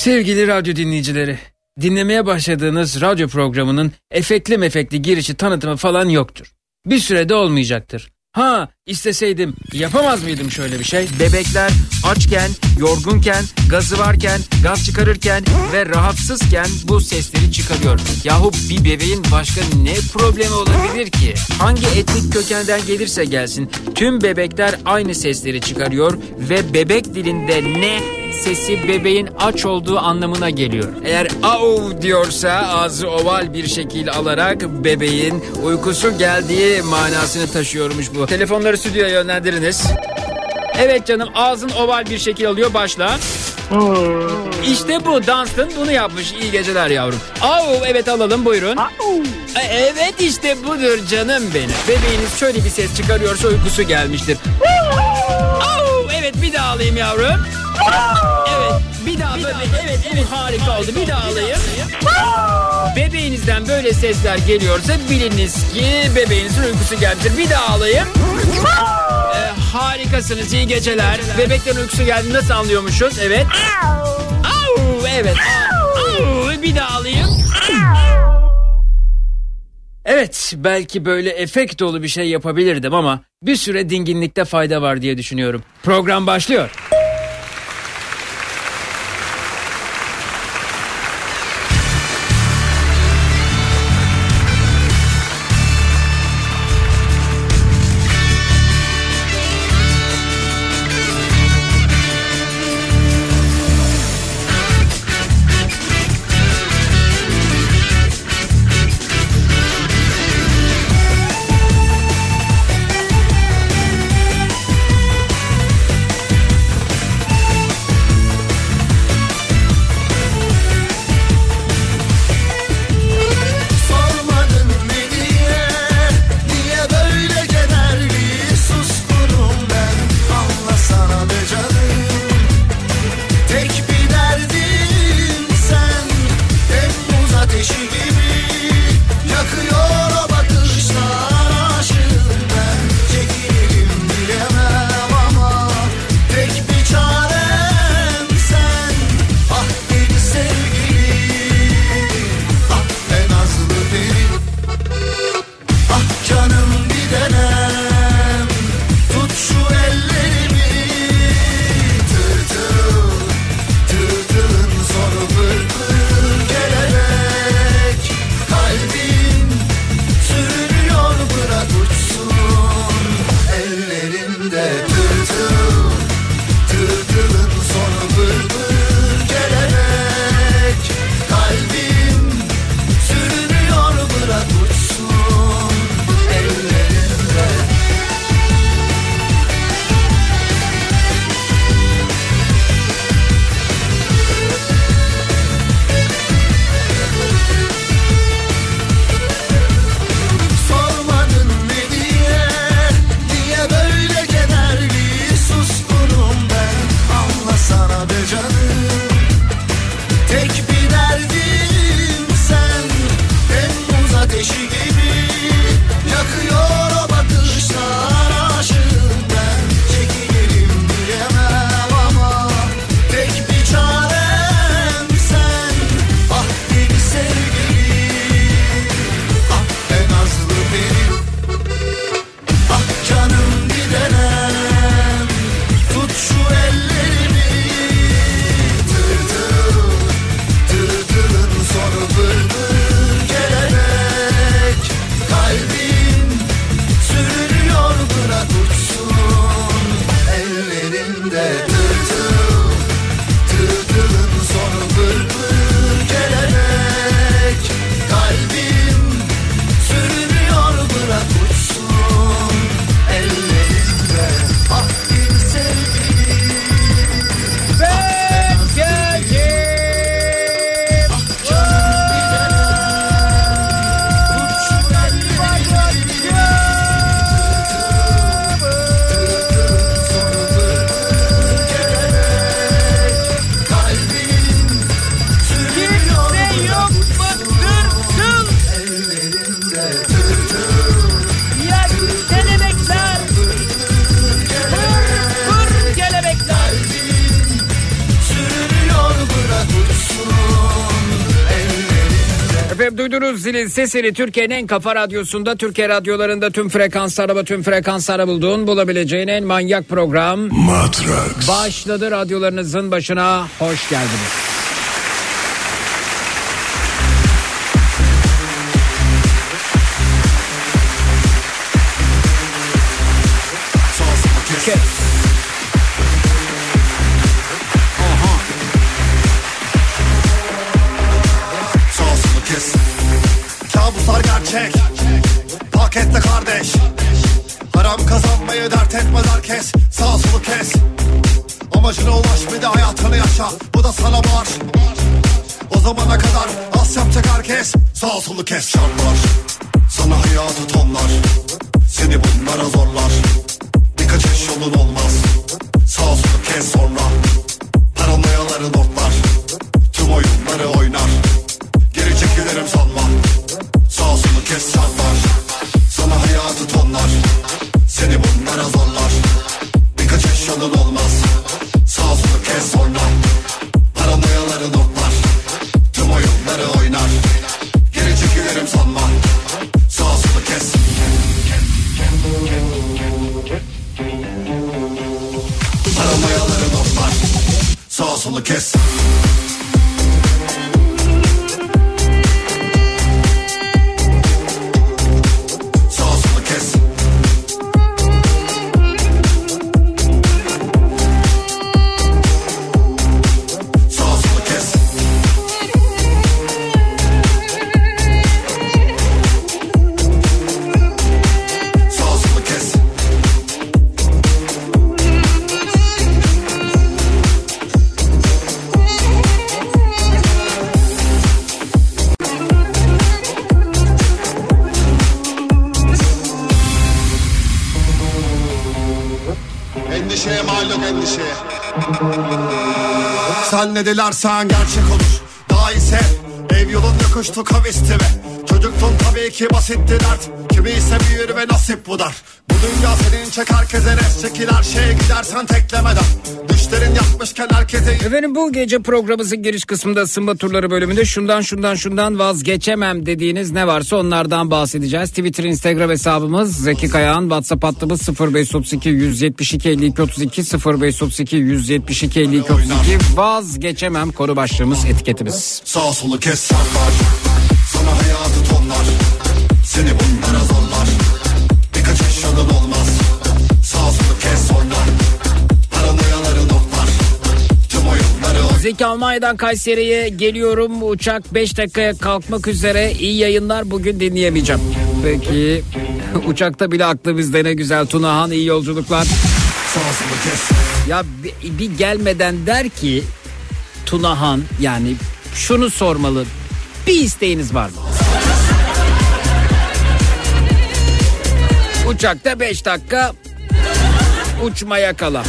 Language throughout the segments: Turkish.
Sevgili radyo dinleyicileri, dinlemeye başladığınız radyo programının efekli mefekli girişi tanıtımı falan yoktur. Bir sürede olmayacaktır. Ha isteseydim yapamaz mıydım şöyle bir şey? Bebekler açken, yorgunken, gazı varken, gaz çıkarırken ve rahatsızken bu sesleri çıkarıyor. Yahu bir bebeğin başka ne problemi olabilir ki? Hangi etnik kökenden gelirse gelsin tüm bebekler aynı sesleri çıkarıyor ve bebek dilinde ne sesi bebeğin aç olduğu anlamına geliyor. Eğer au diyorsa ağzı oval bir şekil alarak bebeğin uykusu geldiği manasını taşıyormuş bu. Telefonları stüdyoya yönlendiriniz. Evet canım ağzın oval bir şekil alıyor başla. İşte bu Dunstan bunu yapmış. İyi geceler yavrum. Au evet alalım buyurun. E, Evet işte budur canım benim. Bebeğiniz şöyle bir ses çıkarıyorsa uykusu gelmiştir. Au evet bir daha alayım yavrum. Evet bir daha böyle evet evet harika oldu bir daha alayım. Bebeğinizden böyle sesler geliyorsa biliniz ki bebeğinizin uykusu gelmiştir. Bir daha alayım. Ee, harikasınız iyi geceler. Bebeklerin uykusu geldi nasıl anlıyormuşuz? Evet. Au, evet. Au, bir daha alayım. Evet belki böyle efekt dolu bir şey yapabilirdim ama bir süre dinginlikte fayda var diye düşünüyorum. Program başlıyor. Sesini Türkiye'nin en kafa radyosunda Türkiye radyolarında tüm frekanslarda tüm frekanslarda bulduğun bulabileceğin en manyak program Matrax. başladı radyolarınızın başına hoş geldiniz. Ne dilersen gerçek olur. Daha ise ev yolun yokuştu kavisti ve Çocuktun tabii ki basitti dert. Kimi ise büyür ve nasip bu dar. Bu dünya senin çek herkese res çekil her gidersen teklemeden Düşlerin yapmışken herkese Efendim bu gece programımızın giriş kısmında ısınma turları bölümünde şundan şundan şundan vazgeçemem dediğiniz ne varsa onlardan bahsedeceğiz. Twitter, Instagram hesabımız Zeki Kayağan, WhatsApp hattımız 0532 172 52 32 0532 172 52 32 vazgeçemem konu başlığımız etiketimiz. Sağ solu kes sarlar Sana hayatı tonlar Seni bunlara zorlar Zeki Almanya'dan Kayseri'ye geliyorum. Uçak 5 dakikaya kalkmak üzere. İyi yayınlar bugün dinleyemeyeceğim. Peki uçakta bile aklı bizde ne güzel. Tunahan iyi yolculuklar. Ya bir, bir gelmeden der ki Tunahan yani şunu sormalı. Bir isteğiniz var mı? Uçakta 5 dakika uçmaya kala.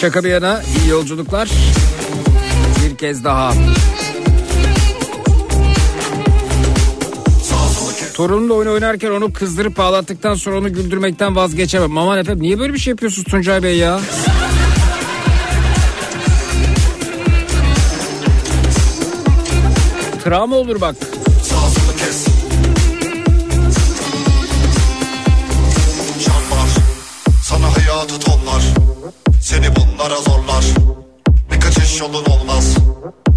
Şaka bir yana iyi yolculuklar. Bir kez daha. Torunumla oyun oynarken onu kızdırıp ağlattıktan sonra onu güldürmekten vazgeçemem. Aman efendim niye böyle bir şey yapıyorsunuz Tuncay Bey ya? Travma olur bak. Bunlara zorlar Birkaç iş yolun olmaz.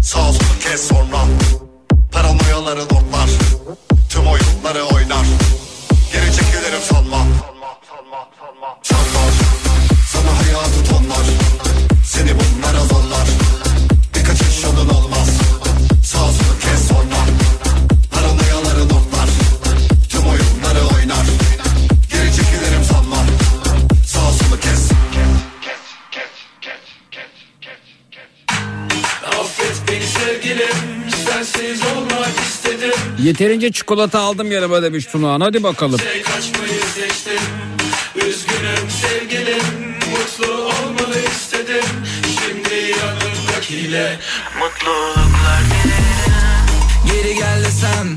Sağ solu kes sonra. Paranoyaları notlar Tüm oyunları oynar. Geri çekilirim sanma. Çarpar Sana hayatı tonlar. Seni bunlara Yeterince çikolata aldım yanıma demiş Tunahan. Hadi bakalım. Seçtim. Üzgünüm sevgilim. Mutlu olmanı istedim. Şimdi yanımdakiyle Mutluluklar Geri gel desen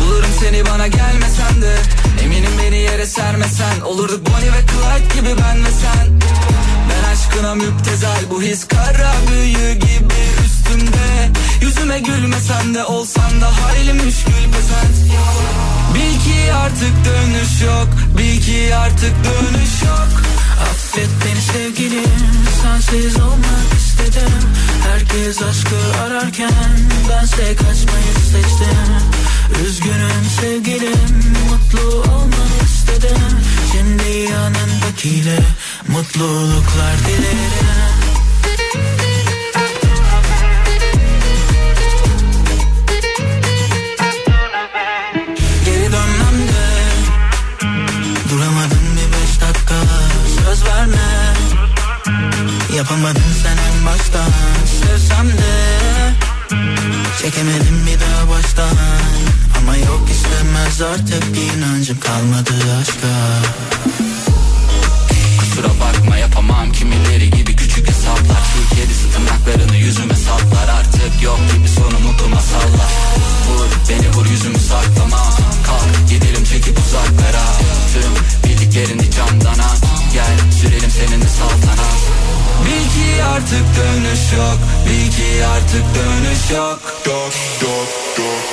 Bulurum seni bana gelmesen de. Eminim beni yere sermesen Olurduk Bonnie ve Clyde gibi ben ve sen. Aşkına müptezel Bu his kara büyü gibi üstümde Yüzüme gülmesen de olsan da hayli müşkül pesent Bil ki artık dönüş yok Bil ki artık dönüş yok. Affet beni sevgilim Sensiz olmak istedim. Herkes aşkı ararken Bense kaçmayı seçtim. Üzgünüm sevgilim Mutlu olmak istedim. Şimdi yanındakiyle Mutluluklar dilerim Yapamadın sen en baştan. Sevsem de Çekemedim bir daha baştan. Ama yok istemez artık inancım kalmadı aşka. Kusura bakma yapamam. Kimileri gibi küçük hesaplar. Şu kedisi tırnaklarını yüzüme saplar Artık yok gibi sonu mutlu masallar Vur beni vur yüzümü saklama. Kalk gidelim çekip uzaklara. Tüm bildiklerini camdan at Gel sürelim seninle saltanat. Bil ki artık dönüş yok Bil ki artık dönüş yok. Yok yok yok.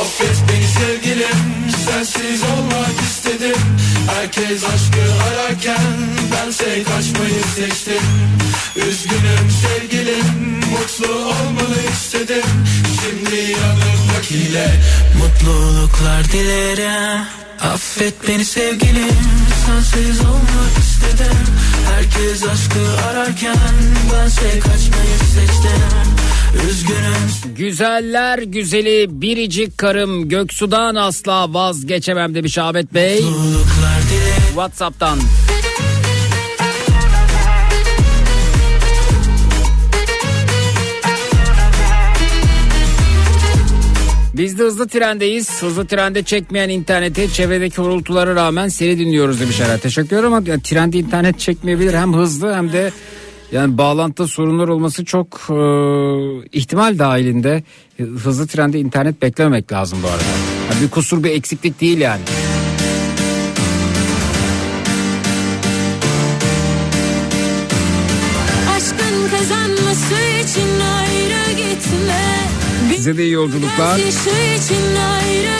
Affet beni sevgilim Sensiz olmak istedim. Herkes aşkı ararken Bense kaçmayı seçtim. Üzgünüm sevgilim Mutlu olmanı istedim. Şimdi yanımdakiyle Mutluluklar dilerim Affet beni sevgilim Sensiz olmak istedim Herkes aşkı ararken Bense kaçmayı seçtim Üzgünüm Güzeller güzeli biricik karım Göksu'dan asla vazgeçemem demiş Ahmet Bey. Whatsapp'tan. Biz de hızlı trendeyiz. Hızlı trende çekmeyen interneti çevredeki horultulara rağmen seni dinliyoruz demişler. Teşekkür ederim ama yani trende internet çekmeyebilir. Hem hızlı hem de yani bağlantıda sorunlar olması çok e, ihtimal dahilinde. Hızlı trende internet beklememek lazım bu arada. Yani bir kusur bir eksiklik değil yani. Size de iyi yolculuklar.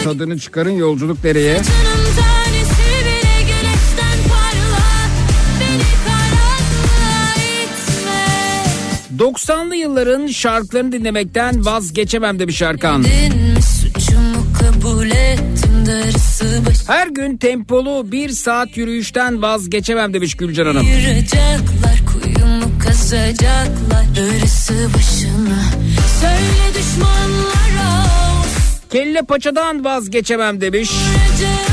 Tadını çıkarın yolculuk nereye? Canım tanesi bile güneşten parla. Beni karanlığa itme. 90'lı yılların şarkılarını dinlemekten vazgeçemem demiş Erkan. Her gün tempolu bir saat yürüyüşten vazgeçemem demiş Gülcan Hanım. Ayıracaklar kuyumu kazacaklar başına. Söyle düşmanlara Kelle paçadan vazgeçemem demiş. Acına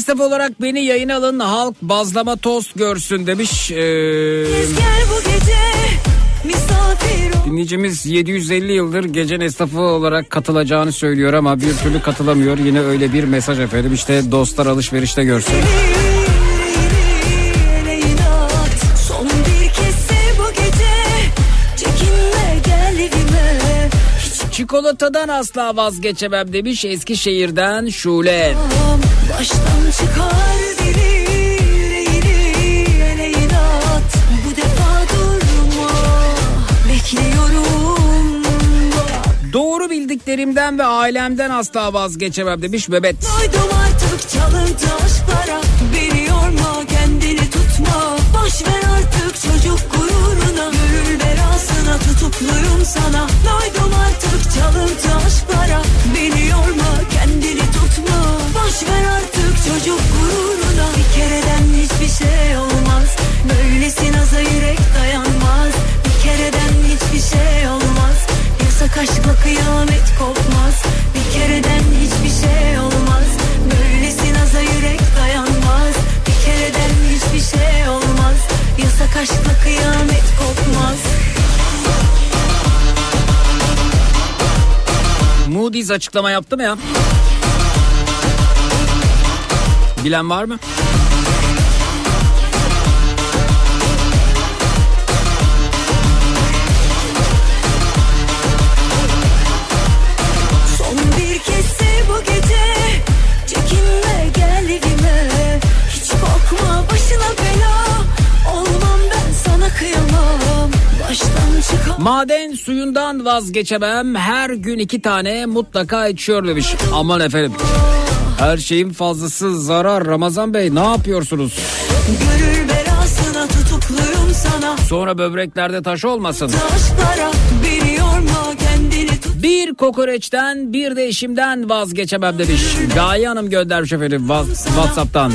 esnaf olarak beni yayın alın halk bazlama tost görsün demiş. Ee, dinleyicimiz 750 yıldır gece esnafı olarak katılacağını söylüyor ama bir türlü katılamıyor. Yine öyle bir mesaj efendim işte dostlar alışverişte görsün. Çikolatadan asla vazgeçemem demiş Eskişehir'den Şule. Tamam, Baştan çıkar deli yüreğini ele inat. Bu defa durma Bekliyorum. Bak Doğru bildiklerimden ve ailemden asla vazgeçemem demiş Mehmet. Doydum artık çalıntı aşklara. Beni yorma kendini tutma. Boş ver artık çocuk gururuna. Gönül belasına tutukluyum sana. Doydum artık çalıntı aşklara. Beni yorma Boş ver artık çocuk gururuna. Bir kereden hiçbir şey olmaz. Böylesi naza yürek dayanmaz. Bir kereden hiçbir şey olmaz. Yasak aşkla kıyamet kopmaz. Bir kereden hiçbir şey olmaz. Böylesi naza yürek dayanmaz. Bir kereden hiçbir şey olmaz. Yasak aşkla kıyamet kopmaz. Moody's açıklama yaptı mı ya? Bilen var mı? Maden suyundan vazgeçemem. Her gün iki tane mutlaka içiyor demiş. Aman efendim. Her şeyin fazlası zarar. Ramazan Bey ne yapıyorsunuz? Gönül belasına tutukluyum sana Sonra böbreklerde taş olmasın. Aşklara beni yorma kendini tut Bir kokoreçten bir de eşimden vazgeçemem demiş. Gaye Hanım göndermiş efendim Wha- Whatsapp'tan.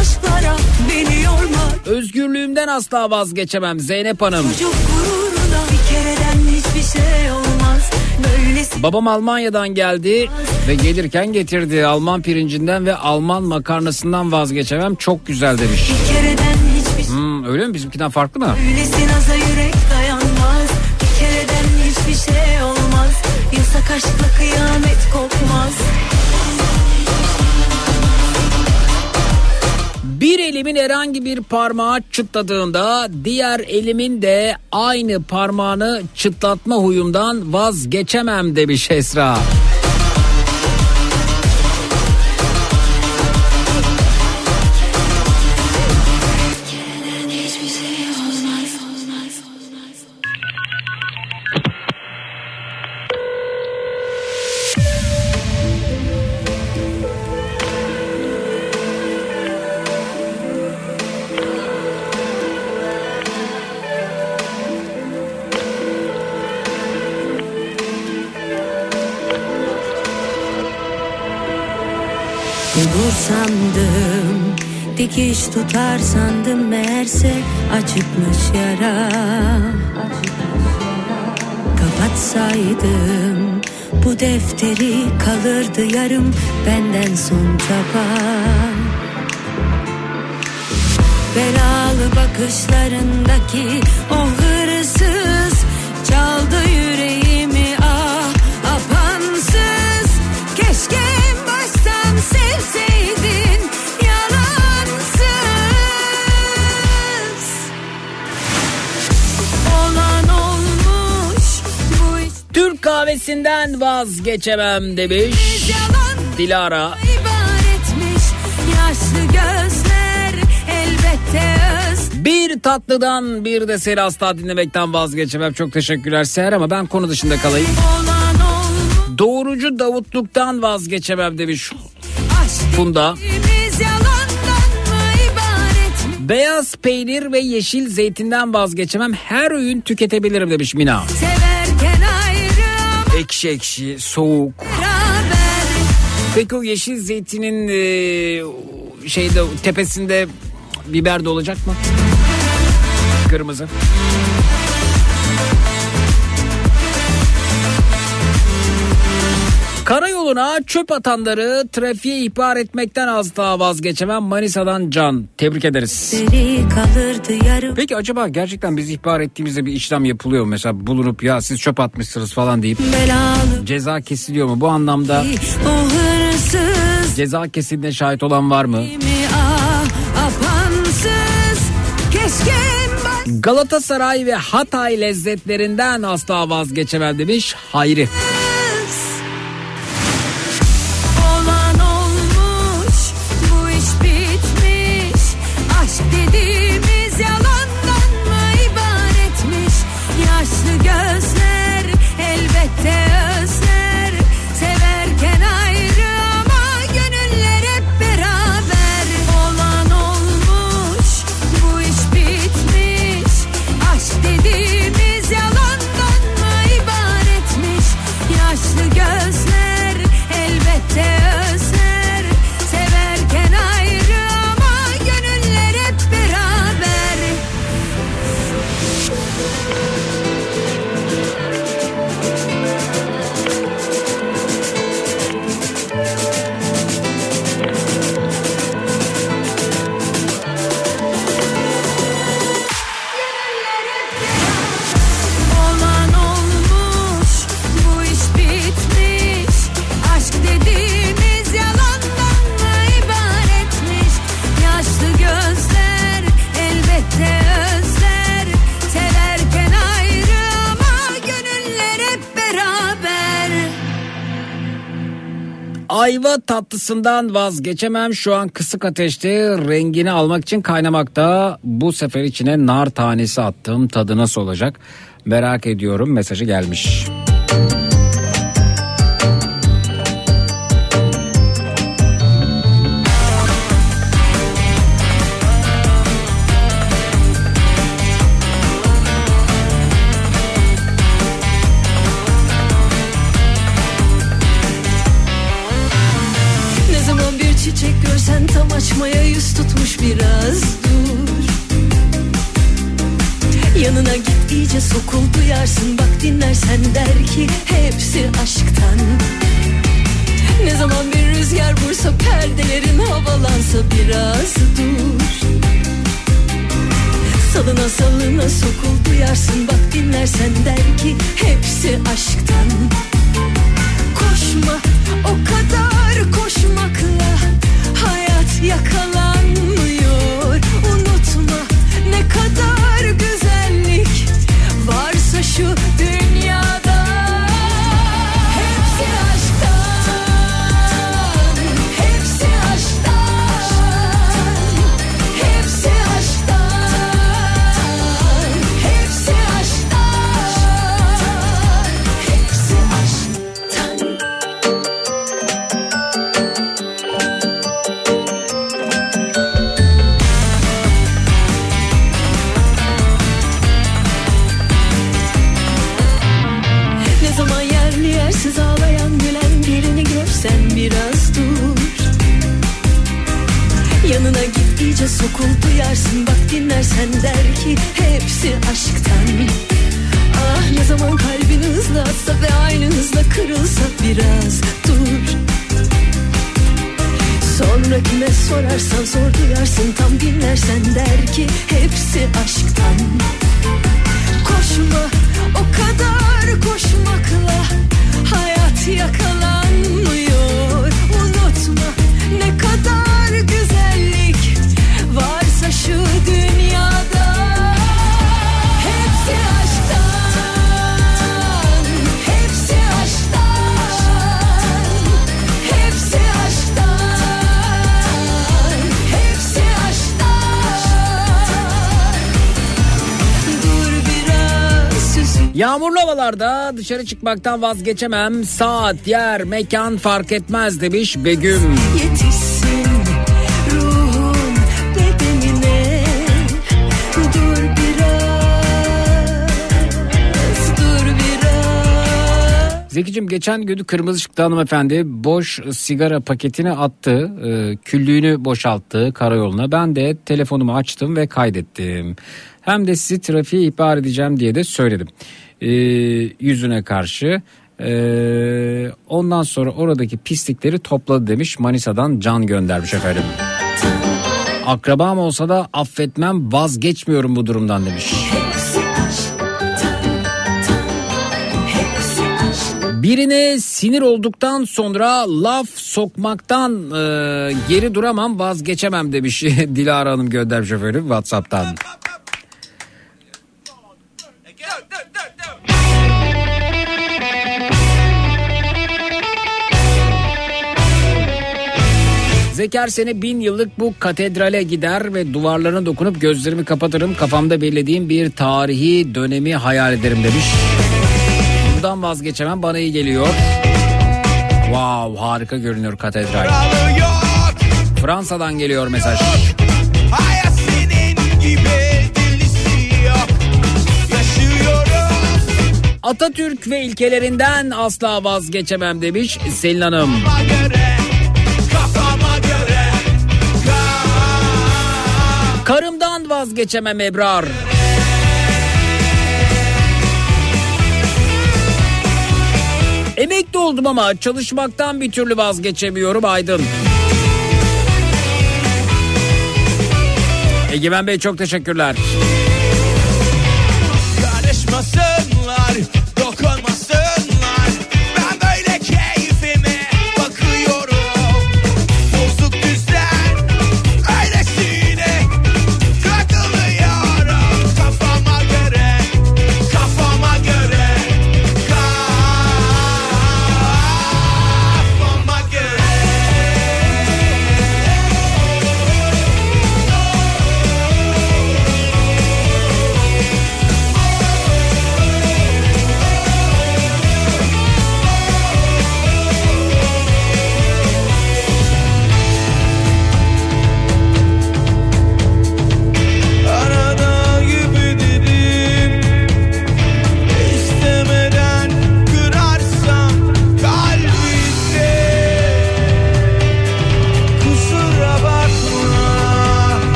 Aşklara Özgürlüğümden asla vazgeçemem Zeynep Hanım. Çocuk gururuna bir kereden hiçbir şey Babam Almanya'dan geldi ve gelirken getirdi. Alman pirincinden ve Alman makarnasından vazgeçemem. Çok güzel demiş. şey Hmm, öyle mi? Bizimkinden farklı mı? Böylesi naza yürek dayanmaz Bir kereden hiçbir şey olmaz Yasak aşkla kıyamet kopmaz Bir elimin herhangi bir parmağı çıtladığında diğer elimin de aynı parmağını çıtlatma huyumdan vazgeçemem demiş Esra. Hiçbir Dur sandım Dikiş tutar sandım meğerse acıkmış yara. Kapatsaydım bu defteri kalırdı yarım benden son çaba Belalı bakışlarındaki o hırsız çaldı yüreğimi Kahvesinden vazgeçemem demiş Dilara. Bir tatlıdan bir de seri asla dinlemekten vazgeçemem. Çok teşekkürler Seher ama ben konu dışında kalayım. Doğrucu Davutluktan vazgeçemem demiş Funda. Beyaz peynir ve yeşil zeytinden vazgeçemem. Her öğün tüketebilirim demiş Mina. Ama Ekşi ekşi, soğuk. Peki o yeşil zeytinin e, şeyde tepesinde biber de olacak mı? Kırmızı. Karayoluna çöp atanları trafiğe ihbar etmekten asla vazgeçemem Manisa'dan Can. Tebrik ederiz. Peki acaba gerçekten biz ihbar ettiğimizde bir işlem yapılıyor? Mesela bulunup ya siz çöp atmışsınız falan deyip belalı ceza kesiliyor mu? Bu anlamda ceza kesildiğine şahit olan var mı? ah Galatasaray ve Hatay lezzetlerinden asla vazgeçemem demiş Hayri. Olan Ayva tatlısından vazgeçemem şu an kısık ateşte rengini almak için kaynamakta. Bu sefer içine nar tanesi attım tadı nasıl olacak merak ediyorum mesajı gelmiş. Ne havalansa biraz dur. Salına salına sokul duyarsın bak dinlersen der ki hepsi aşktan. Koşma o kadar koşmakla hayat yakalanmıyor. Unutma ne kadar güzellik varsa şu dünyada iyice sokul duyarsın bak dinlersen der ki hepsi aşktan. Ah ne zaman kalbin hızlı atsa ve aynı hızla kırılsa biraz dur. Sonra kime sorarsan sor duyarsın tam dinlersen der ki hepsi aşktan. Koşma o kadar koşmakla hayat yakalanmıyor. Unutma ne kadar Yağmurlu havalarda dışarı çıkmaktan vazgeçemem. Saat yer mekan fark etmez demiş Begüm. Zekicim geçen gün kırmızı ışıkta hanımefendi boş sigara paketini attı. e, küllüğünü boşalttı karayoluna. Ben de telefonumu açtım ve kaydettim. Hem de sizi trafiğe ihbar edeceğim diye de söyledim. E, yüzüne karşı Ee, ondan sonra oradaki pislikleri topladı demiş Manisa'dan Can göndermiş efendim. Akrabam olsa da affetmem vazgeçmiyorum bu durumdan demiş. Hepsi Birine sinir olduktan sonra laf sokmaktan e, geri duramam vazgeçemem demiş Dilara Hanım göndermiş efendim Whatsapp'tan. Zeker sene bin yıllık bu katedrale gider ve duvarlarına dokunup gözlerimi kapatırım. Kafamda belirlediğim bir tarihi dönemi hayal ederim demiş. Bundan vazgeçemem bana iyi geliyor. Wow harika görünüyor katedral. Fransa'dan geliyor mesaj. Hayat senin gibi Atatürk ve ilkelerinden asla vazgeçemem demiş Selin Hanım. göre göre Karımdan vazgeçemem Ebrar. Emekli oldum ama çalışmaktan bir türlü vazgeçemiyorum Aydın. Egemen Bey çok teşekkürler.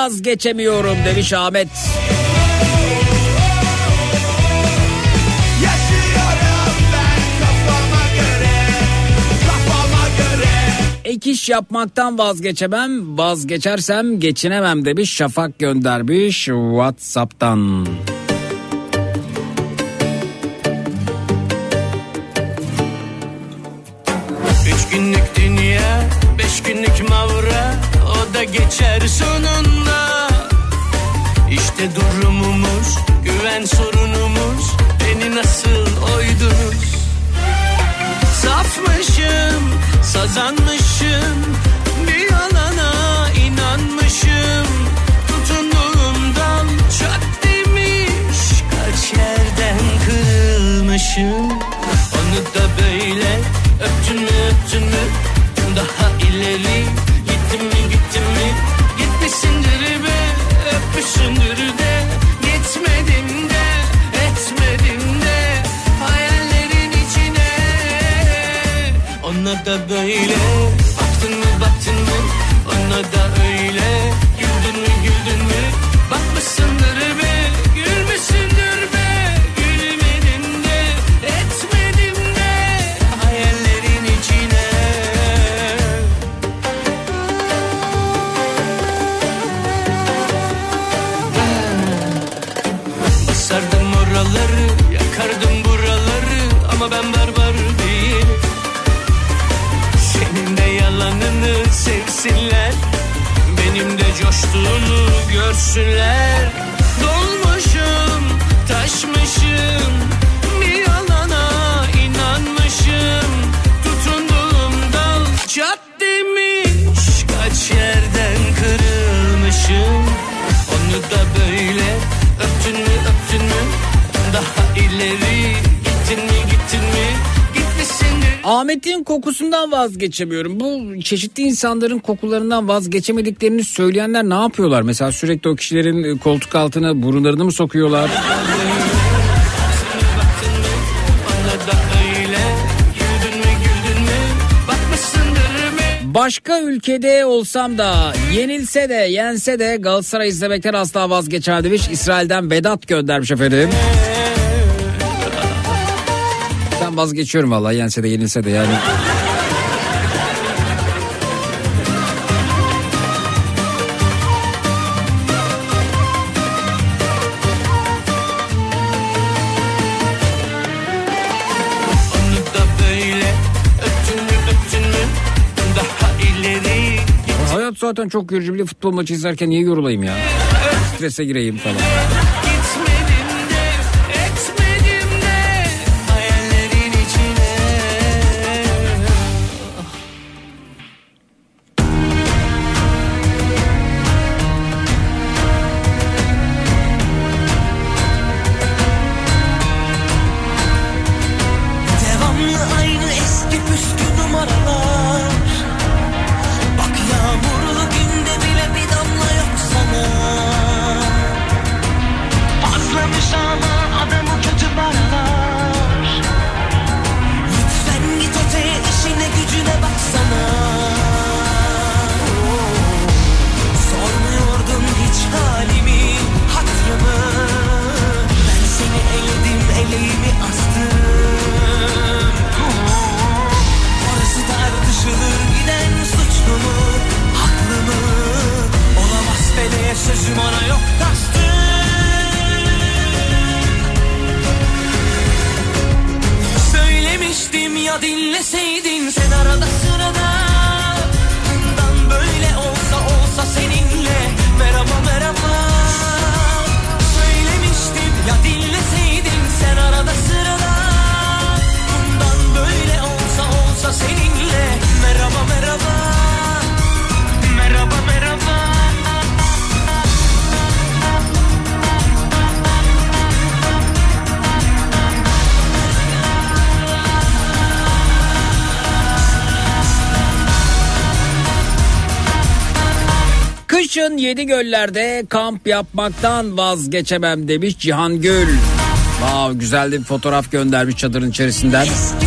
Vazgeçemiyorum demiş Ahmet. Ek iş yapmaktan vazgeçemem, vazgeçersem geçinemem demiş Şafak göndermiş Whatsapp'tan. İşte durumumuz, güven sorunumuz Beni nasıl oydunuz? Safmışım, sazanmışım Bir yalana inanmışım. Tutunduğumdan çok demiş Kaç yerden kırılmışım. Onu da böyle öptün mü öptün mü? Daha ileri gittim mi gittim mi? Gitmişsindir be öpmüşsündür de etmedim de Hayallerin içine. Ona da böyle coştuğunu görsünler. Dolmuşum Şaşmışım bir yalana inanmışım. Tutunduğum dal çat demiş. Kaç yerden kırılmışım. Onu da böyle öptün mü öptün mü? Daha ileri gittin mi Ahmet'in kokusundan vazgeçemiyorum. Bu çeşitli insanların kokularından vazgeçemediklerini söyleyenler ne yapıyorlar? Mesela sürekli o kişilerin e, koltuk altına burunlarını mı sokuyorlar? Başka ülkede olsam da yenilse de yense de Galatasaray izlemekten asla vazgeçer. İsrail'den Vedat göndermiş efendim. Ben vazgeçiyorum vallahi yense de yenilse de yani. Hayat zaten çok yorucu. Bir futbol maçı izlerken niye yorulayım ya? Strese gireyim falan. Göllerde kamp yapmaktan vazgeçemem demiş Cihan Gül. Vav güzel de bir fotoğraf göndermiş çadırın içerisinden. Eski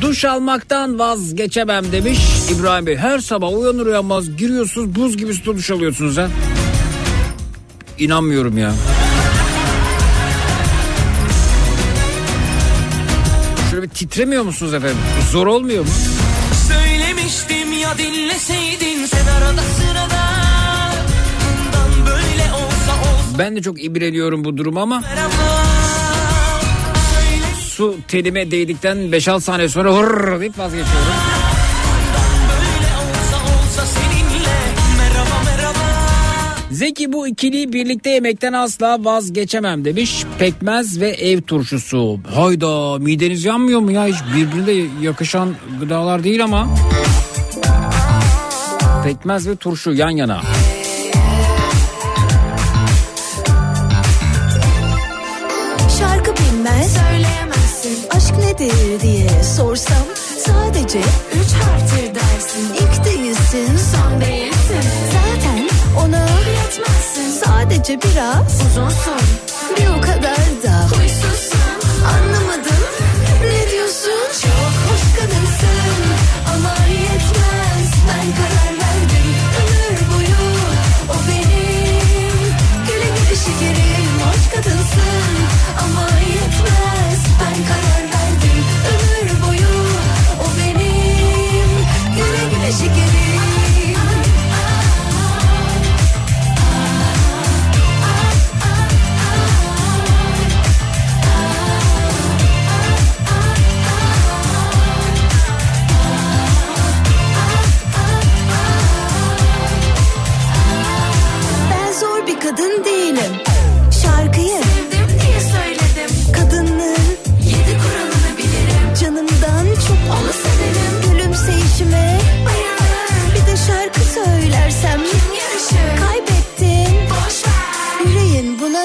duş almaktan vazgeçemem demiş İbrahim Bey. Her sabah uyanır uyanmaz giriyorsunuz buz gibi suda duş alıyorsunuz ha. İnanmıyorum ya. Şöyle bir titremiyor musunuz efendim? Zor olmuyor mu? Söylemiştim ya dinleseydin sen arada sırada Bundan böyle olsa olsa Ben de çok ibreliyorum bu durum ama merhaba su telime değdikten 5-6 saniye sonra hırr deyip vazgeçiyorum. Zeki bu ikiliyi birlikte yemekten asla vazgeçemem demiş. Pekmez ve ev turşusu. Hayda mideniz yanmıyor mu ya? Hiç birbirine yakışan gıdalar değil ama. Pekmez ve turşu yan yana. Nedir diye sorsam Sadece üç harftir dersin. İlk değilsin Son değilsin. Zaten ona yetmezsin Sadece biraz Uzunsun Bir o kadar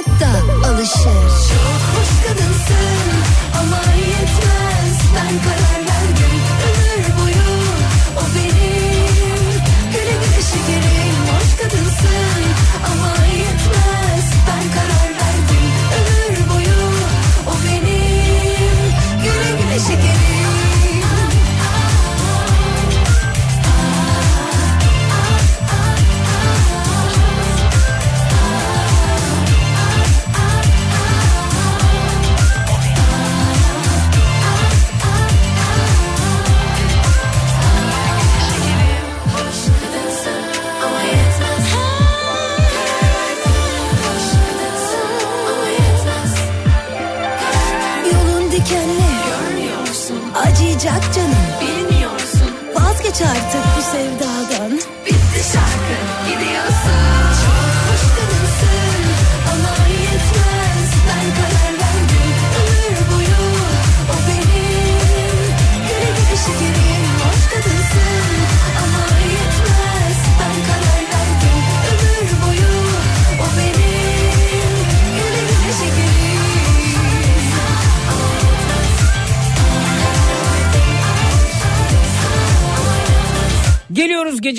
da alışır.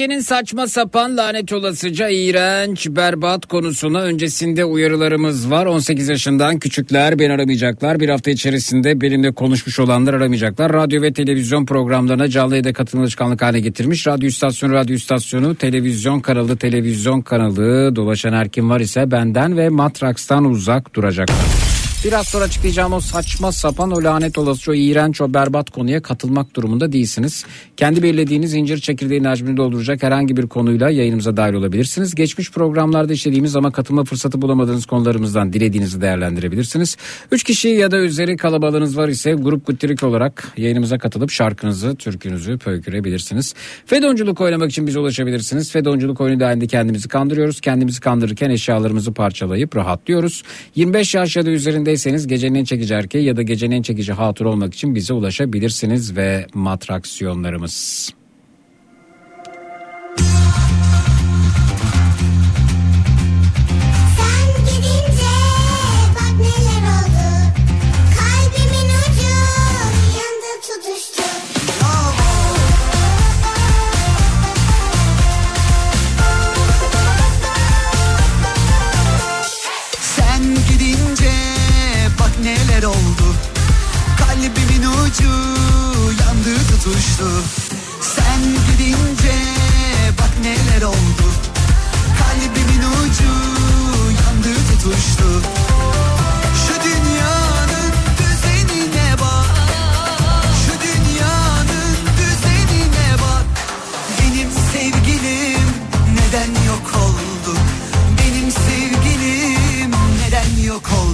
Gecenin saçma sapan lanet olasıca iğrenç berbat konusuna öncesinde uyarılarımız var. 18 yaşından küçükler beni aramayacaklar. Bir hafta içerisinde benimle konuşmuş olanlar aramayacaklar. Radyo ve televizyon programlarına canlı yayında katılma alışkanlık haline getirmiş. Radyo istasyonu, radyo istasyonu, televizyon kanalı, televizyon kanalı dolaşan her kim var ise benden ve Matraks'tan uzak duracaklar. Biraz sonra açıklayacağım o saçma sapan o lanet olası o iğrenç o berbat konuya katılmak durumunda değilsiniz. Kendi belirlediğiniz incir çekirdeğin hacmini dolduracak herhangi bir konuyla yayınımıza dahil olabilirsiniz. Geçmiş programlarda işlediğimiz ama katılma fırsatı bulamadığınız konularımızdan dilediğinizi değerlendirebilirsiniz. Üç kişi ya da üzeri kalabalığınız var ise grup guttirik olarak yayınımıza katılıp şarkınızı, türkünüzü pöykürebilirsiniz. Fedonculuk oynamak için bize ulaşabilirsiniz. Fedonculuk oyunu dahilinde kendimizi kandırıyoruz. Kendimizi kandırırken eşyalarımızı parçalayıp rahatlıyoruz. 25 yaş ya da üzerindeyseniz gecenin en çekici erkeği ya da gecenin en çekici hatun olmak için bize ulaşabilirsiniz ve matraksiyonlarımız. Ucu yandı tutuştu. Sen gidince bak neler oldu. Kalbimin ucu yandı tutuştu. Şu dünyanın düzenine bak. Şu dünyanın düzenine bak. Benim sevgilim neden yok oldu? Benim sevgilim neden yok oldu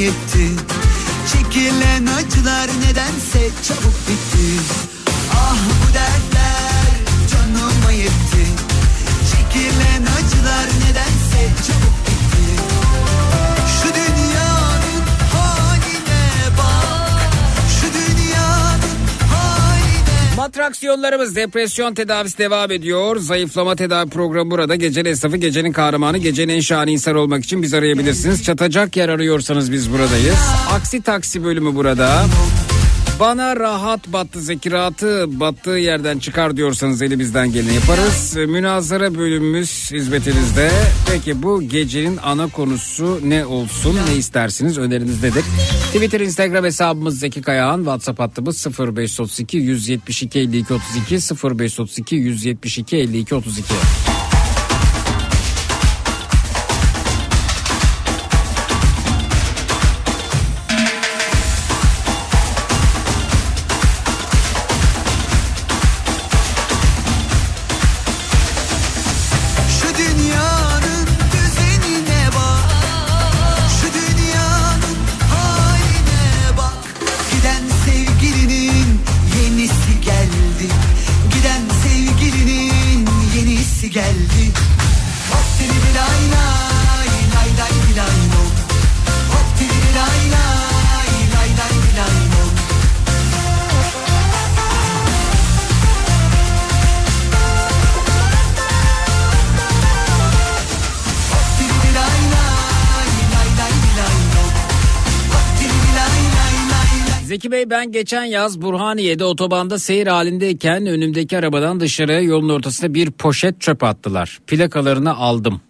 yetti Çekilen acılar nedense çabuk bitti. Ah bu haline Matraksiyonlarımız depresyon tedavisi devam ediyor. Zayıflama tedavi programı burada. Gecenin esnafı, gecenin kahramanı, gecenin en şahane insan olmak için biz arayabilirsiniz. Çatacak yer arıyorsanız biz buradayız. Aksi taksi bölümü burada. Bana rahat battı Zeki rahatı battığı yerden çıkar diyorsanız elimizden geleni yaparız. Münazara bölümümüz hizmetinizde. Peki bu gecenin ana konusu ne olsun ne istersiniz öneriniz nedir? Twitter Instagram hesabımız Zeki Kayağan WhatsApp hattımız 0532 172 52 32 0532 172 52 32. ben geçen yaz Burhaniye'de otobanda seyir halindeyken önümdeki arabadan dışarıya yolun ortasına bir poşet çöp attılar. Plakalarını aldım.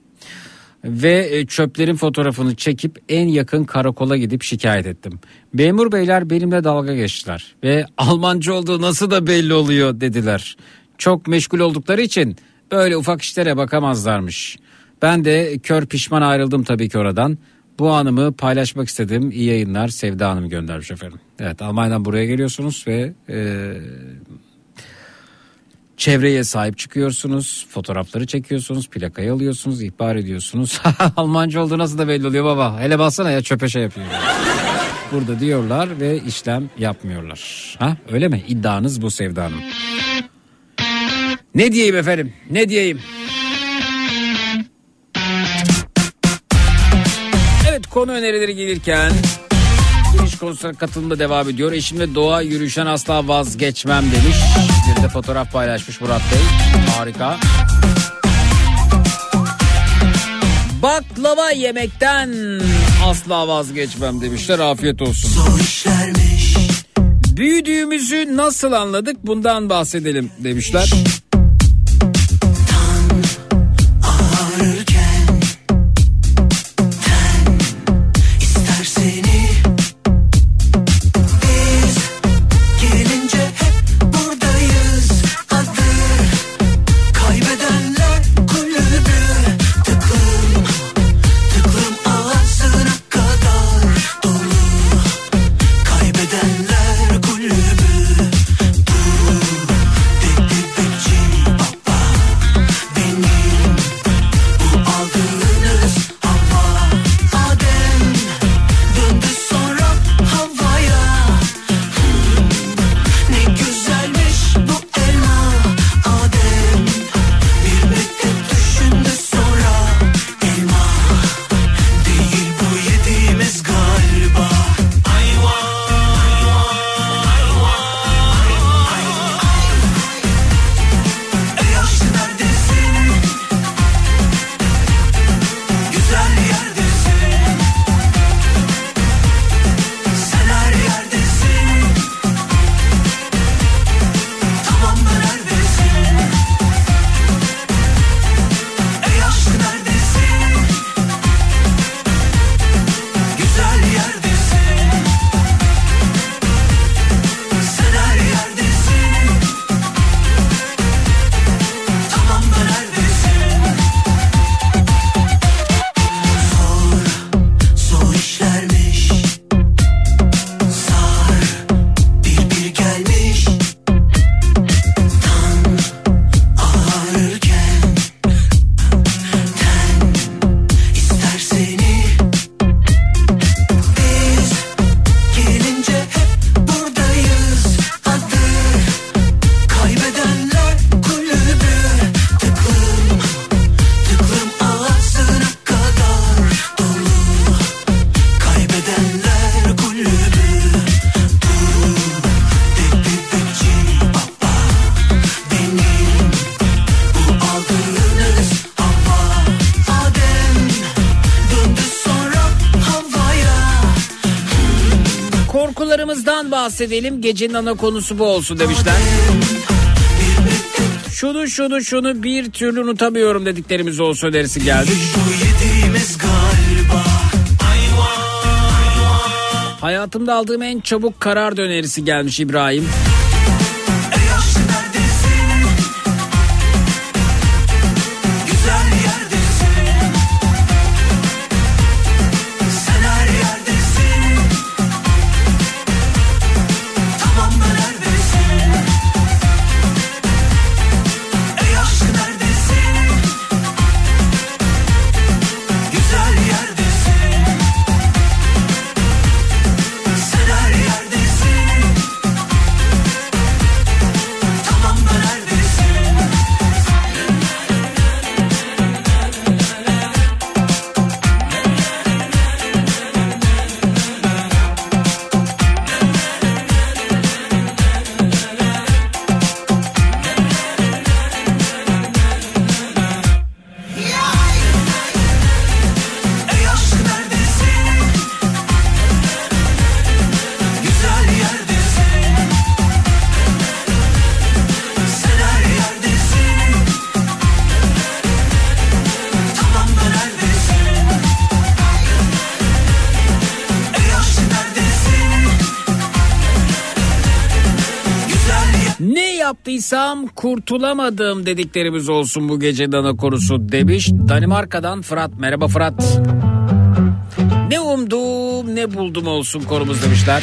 Ve e, çöplerin fotoğrafını çekip en yakın karakola gidip şikayet ettim. Memur beyler benimle dalga geçtiler ve Almanca olduğu nasıl da belli oluyor dediler. Çok meşgul oldukları için böyle ufak işlere bakamazlarmış. Ben de kör pişman ayrıldım tabii ki oradan. Bu anımı paylaşmak istedim. İyi yayınlar Sevda Hanım göndermiş efendim. Evet Almanya'dan buraya geliyorsunuz ve e, çevreye sahip çıkıyorsunuz. Fotoğrafları çekiyorsunuz. Plakayı alıyorsunuz. ihbar ediyorsunuz. Almanca olduğu nasıl da belli oluyor baba. Hele baksana ya çöpe şey yapıyor. Burada diyorlar ve işlem yapmıyorlar. Ha öyle mi? İddianız bu Sevda Hanım. Ne diyeyim efendim? Ne diyeyim? Konu önerileri gelirken giriş konusuna katılımda devam ediyor. Eşimle doğa yürüyüşten asla vazgeçmem demiş. Bir de fotoğraf paylaşmış Murat Bey. Harika. Baklava yemekten asla vazgeçmem demişler. Afiyet olsun. Büyüdüğümüzü nasıl anladık bundan bahsedelim demişler. Bahsedelim. Gecenin ana konusu bu olsun demişler. Şunu şunu şunu bir türlü unutamıyorum dediklerimiz olsun önerisi geldi. Hayatımda aldığım en çabuk karar önerisi gelmiş İbrahim. Kurtulamadım dediklerimiz olsun bu gece dana konusu demiş. Danimarka'dan Fırat. Merhaba Fırat. Ne umdum ne buldum olsun konumuz demişler.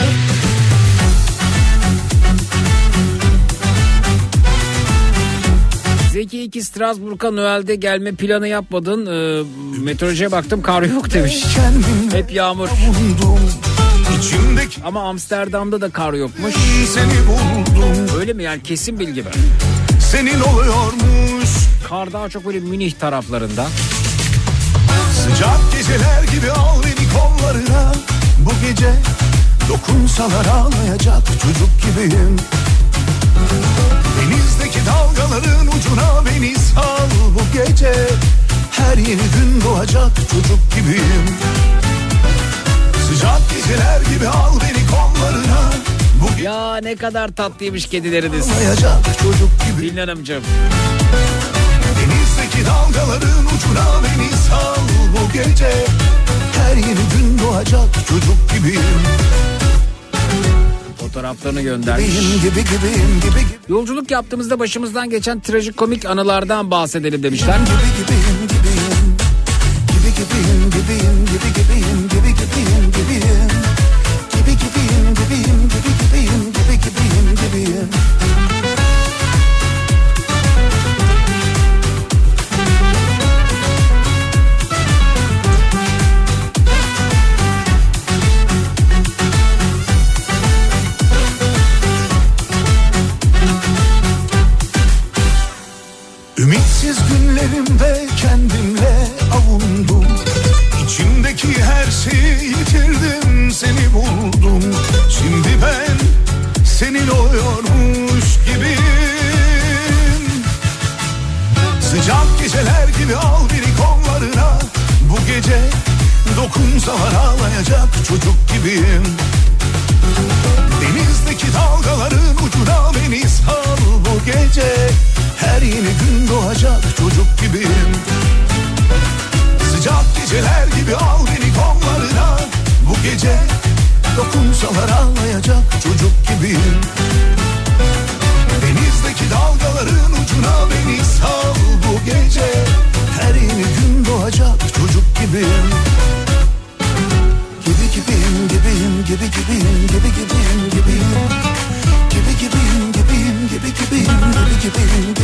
Zeki 2 Strasbourg'a Noel'de gelme planı yapmadın. Ee, meteorolojiye baktım kar yok demiş. Hep yağmur. İçimdeki Ama Amsterdam'da da kar yokmuş. seni buldum Öyle mi yani kesin bilgi mi? Senin oluyormuş. Kar daha çok böyle Münih taraflarında. Sıcak geceler gibi al beni kollarına. Bu gece dokunsalar ağlayacak çocuk gibiyim. Denizdeki dalgaların ucuna beni sal. Bu gece Her yeni gün doğacak çocuk gibiyim. Sıcak geceler gibi al beni kollarına Ya ne kadar tatlıymış kedileriniz. çocuk gibi Bilin Hanımcığım. Denizdeki dalgaların ucuna beni sal bu gece Her yeni gün doğacak çocuk gibiyim Fotoğraflarını göndermiş. Gibiyim gibi gibiyim gibi gibi Yolculuk yaptığımızda başımızdan geçen trajikomik anılardan bahsedelim demişler. gibi gibiyim gibiyim Gibi gibiyim gibiyim gibi gibiyim gibi gibiyim gibiyim Günlerimde kendimle avundum. İçimdeki her şeyi yitirdim seni buldum. Şimdi ben senin oluyormuş gibiyim. Sıcak geceler gibi al beni kollarına. Bu gece dokunsalar ağlayacak çocuk gibiyim. Denizdeki dalgaların ucuna beni sal bu gece Her yeni gün doğacak çocuk gibiyim. Sıcak geceler gibi al beni kollarına. Bu gece dokunsalar ağlayacak çocuk gibiyim. Denizdeki dalgaların ucuna beni sal bu gece. Her yeni gün doğacak çocuk gibiyim. Gibi gibiyim gibiyim gibi gibiyim gibi gibiyim gibiyim. Gibi gibiyim gibiyim gibi gibiyim gibi gibiyim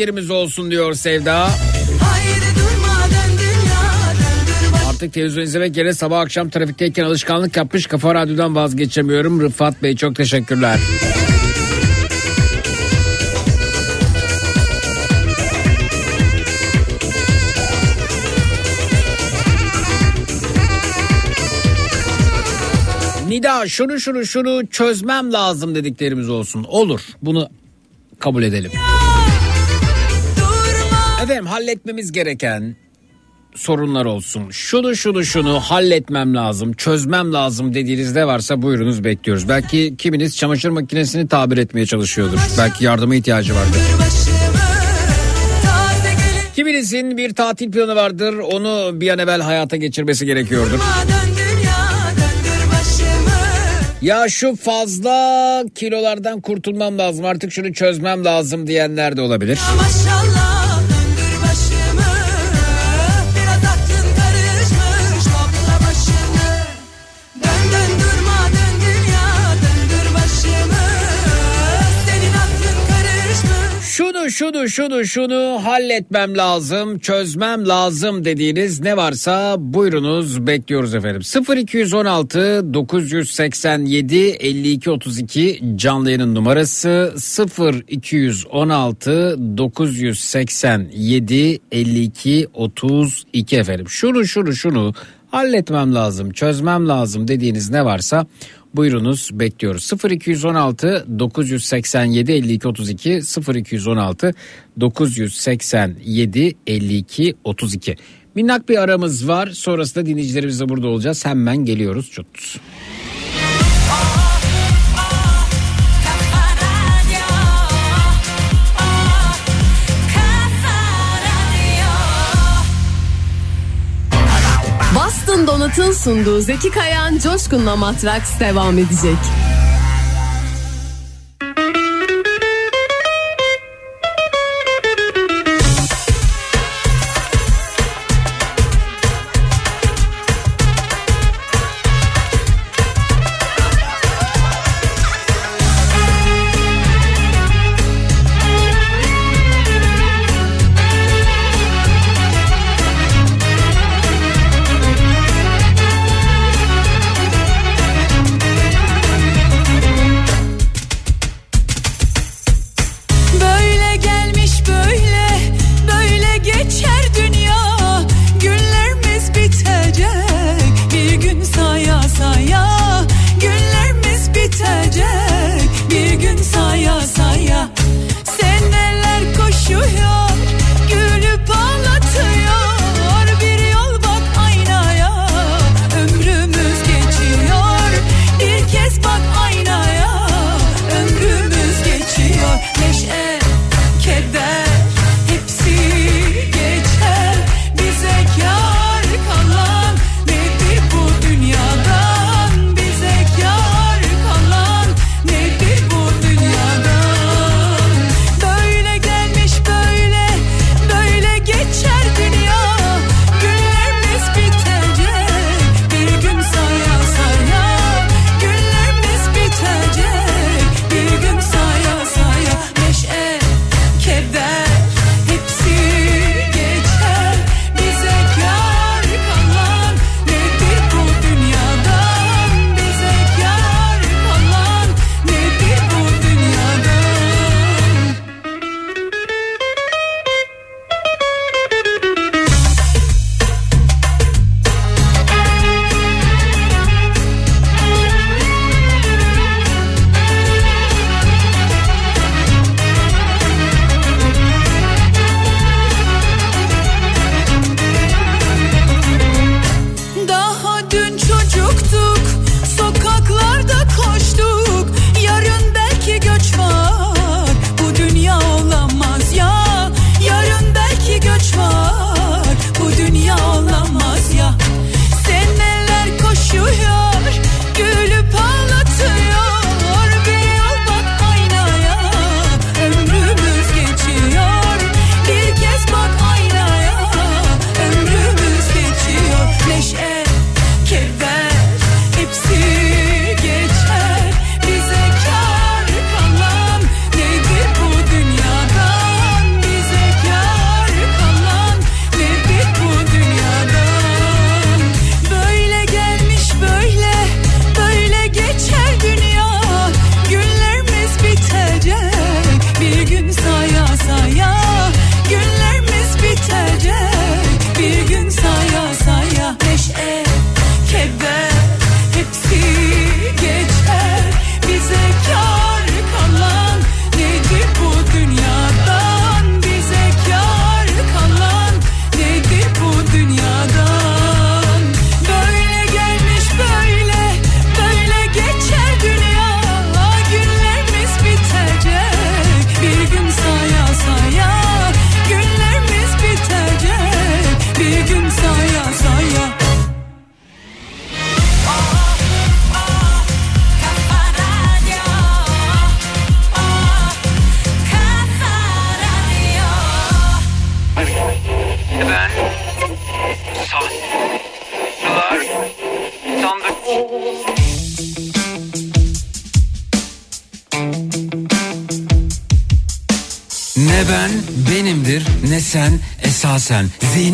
dol dediklerimiz olsun diyor Sevda. Artık televizyon izlemek yerine sabah akşam trafikteyken alışkanlık yapmış Kafa Radyo'dan vazgeçemiyorum. Rıfat Bey çok teşekkürler. Nida şunu şunu şunu çözmem lazım dediklerimiz olsun. Olur bunu kabul edelim. Efendim halletmemiz gereken sorunlar olsun. Şunu şunu şunu halletmem lazım, çözmem lazım dediğiniz ne varsa buyurunuz bekliyoruz. Belki kiminiz çamaşır makinesini tabir etmeye çalışıyordur. Belki yardıma ihtiyacı vardır. Kiminizin bir tatil planı vardır. Onu bir an evvel hayata geçirmesi gerekiyordur. Ya şu fazla kilolardan kurtulmam lazım artık şunu çözmem lazım diyenler de olabilir. Maşallah Şunu şunu şunu halletmem lazım, çözmem lazım dediğiniz ne varsa buyurunuz bekliyoruz efendim. 0216 987 52 32 canlı yayının numarası 0216 987 52 32 efendim. Şunu şunu şunu halletmem lazım, çözmem lazım dediğiniz ne varsa buyurunuz bekliyoruz. 0216 987 52 32 0216 987 52 32 Minnak bir aramız var. Sonrasında dinleyicilerimizle burada olacağız. Hemen geliyoruz. Çut. Boston Donut'un sunduğu Zeki Kayan Coşkun'la Matraks devam edecek.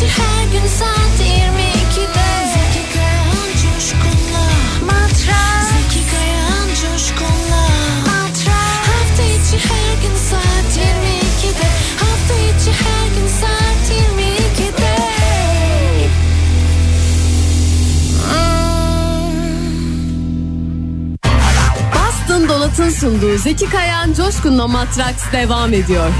Gerçi her gün saat 22'de Zeki Kayan coşkunla. Matras. Zeki Kayan coşkunla. Matras. Hafta içi her gün saat 22'de Hafta içi her gün saat 22'de Bastın Dolat'ın sunduğu Zeki Kayan Coşkun'la Matraks devam ediyor.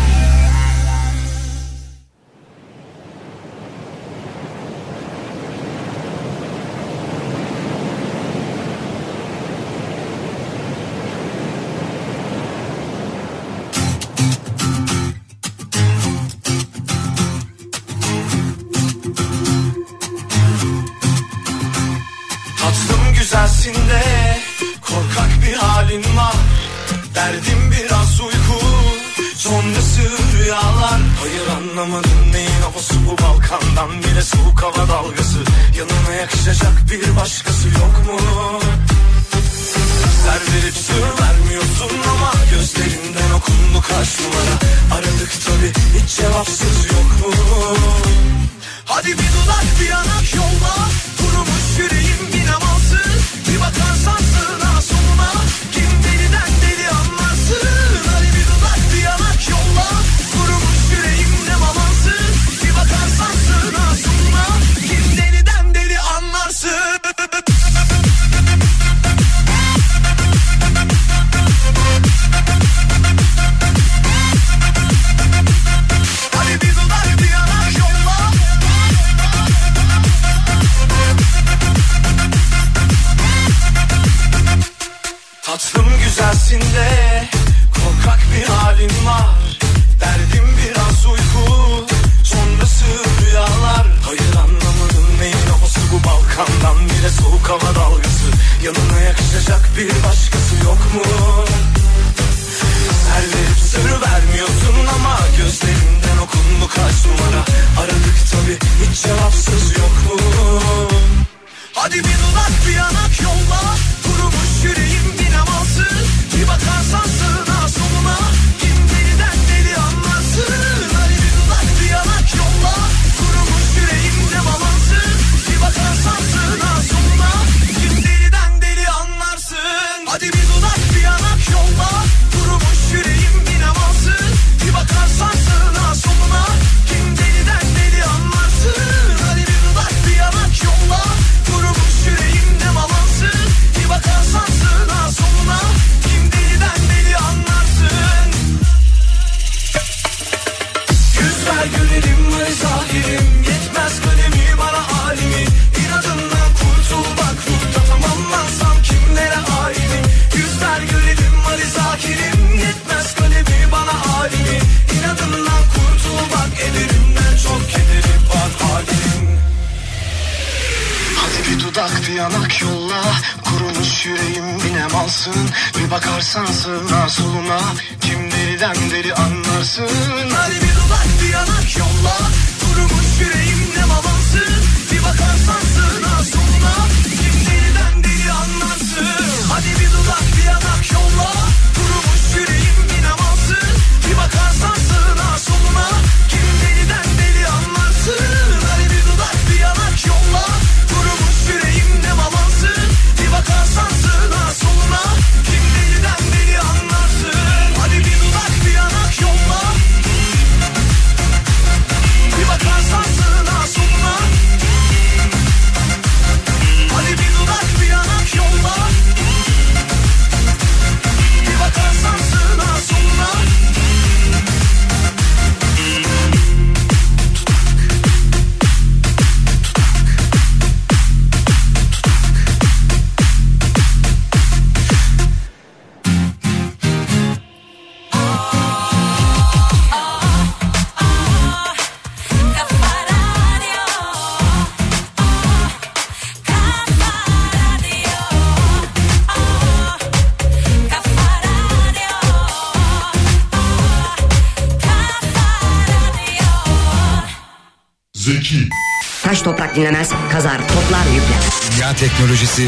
Teknolojisi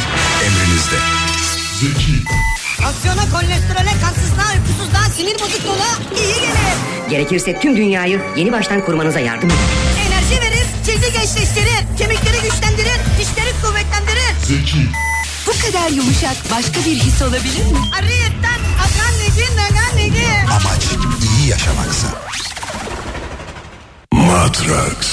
emrinizde. Zeki, Aksiyona, kolesterole, kansızlığa, uykusuzluğa, sinir bozukluğuna iyi gelir. Gerekirse tüm dünyayı yeni baştan kurmanıza yardım eder. Enerji verir, cildi gençleştirir, kemikleri güçlendirir, dişleri kuvvetlendirir. Zeki, Bu kadar yumuşak başka bir his olabilir mi? Ariyetten akan negi nagan negi. amaç iyi yaşamaksa. Matrax.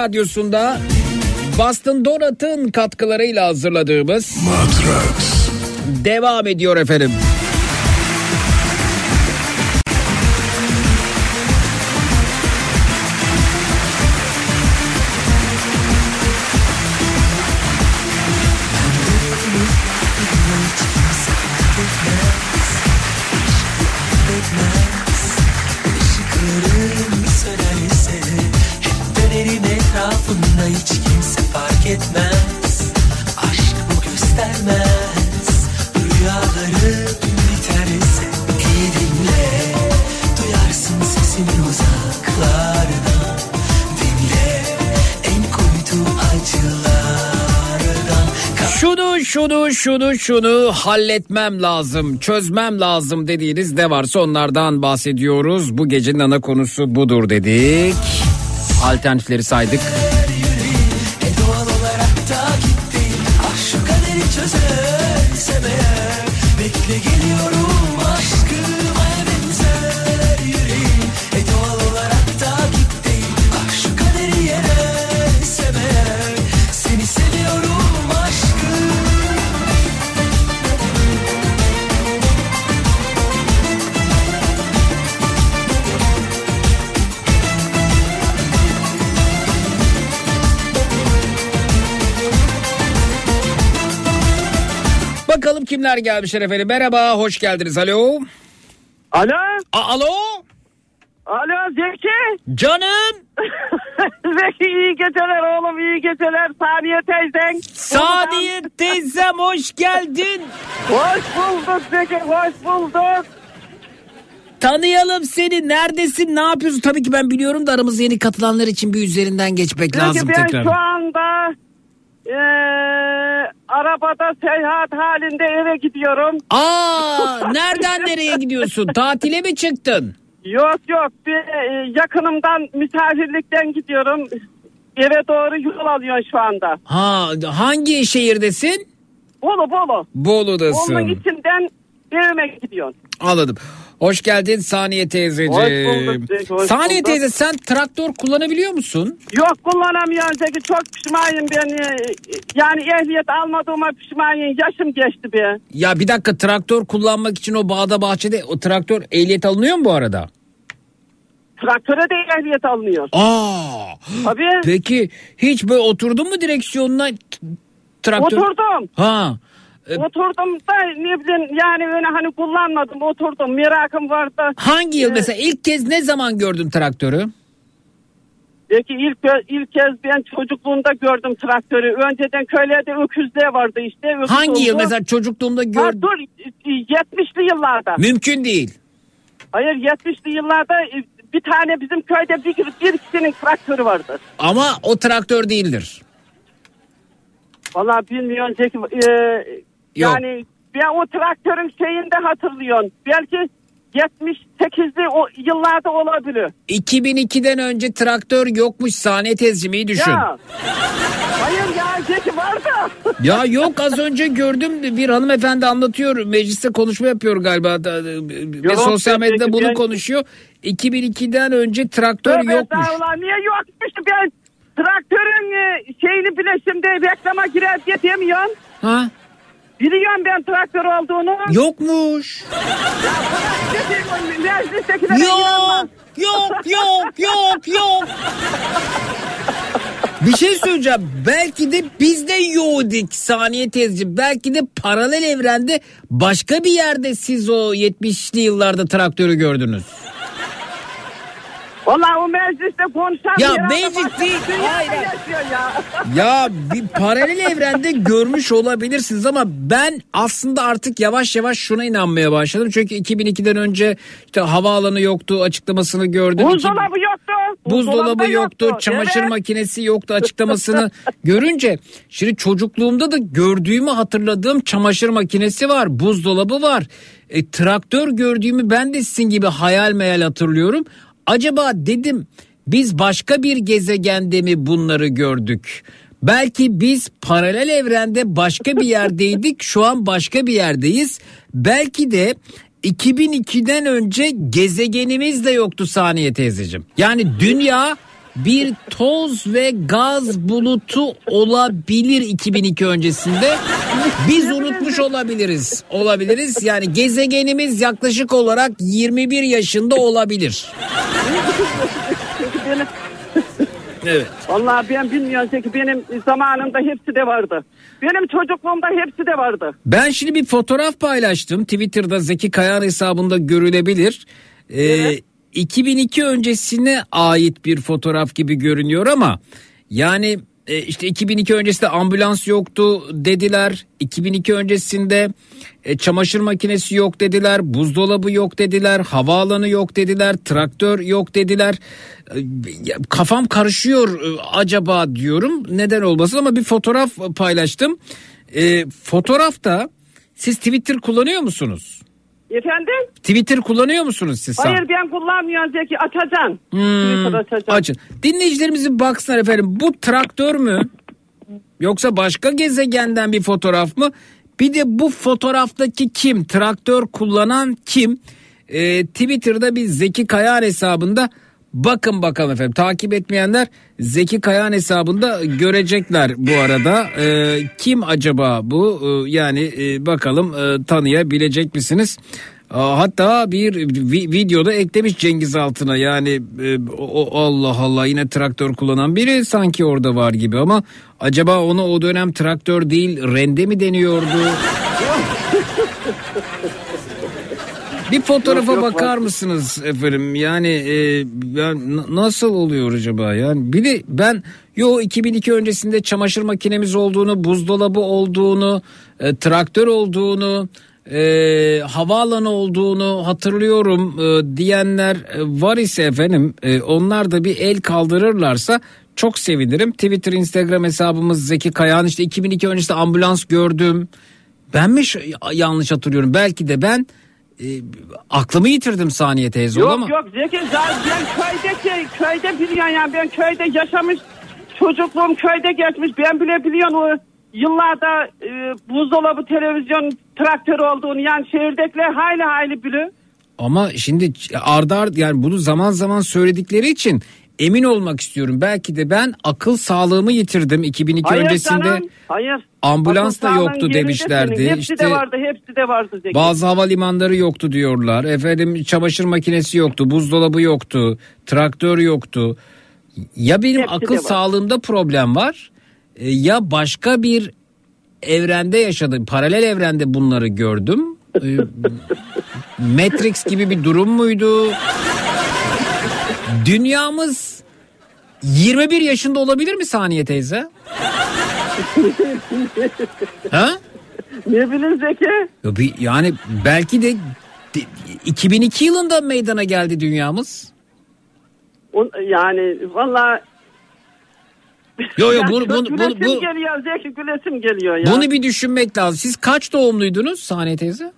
Radyosunda Boston Donut'ın katkılarıyla hazırladığımız Matrax. devam ediyor efendim. Şunu şunu halletmem lazım, çözmem lazım dediğiniz ne varsa onlardan bahsediyoruz. Bu gecenin ana konusu budur dedik. Alternatifleri saydık. Kimler gelmişler efendim. Merhaba, hoş geldiniz. Alo. Alo. A- alo. Alo Zeki. Canım. Zeki iyi geceler oğlum iyi geceler. Saniye teyzen. Saniye teyzem hoş geldin. Hoş bulduk Zeki hoş bulduk. Tanıyalım seni. Neredesin? Ne yapıyorsun? Tabii ki ben biliyorum da aramıza yeni katılanlar için bir üzerinden geçmek Zeki lazım ben tekrar. şu anda eee, arabada seyahat halinde eve gidiyorum. Aa, nereden nereye gidiyorsun? Tatile mi çıktın? Yok yok bir e, yakınımdan misafirlikten gidiyorum. Eve doğru yol alıyor şu anda. Ha, hangi şehirdesin? Bolu Bolu. Bolu'dasın. Onun içinden evime gidiyorum. Anladım. Hoş geldin Saniye teyzeciğim. Hoş bulduk, Zeki, hoş Saniye bulduk. teyze sen traktör kullanabiliyor musun? Yok kullanamıyorum Zeki çok pişmanım ben. e, Yani ehliyet almadığıma pişmanım. Yaşım geçti be. Ya bir dakika traktör kullanmak için o bağda bahçede o traktör ehliyet alınıyor mu bu arada? Traktöre de ehliyet alınıyor. Aa. Tabii. Peki hiç böyle oturdun mu direksiyonuna traktör? Oturdum. Ha. E, Oturdum da ne bileyim yani öyle hani kullanmadım oturdum merakım vardı. Hangi yıl Ee, mesela ilk kez ne zaman gördün traktörü? Belki ilk ilk kez ben çocukluğumda gördüm traktörü. Önceden köylerde öküzler vardı işte. öküz Hangi yıl oldu. mesela çocukluğumda gördün? dur 70'li yıllarda. Mümkün değil. Hayır 70'li yıllarda e, bir tane bizim köyde bir, bir kişinin traktörü vardı. Ama o traktör değildir. Valla bilmiyorum Zeki. e, yani ben o traktörün şeyinde hatırlıyorum. Belki 78'li o yıllarda olabilir. 2002'den önce traktör yokmuş sahne tezcimeyi düşün. Ya. Hayır ya Zeki vardı. Ya yok az önce gördüm bir hanımefendi anlatıyor mecliste konuşma yapıyor galiba da- ve Yok, sosyal medyada bunu ben- konuşuyor. 2002'den önce traktör Tövbe yokmuş. estağfurullah, niye yokmuş? Ben traktörün e, şeyini bile şimdi reklama girer diye demiyorum. Ha? Biliyorum ben traktör olduğunu. Yokmuş. Meclistekilere Yok, inanmam. yok, yok, yok, yok. Bir şey söyleyeceğim. Belki de biz de yoğdik saniye teyzeciğim. Belki de paralel evrende başka bir yerde siz o 70'li yıllarda traktörü gördünüz. Valla o mecliste konuşan Ya bir meclis değil, hayır. ya. Ya bir paralel evrende görmüş olabilirsiniz ama ben aslında artık yavaş yavaş şuna inanmaya başladım. Çünkü 2002'den önce işte havaalanı yoktu açıklamasını gördüm. Buzdolabı yoktu. Buzdolabı yoktu, çamaşır Evet. makinesi yoktu açıklamasını görünce şimdi çocukluğumda da gördüğümü hatırladığım çamaşır makinesi var, buzdolabı var. E, traktör gördüğümü ben de sizin gibi hayal meyal hatırlıyorum. Acaba dedim biz başka bir gezegende mi bunları gördük? Belki biz paralel evrende başka bir yerdeydik şu an başka bir yerdeyiz. Belki de 2002'den önce gezegenimiz de yoktu Saniye teyzeciğim. Yani dünya bir toz ve gaz bulutu olabilir 2002 öncesinde. Biz unutmuş olabiliriz. Olabiliriz. Yani gezegenimiz yaklaşık olarak 21 yaşında olabilir. Evet. Vallahi ben bilmiyorum Zeki benim zamanımda hepsi de vardı. Benim çocukluğumda hepsi de vardı. Ben şimdi bir fotoğraf paylaştım. Twitter'da Zeki Kayan hesabında görülebilir. Ee, 2002 öncesine ait bir fotoğraf gibi görünüyor ama yani e, işte 2002 öncesinde ambulans yoktu dediler. 2002 öncesinde e, çamaşır makinesi yok dediler. Buzdolabı yok dediler. Havaalanı yok dediler. Traktör yok dediler. E, Kafam karışıyor acaba diyorum. Neden olmasın ama bir fotoğraf paylaştım. Fotoğrafta siz Twitter kullanıyor musunuz? Efendim? Twitter kullanıyor musunuz siz? Hayır ben kullanmıyorum Zeki açacaksın. Hmm, açacaksın. açın. Dinleyicilerimizin baksınlar efendim. Bu traktör mü? Yoksa başka gezegenden bir fotoğraf mı? Bir de bu fotoğraftaki kim? Traktör kullanan kim? Ee, Twitter'da bir Zeki Kayan hesabında bakın bakalım efendim. Takip etmeyenler Zeki Kayan hesabında görecekler bu arada. Ee, kim acaba bu? Ee, yani e, bakalım e, tanıyabilecek misiniz? Hatta bir vi- videoda eklemiş Cengiz altına yani e, o- Allah Allah yine traktör kullanan biri sanki orada var gibi ama acaba ona o dönem traktör değil rende mi deniyordu? Bir fotoğrafa Yok, yok, bakar var. mısınız efendim? Yani e, yani n- nasıl oluyor acaba? Yani bir de ben yo 2002 öncesinde çamaşır makinemiz olduğunu, buzdolabı olduğunu, e, traktör olduğunu, e, havaalanı olduğunu hatırlıyorum e, diyenler e, var ise efendim e, onlar da bir el kaldırırlarsa çok sevinirim. Twitter, Instagram hesabımız Zeki Kayağan işte 2002 öncesinde ambulans gördüm. Ben mi yanlış hatırlıyorum? Belki de ben e, aklımı yitirdim saniye teyze Yok ama. yok Zeki zaten ben köydeki köyde biliyorum yani ben köyde yaşamış çocukluğum köyde geçmiş ben bile biliyorum o yıllarda e, buzdolabı televizyon traktör olduğunu yani şehirdekiler hayli hayli biliyor. Ama şimdi ardı ardı yani bunu zaman zaman söyledikleri için emin olmak istiyorum. Belki de ben akıl sağlığımı yitirdim 2002 Hayır öncesinde. canım, hayır. ambulans da yoktu demişlerdi. senin. Hepsi İşte de vardı hepsi de vardı Zeki. Bazı havalimanları yoktu diyorlar. Efendim çamaşır makinesi yoktu, buzdolabı yoktu, traktör yoktu. Ya benim Hepsi akıl sağlığımda problem var e, ya başka bir evrende yaşadım. Paralel evrende bunları gördüm. Ee, Matrix gibi bir durum muydu? Dünyamız 21 yaşında olabilir mi Saniye teyze? ha? Ne bileyim Zeki? Yani belki de de- 2002 yılında meydana geldi dünyamız. Yani valla Yo yo bunu, bunu, bunu, bu- geliyor Zeki gülesim geliyor ya. bunu bir düşünmek lazım. Siz kaç doğumluydunuz Saniye teyze?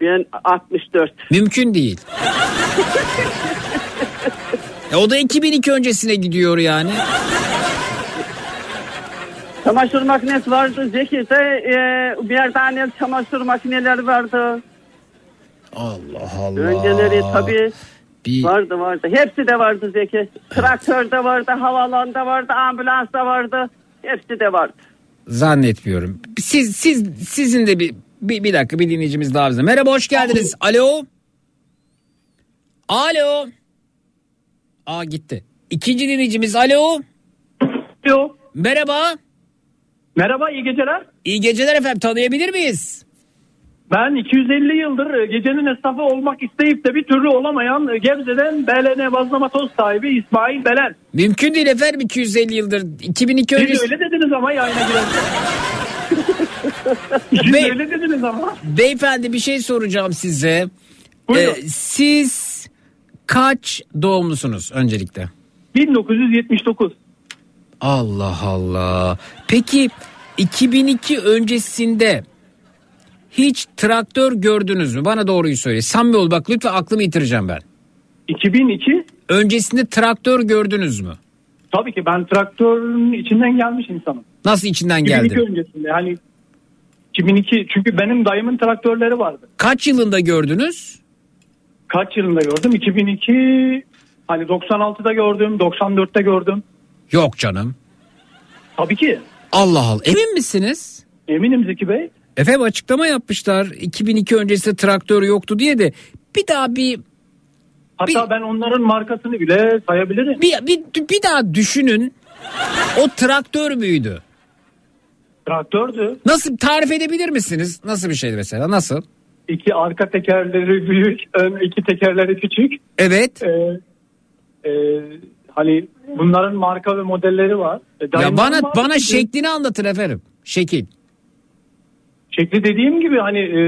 Ben 64. Mümkün değil. E o da 2002 öncesine gidiyor yani. Çamaşır makinesi vardı Zeki de e, bir tane çamaşır makineleri vardı. Allah Allah. Önceleri tabii Bir- vardı vardı. Hepsi de vardı Zeki. Traktör de vardı, havalanda vardı, ambulans da vardı. Hepsi de vardı. Zannetmiyorum. Siz siz sizin de bir bir, bir dakika bir dinleyicimiz daha bize. Merhaba hoş geldiniz. Alo. Alo. Aa gitti. İkinci dinleyicimiz alo. Alo. Merhaba. Merhaba iyi geceler. İyi geceler efendim tanıyabilir miyiz? Ben 250 yıldır e, gecenin esnafı olmak isteyip de bir türlü olamayan e, Gebze'den BLN bazlama toz sahibi İsmail Belen. Mümkün değil efendim 250 yıldır. 2002 Siz öncesi. öyle dediniz ama yayına. Siz Be- öyle dediniz ama. Beyefendi bir şey soracağım size. Buyurun. Ee, siz kaç doğumlusunuz öncelikle? 1979. Allah Allah. Peki 2002 öncesinde hiç traktör gördünüz mü? Bana doğruyu söyle. Samimi ol bak lütfen aklımı yitireceğim ben. 2002 Öncesinde traktör gördünüz mü? tabii ki ben traktörün içinden gelmiş insanım. Nasıl içinden 2002 geldi? öncesinde yani 2002 çünkü benim dayımın traktörleri vardı. Kaç yılında gördünüz? Kaç yılında gördüm? 2002 hani 96'da gördüm, 94'te gördüm. Yok canım. Tabii ki. Allah Allah. Emin misiniz? Eminim Zeki Bey. Efendim açıklama yapmışlar. 2002 öncesinde traktör yoktu diye de bir daha bir Hatta ben onların markasını bile sayabilirim. bir, bir, bir daha düşünün. O traktör müydü? Traktördü. Nasıl tarif edebilir misiniz? Nasıl bir şeydi mesela? Nasıl? İki arka tekerleri büyük, ön iki tekerleri küçük. Evet. Ee, e, hani bunların marka ve modelleri var. E, Ya bana var. bana şeklini anlatın efendim. Şekil. Şekli dediğim gibi hani e,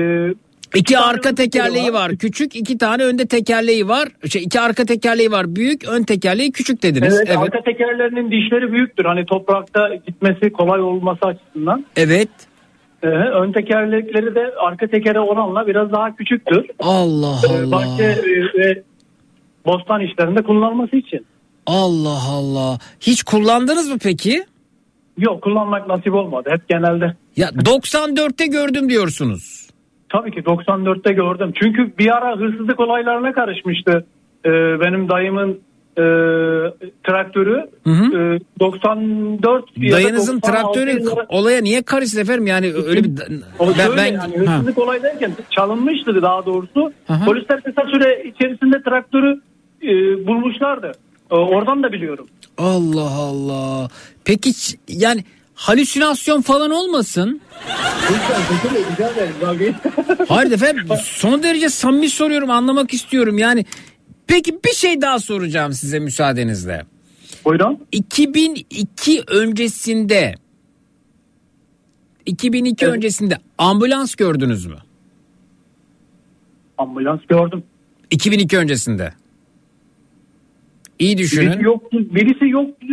İki arka tekerleği var. var. Küçük iki tane önde tekerleği var. Şey, iki arka tekerleği var. Büyük ön tekerleği küçük dediniz. evet, Evet. arka tekerlerinin dişleri büyüktür. Hani toprakta gitmesi kolay olması açısından. Evet. Ee, ön tekerlekleri de arka tekere oranla biraz daha küçüktür. Allah Ee, Allah. bahçe e, ve bostan işlerinde kullanılması için. Allah Allah. Hiç kullandınız mı peki? Yok kullanmak nasip olmadı. Hep genelde. Ya 94'te gördüm diyorsunuz. Tabii ki 94'te gördüm. Çünkü bir ara hırsızlık olaylarına karışmıştı. Ee, benim dayımın e, traktörü. Hı hı. E, 94 ya da Dayınızın 96 traktörü yıllara- olaya niye karıştı efendim? Yani öyle bir O ben, ben yani ha. hırsızlık olay derken çalınmıştı daha doğrusu. Aha. Polisler kısa süre içerisinde traktörü e, bulmuşlardı. E, oradan da biliyorum. Allah Allah. Peki yani halüsinasyon falan olmasın? Hayır efendim son derece samimi soruyorum anlamak istiyorum yani. Peki bir şey daha soracağım size müsaadenizle. Buyurun. 2002 öncesinde 2002 öncesinde ambulans gördünüz mü? Ambulans gördüm. 2002 öncesinde. İyi düşünün. Birisi yoktu. Birisi yoktu.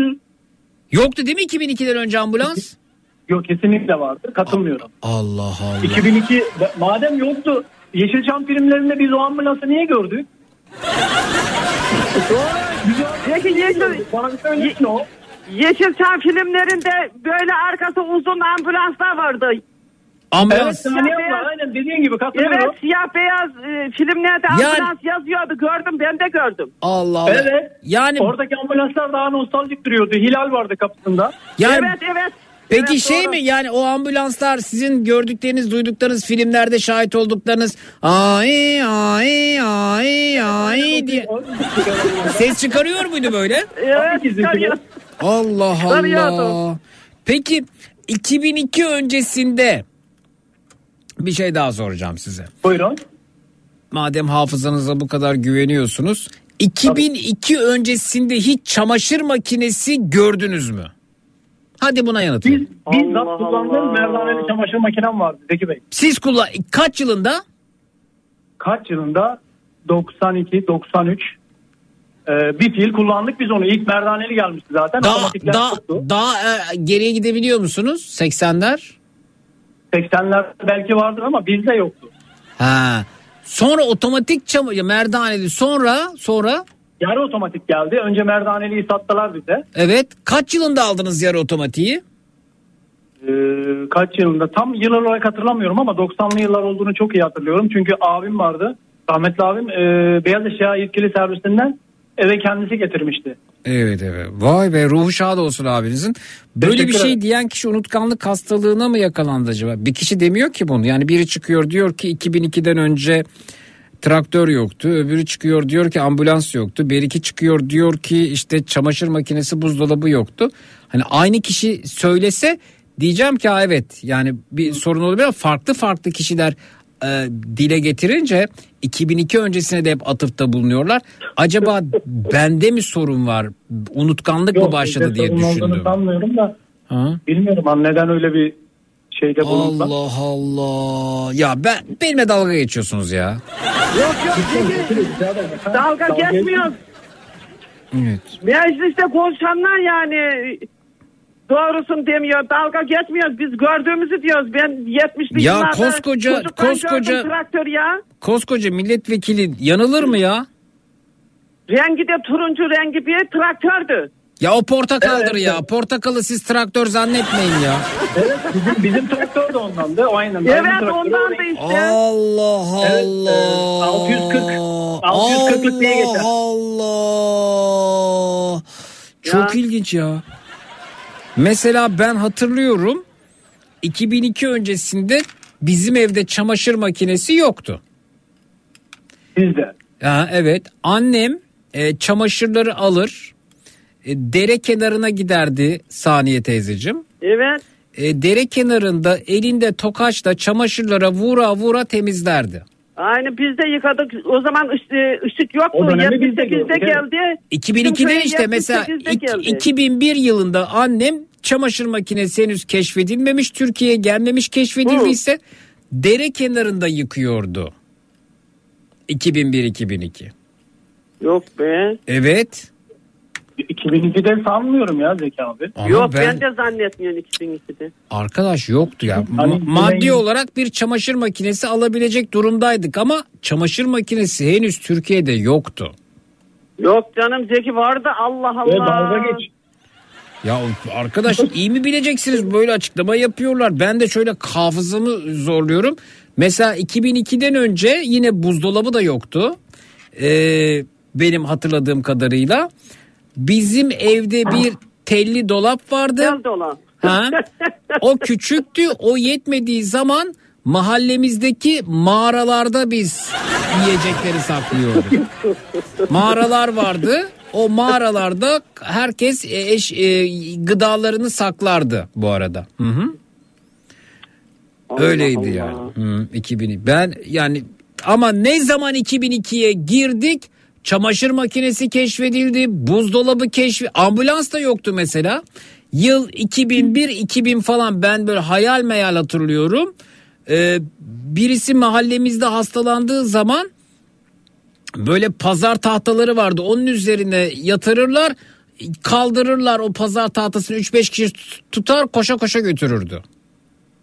Yoktu değil mi 2002'den önce ambulans? Yok kesinlikle vardı. Katılmıyorum. Allah Allah. 2002 madem yoktu Yeşilçam filmlerinde biz o ambulansı niye gördük? Peki Yeşil, Bana bir söylesin o. Yeşilçam filmlerinde böyle arkası uzun ambulanslar vardı. Ambulans. Evet Saniye abla aynen dediğin gibi katılıyorum. Evet siyah beyaz e, filmlerde Yani- ambulans yazıyordu gördüm ben de gördüm. Allah Allah. Evet. Yani Oradaki ambulanslar daha nostaljik duruyordu. Hilal vardı kapısında. yani Evet evet. Peki Evet, şey doğru. mi yani o ambulanslar sizin gördükleriniz, duyduklarınız, filmlerde şahit olduklarınız ay ay ay ay diye ses çıkarıyor muydu böyle? Evet. Allah. Allah. Peki 2002 öncesinde bir şey daha soracağım size. Buyurun. Madem hafızanıza bu kadar güveniyorsunuz. 2002 öncesinde hiç çamaşır makinesi gördünüz mü? Hadi buna yanıt verin. Bizzat kullandığım merdaneli çamaşır makinem vardı Zeki Bey. Siz kullan kaç yılında? Kaç yılında? 92, 93. Ee, bir fiil kullandık biz onu. İlk merdaneli gelmişti zaten. Daha daha yoktu. daha e, geriye gidebiliyor musunuz? 80'ler? 80'ler belki vardır ama bizde yoktu. Ha. Sonra otomatik çamaşır merdaneli sonra sonra Yarı otomatik geldi. Önce merdaneliyi sattılar bize. evet kaç yılında aldınız yarı otomatiği? Ee, kaç yılında tam yıl olarak hatırlamıyorum ama 90'lı yıllar olduğunu çok iyi hatırlıyorum. Çünkü abim vardı. Rahmetli abim e, beyaz eşya yetkili servisinden eve kendisi getirmişti. Evet evet. Vay be ruhu şad olsun abinizin. Böyle bir şey diyen kişi unutkanlık hastalığına mı yakalandı acaba? Bir kişi demiyor ki bunu. Yani biri çıkıyor diyor ki 2002'den önce traktör yoktu. Öbürü çıkıyor diyor ki ambulans yoktu. Beriki çıkıyor diyor ki işte çamaşır makinesi buzdolabı yoktu. Hani aynı kişi söylese diyeceğim ki evet yani bir sorun olabilir ama farklı farklı kişiler e, dile getirince 2002 öncesine de hep atıfta bulunuyorlar. Acaba bende mi sorun var? Unutkanlık mı Yok, başladı bizde diye düşündüm. sanmıyorum da Ha? bilmiyorum ama neden öyle bir şeyde bulundular. Allah Allah. Ya ben benimle dalga geçiyorsunuz ya. Yok yok. Dalga geçmiyoruz. Evet. Mecliste konuşanlar yani doğrusun demiyor. Dalga geçmiyoruz. Biz gördüğümüzü diyoruz. Ben 70'li Ya yıllarda koskoca- koskoca- traktör ya. Koskoca milletvekili yanılır mı ya? Rengi de turuncu rengi bir traktördü. Ya o portakaldır ya. Portakalı siz traktör zannetmeyin ya. Evet bizim, bizim traktör de ondan da o aynen. Evet ondan da işte. Allah Evet, Allah. e, 640 640'lık diye geçer. Allah. Çok Ya. ilginç ya. Mesela ben hatırlıyorum 2002 öncesinde bizim evde çamaşır makinesi yoktu. Bizde. Ha, evet annem e, çamaşırları alır e, dere kenarına giderdi Saniye teyzeciğim. Evet. E, dere kenarında elinde tokaçla çamaşırlara vura vura temizlerdi. Aynı biz de yıkadık. O zaman ışık, ışık yoktu. O dönemi biz de 78'de gördük, evet. geldi. 2002'de Bizim işte mesela 78'de ik- geldi. 2001 yılında annem çamaşır makinesi henüz keşfedilmemiş Türkiye'ye gelmemiş keşfedildiyse dere kenarında yıkıyordu. 2001-2002. Yok be. Evet. 2002'de sanmıyorum ya Zeki abi. Ama Yok ben... ben, de zannetmiyorum 2002'de. arkadaş yoktu ya. Hani Ma- maddi güven- olarak bir çamaşır makinesi alabilecek durumdaydık ama çamaşır makinesi henüz Türkiye'de yoktu. Yok canım Zeki vardı Allah Allah. Ve dalga geç. Ya arkadaş iyi mi bileceksiniz böyle açıklama yapıyorlar. Ben de şöyle hafızamı zorluyorum. Mesela 2002'den önce yine buzdolabı da yoktu. Ee, benim hatırladığım kadarıyla. Bizim evde bir telli dolap vardı. Gel dolan. Ha? O küçüktü. O yetmediği zaman mahallemizdeki mağaralarda biz yiyecekleri saklıyorduk. Mağaralar vardı. O mağaralarda herkes e, eş, e, gıdalarını saklardı bu arada. Hı hı. Öyleydi Allah. yani. Hı, 2000. Ben yani ama ne zaman 2002'ye girdik çamaşır makinesi keşfedildi, buzdolabı keşfi, ambulans da yoktu mesela. Yıl 2001 2000 falan ben böyle hayal meyal hatırlıyorum. Ee, birisi mahallemizde hastalandığı zaman böyle pazar tahtaları vardı. Onun üzerine yatırırlar, kaldırırlar o pazar tahtasını 3-5 kişi tutar koşa koşa götürürdü.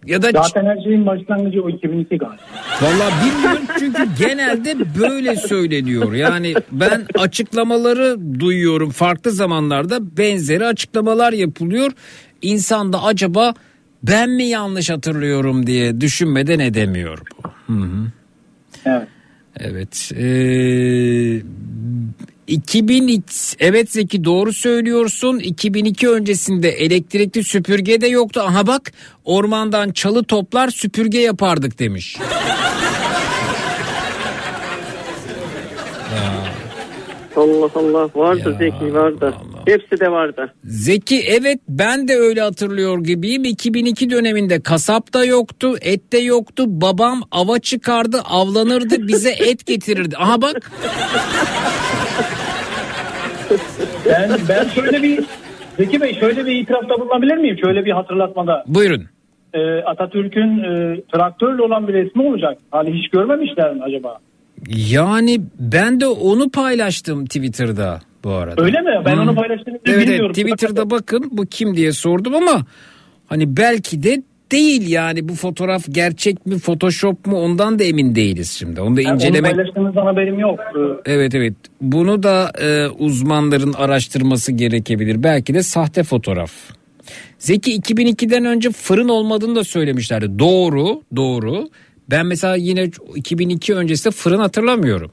Ya da Zaten her şeyin başlangıcı o 2002 galiba. Vallahi bilmiyorum çünkü genelde böyle söyleniyor. Yani ben açıklamaları duyuyorum farklı zamanlarda benzeri açıklamalar yapılıyor. İnsan da acaba ben mi yanlış hatırlıyorum diye düşünmeden edemiyor bu. Hı hı. Evet. Evet. Ee, 2000 evet Zeki doğru söylüyorsun. 2002 öncesinde elektrikli süpürge de yoktu. Aha bak ormandan çalı toplar süpürge yapardık demiş. Allah Allah vardı Ya, Zeki vardı. Allah Hepsi de vardı. Zeki evet ben de öyle hatırlıyor gibiyim. 2002 döneminde kasap da yoktu, et de yoktu. Babam ava çıkardı, avlanırdı, bize et getirirdi. Aha bak. Ben, ben şöyle bir Zeki Bey şöyle bir itirafta bulunabilir miyim? Şöyle bir hatırlatmada. Buyurun. Ee, Atatürk'ün e, traktörle olan bir resmi olacak. Hani hiç görmemişler mi acaba? Yani ben de onu paylaştım Twitter'da bu arada. Öyle mi? Ben Hmm. onu paylaştığını Evet, evet bilmiyorum. Twitter'da bakın bu kim diye sordum ama hani belki de değil yani bu fotoğraf gerçek mi photoshop mu ondan da emin değiliz şimdi. Onu da Yani incelemek Onu paylaştığınızdan haberim yok. Evet evet bunu da e, uzmanların araştırması gerekebilir. Belki de sahte fotoğraf. Zeki 2002'den önce fırın olmadığını da söylemişlerdi. Doğru doğru. Ben mesela yine 2002 öncesinde fırın hatırlamıyorum.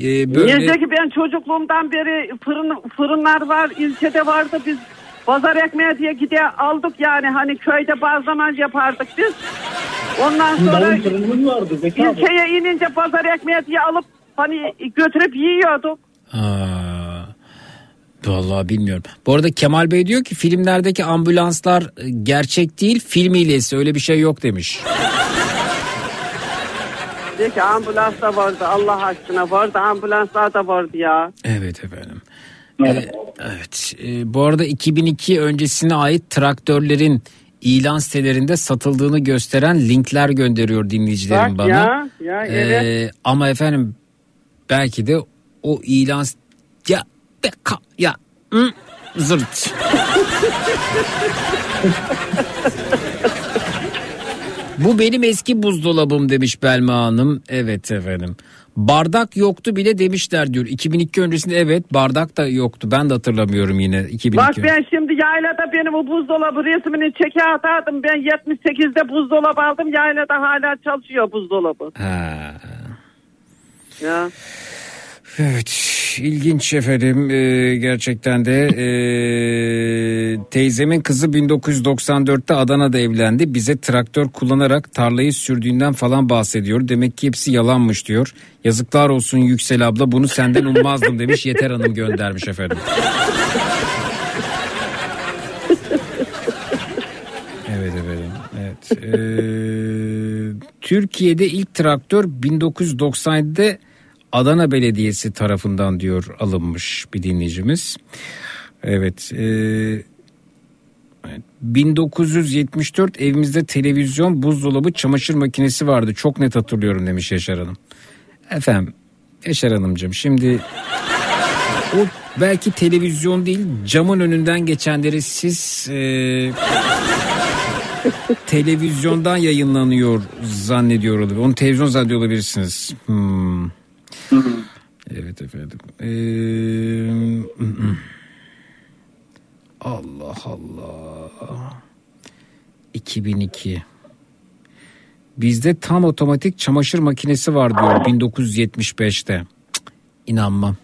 Ee, böyle... Niye ki ben çocukluğumdan beri fırın fırınlar var, ilçede vardı biz pazar ekmeği diye gide aldık yani hani köyde bazlama yapardık biz. Ondan sonra vardı ilçeye inince pazar ekmeği diye alıp hani götürüp yiyorduk. Aa, vallahi bilmiyorum. Bu arada Kemal Bey diyor ki filmlerdeki ambulanslar gerçek değil film hilesi öyle bir şey yok demiş. Diyor ki ambulans da vardı Allah aşkına vardı ambulanslar da vardı ya. Evet efendim. Evet. evet. Ee, bu arada 2002 öncesine ait traktörlerin ilan sitelerinde satıldığını gösteren linkler gönderiyor dinleyicilerim Bak bana. ya, ya, evet. Ee, ama efendim belki de o ilan ya be, ka, ya hı, zırt. Bu benim eski buzdolabım demiş Belma Hanım. Evet efendim. Bardak yoktu bile demişler diyor. 2002 öncesinde evet bardak da yoktu. Ben de hatırlamıyorum yine 2002. Bak ben şimdi yaylada benim o buzdolabı resmini çeke atardım. Ben 78'de buzdolabı aldım. Yaylada hala çalışıyor buzdolabı. Ha. Ya. Evet ilginç efendim Ee, gerçekten de ee, teyzemin kızı 1994'te Adana'da evlendi bize traktör kullanarak tarlayı sürdüğünden falan bahsediyor demek ki hepsi yalanmış diyor yazıklar olsun Yüksel abla bunu senden ummazdım demiş Yeter Hanım göndermiş efendim. Evet efendim. Evet. Ee, Türkiye'de ilk traktör 1997'de Adana Belediyesi tarafından diyor alınmış bir dinleyicimiz. Evet. E, evet, 1974 evimizde televizyon, buzdolabı, çamaşır makinesi vardı. Çok net hatırlıyorum demiş Yaşar Hanım. Efendim Yaşar Hanımcığım şimdi o belki televizyon değil camın önünden geçenleri siz e, televizyondan yayınlanıyor zannediyor olabilir. Onu televizyon zannediyor olabilirsiniz. Hmm. Evet efendim. Ee, Allah Allah. 2002. Bizde tam otomatik çamaşır makinesi var diyor 1975'te. Cık, İnanmam.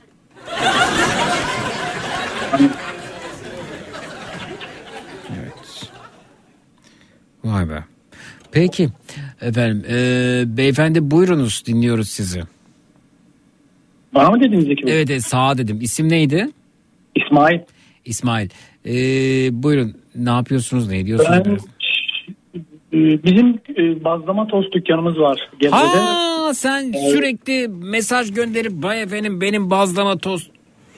Evet. Vay be. Peki efendim e, beyefendi buyurunuz dinliyoruz sizi. Bana mı dediniz Zeki Bey? Evet, evet sağa dedim. İsim neydi? İsmail. İsmail. Ee, buyurun ne yapıyorsunuz ne ediyorsunuz? Ben, e, bizim e, bazlama tost dükkanımız var Gebze'de. Ha sen sürekli mesaj gönderip vay efendim benim bazlama tost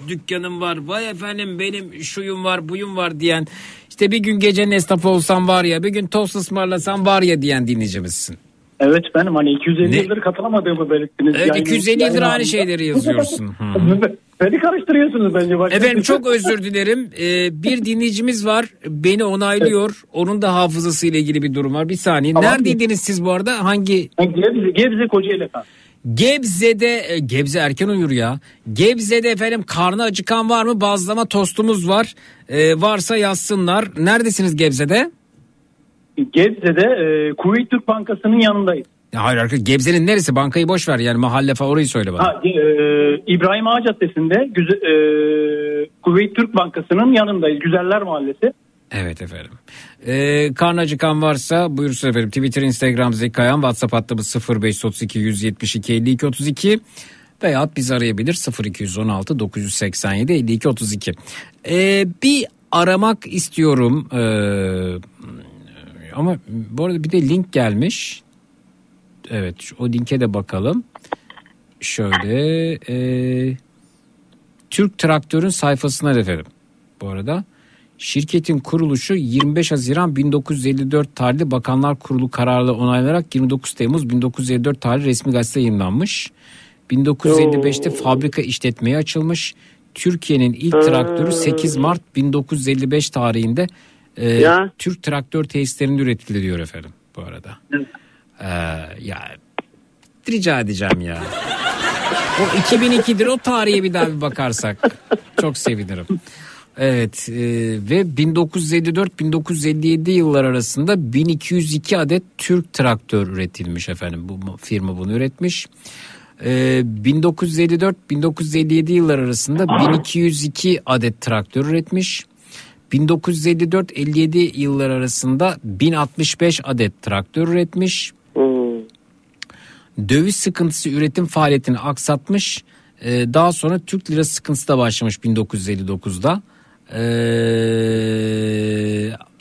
dükkanım var. Vay efendim benim şuyum var buyum var diyen. işte bir gün gecenin esnafı olsam var ya bir gün tost ısmarlasam var ya diyen dinleyicimizsin. Evet benim hani 250 Ne? yıldır katılamadığımı belirttiniz. Evet Yayın- 250 yıldır yayın aynı anında. şeyleri yazıyorsun. Hı. Beni karıştırıyorsunuz bence. Başka Efendim çok özür dilerim. Ee, bir dinleyicimiz var. Beni onaylıyor. Onun da hafızası ile ilgili bir durum var. Bir saniye. Tamam. Neredeydiniz siz bu arada? Hangi? Gebze, Gebze Kocaeli efendim. Gebze'de e, Gebze erken uyur ya. Gebze'de efendim karnı acıkan var mı? Bazlama tostumuz var. Ee, varsa yazsınlar. Neredesiniz Gebze'de? Gebze'de e, Kuveyt Türk Bankası'nın yanındayız. Ya hayır arkadaş Gebze'nin neresi? Bankayı boş ver yani mahalle falan orayı söyle bana. Ha, e, İbrahim Ağa Caddesi'nde güze, e, Kuveyt Türk Bankası'nın yanındayız. Güzeller Mahallesi. Evet efendim. Ee, karnı acıkan varsa buyursun efendim. Twitter, Instagram Zeki Kayan, WhatsApp hattımız 0532 172 52 32. Veyahut bizi arayabilir 0216 987 52 32. Ee, bir aramak istiyorum. Ee, ama bu arada bir de link gelmiş. Evet o linke de bakalım. Şöyle e, Türk Traktör'ün sayfasına efendim. Bu arada şirketin kuruluşu 25 Haziran 1954 tarihli Bakanlar Kurulu kararıyla onaylanarak 29 Temmuz 1954 tarihli resmi gazete yayınlanmış. 1955'te fabrika işletmeye açılmış. Türkiye'nin ilk traktörü 8 Mart 1955 tarihinde e, Ya. Türk traktör tesislerinde üretildi diyor efendim bu arada. Ee, ya rica edeceğim ya. O 2002'dir o tarihe bir daha bir bakarsak çok sevinirim. Evet e, ve 1954-1957 yıllar arasında 1202 adet Türk traktör üretilmiş efendim. Bu firma bunu üretmiş. E, 1954-1957 yıllar arasında 1202 adet traktör üretmiş. 1954-57 yıllar arasında 1065 adet traktör üretmiş. Döviz sıkıntısı üretim faaliyetini aksatmış. Ee, daha sonra Türk lirası sıkıntısı da başlamış 1959'da. Ee,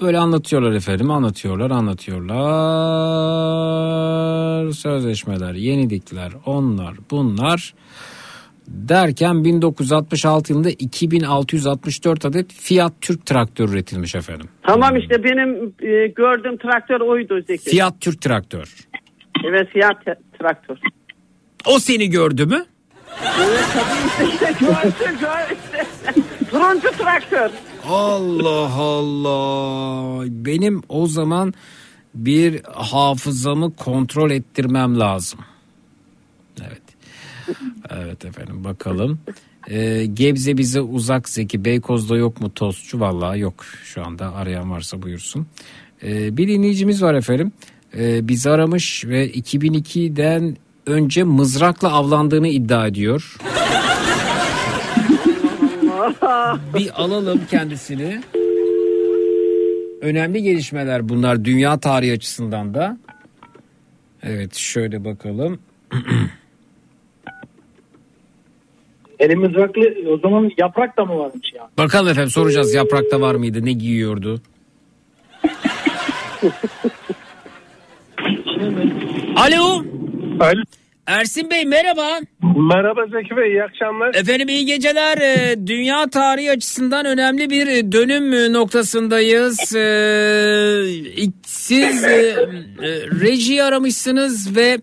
böyle anlatıyorlar efendim anlatıyorlar anlatıyorlar sözleşmeler yenilikler onlar bunlar derken 1966 yılında 2664 adet Fiat Türk traktör üretilmiş efendim. Tamam işte benim e, gördüğüm traktör oydu Zeki. Fiat Türk traktör. Evet Fiat traktör. O seni gördü mü? Evet tabii işte gördü gördü. Turuncu traktör. Allah Allah. Benim o zaman bir hafızamı kontrol ettirmem lazım. Evet. Efendim bakalım. Ee, Gebze bize uzak Zeki. Beykoz'da yok mu tostçu? Vallahi yok. Şu anda arayan varsa buyursun. Ee, bir dinleyicimiz var efendim. Ee, bizi aramış ve 2002'den önce mızrakla avlandığını iddia ediyor. bir alalım kendisini. Önemli gelişmeler bunlar dünya tarihi açısından da. Evet şöyle bakalım. Elimiz raklı o zaman yaprak da mı varmış ya? Bakalım efendim soracağız yaprakta var mıydı ne giyiyordu? Alo. Alo. Ersin Bey merhaba. Merhaba Zeki Bey iyi akşamlar. Efendim iyi geceler. Ee, Dünya tarihi açısından önemli bir dönüm noktasındayız. Ee, Siz e, e, reji aramışsınız ve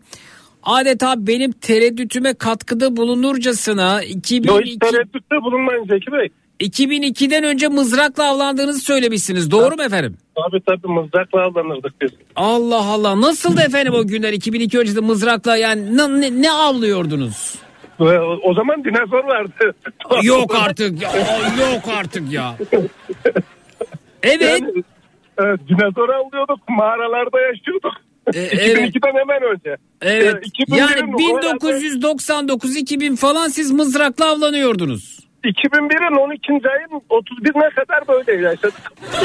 adeta benim tereddütüme katkıda bulunurcasına Yo, hiç 2002, tereddütte bulunmayın Zeki Bey. 2002'den önce mızrakla avlandığınızı söylemişsiniz. Doğru mu efendim? Tabii tabii mızrakla avlanırdık biz. Allah Allah. Nasıldı efendim o günler 2002 öncesinde mızrakla yani ne, ne, ne avlıyordunuz? O zaman dinozor vardı. Yok artık ya. Yok artık ya. Evet. Yani, e, dinozor avlıyorduk mağaralarda yaşıyorduk. E, evet. 2002'den hemen önce. Evet. E, 2001'in Yani herhalde 1999-2000 falan siz mızrakla avlanıyordunuz. 2001'in 12. ayın 31'ine kadar böyle yaşadık.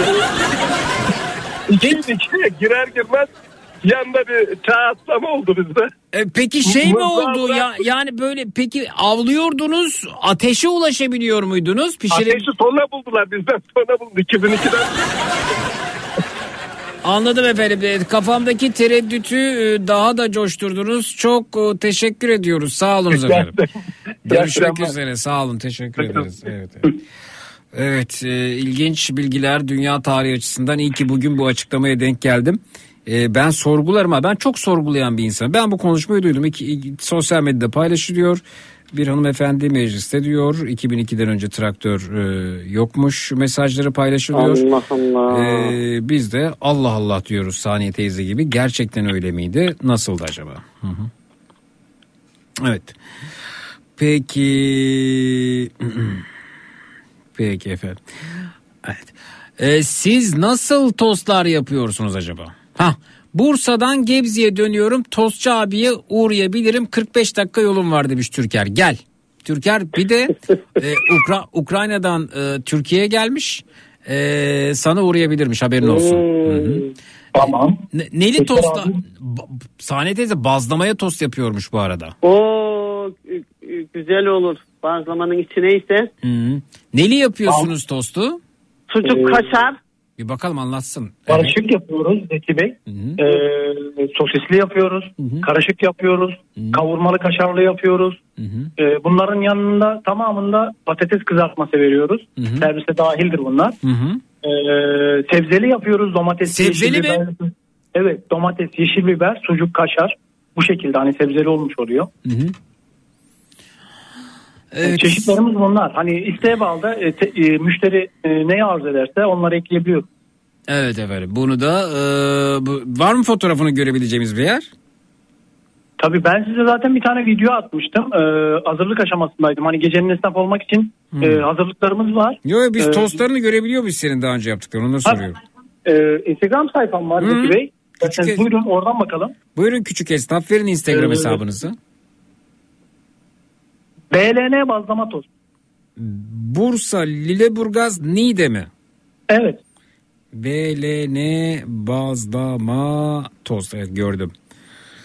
2002'ye girer girmez yanda bir çağ atlama oldu bizde. E, peki şey mi oldu ya yani böyle peki avlıyordunuz ateşe ulaşabiliyor muydunuz? Pişire... Ateşi sonra buldular bizden sonra buldu 2002'den. Anladım efendim. E, Kafamdaki tereddütü e, daha da coşturdunuz. Çok e, teşekkür ediyoruz. Sağ olun efendim. Görüşmek üzere. Sağ olun. Teşekkür ederiz. Evet. Evet. Evet, e, ilginç bilgiler dünya tarihi açısından iyi ki bugün bu açıklamaya denk geldim. E, ben sorgularım ben çok sorgulayan bir insanım. Ben bu konuşmayı duydum. İki- sosyal medyada paylaşılıyor. Bir hanımefendi mecliste diyor 2002'den önce traktör e, yokmuş mesajları paylaşılıyor. Allah Allah. E, biz de Allah Allah diyoruz Saniye teyze gibi. Gerçekten öyle miydi? Nasıldı acaba? Hı hı. Evet. Peki. Peki efendim. Evet. Ee, siz nasıl tostlar yapıyorsunuz acaba? Ha, Bursa'dan Gebze'ye dönüyorum. Tostçu abiye uğrayabilirim. 45 dakika yolum var demiş Türker. Gel. Türker bir de e, Ukra- Ukrayna'dan e, Türkiye'ye gelmiş. E, sana uğrayabilirmiş haberin olsun. Hı hı. Tamam. Ne- neli tosta? Ba- Saniye teyze bazlamaya tost yapıyormuş bu arada. O e, e, güzel olur. Bazlamanın içi neyse. Hı. Neli yapıyorsunuz tostu? Sucuk Ee, kaşar. Bir bakalım anlatsın. Karışık yapıyoruz Zeki Bey. Ee, sosisli yapıyoruz. Karışık yapıyoruz. Kavurmalı kaşarlı yapıyoruz. Ee, bunların yanında tamamında patates kızartması veriyoruz. Servise dahildir bunlar. Hı hı. Ee, sebzeli yapıyoruz. Domates, Sebzeli yeşil mi? biber. Evet domates, yeşil biber, sucuk, kaşar. Bu şekilde hani sebzeli olmuş oluyor. Hı hı. Evet. Çeşitlerimiz bunlar. Hani isteğe bağlı da e, te- e, müşteri e, neyi arzu ederse onları ekleyebiliyoruz. Evet efendim. Bunu da e, bu- var mı fotoğrafını görebileceğimiz bir yer? Tabii ben size zaten bir tane video atmıştım. Ee, hazırlık aşamasındaydım. Hani gecenin esnaf olmak için Hmm. e, hazırlıklarımız var. Yo yo, biz Ee, tostlarını görebiliyor muyuz senin daha önce yaptıklarını onu da soruyorum. e, Instagram sayfam var. Zeki Bey. İsterseniz buyurun oradan bakalım. Buyurun küçük esnaf verin Instagram Ee, hesabınızı. BLN bazlama tost. Bursa, Lüleburgaz, Niğde mi? Evet. BLN bazlama tost. Evet gördüm.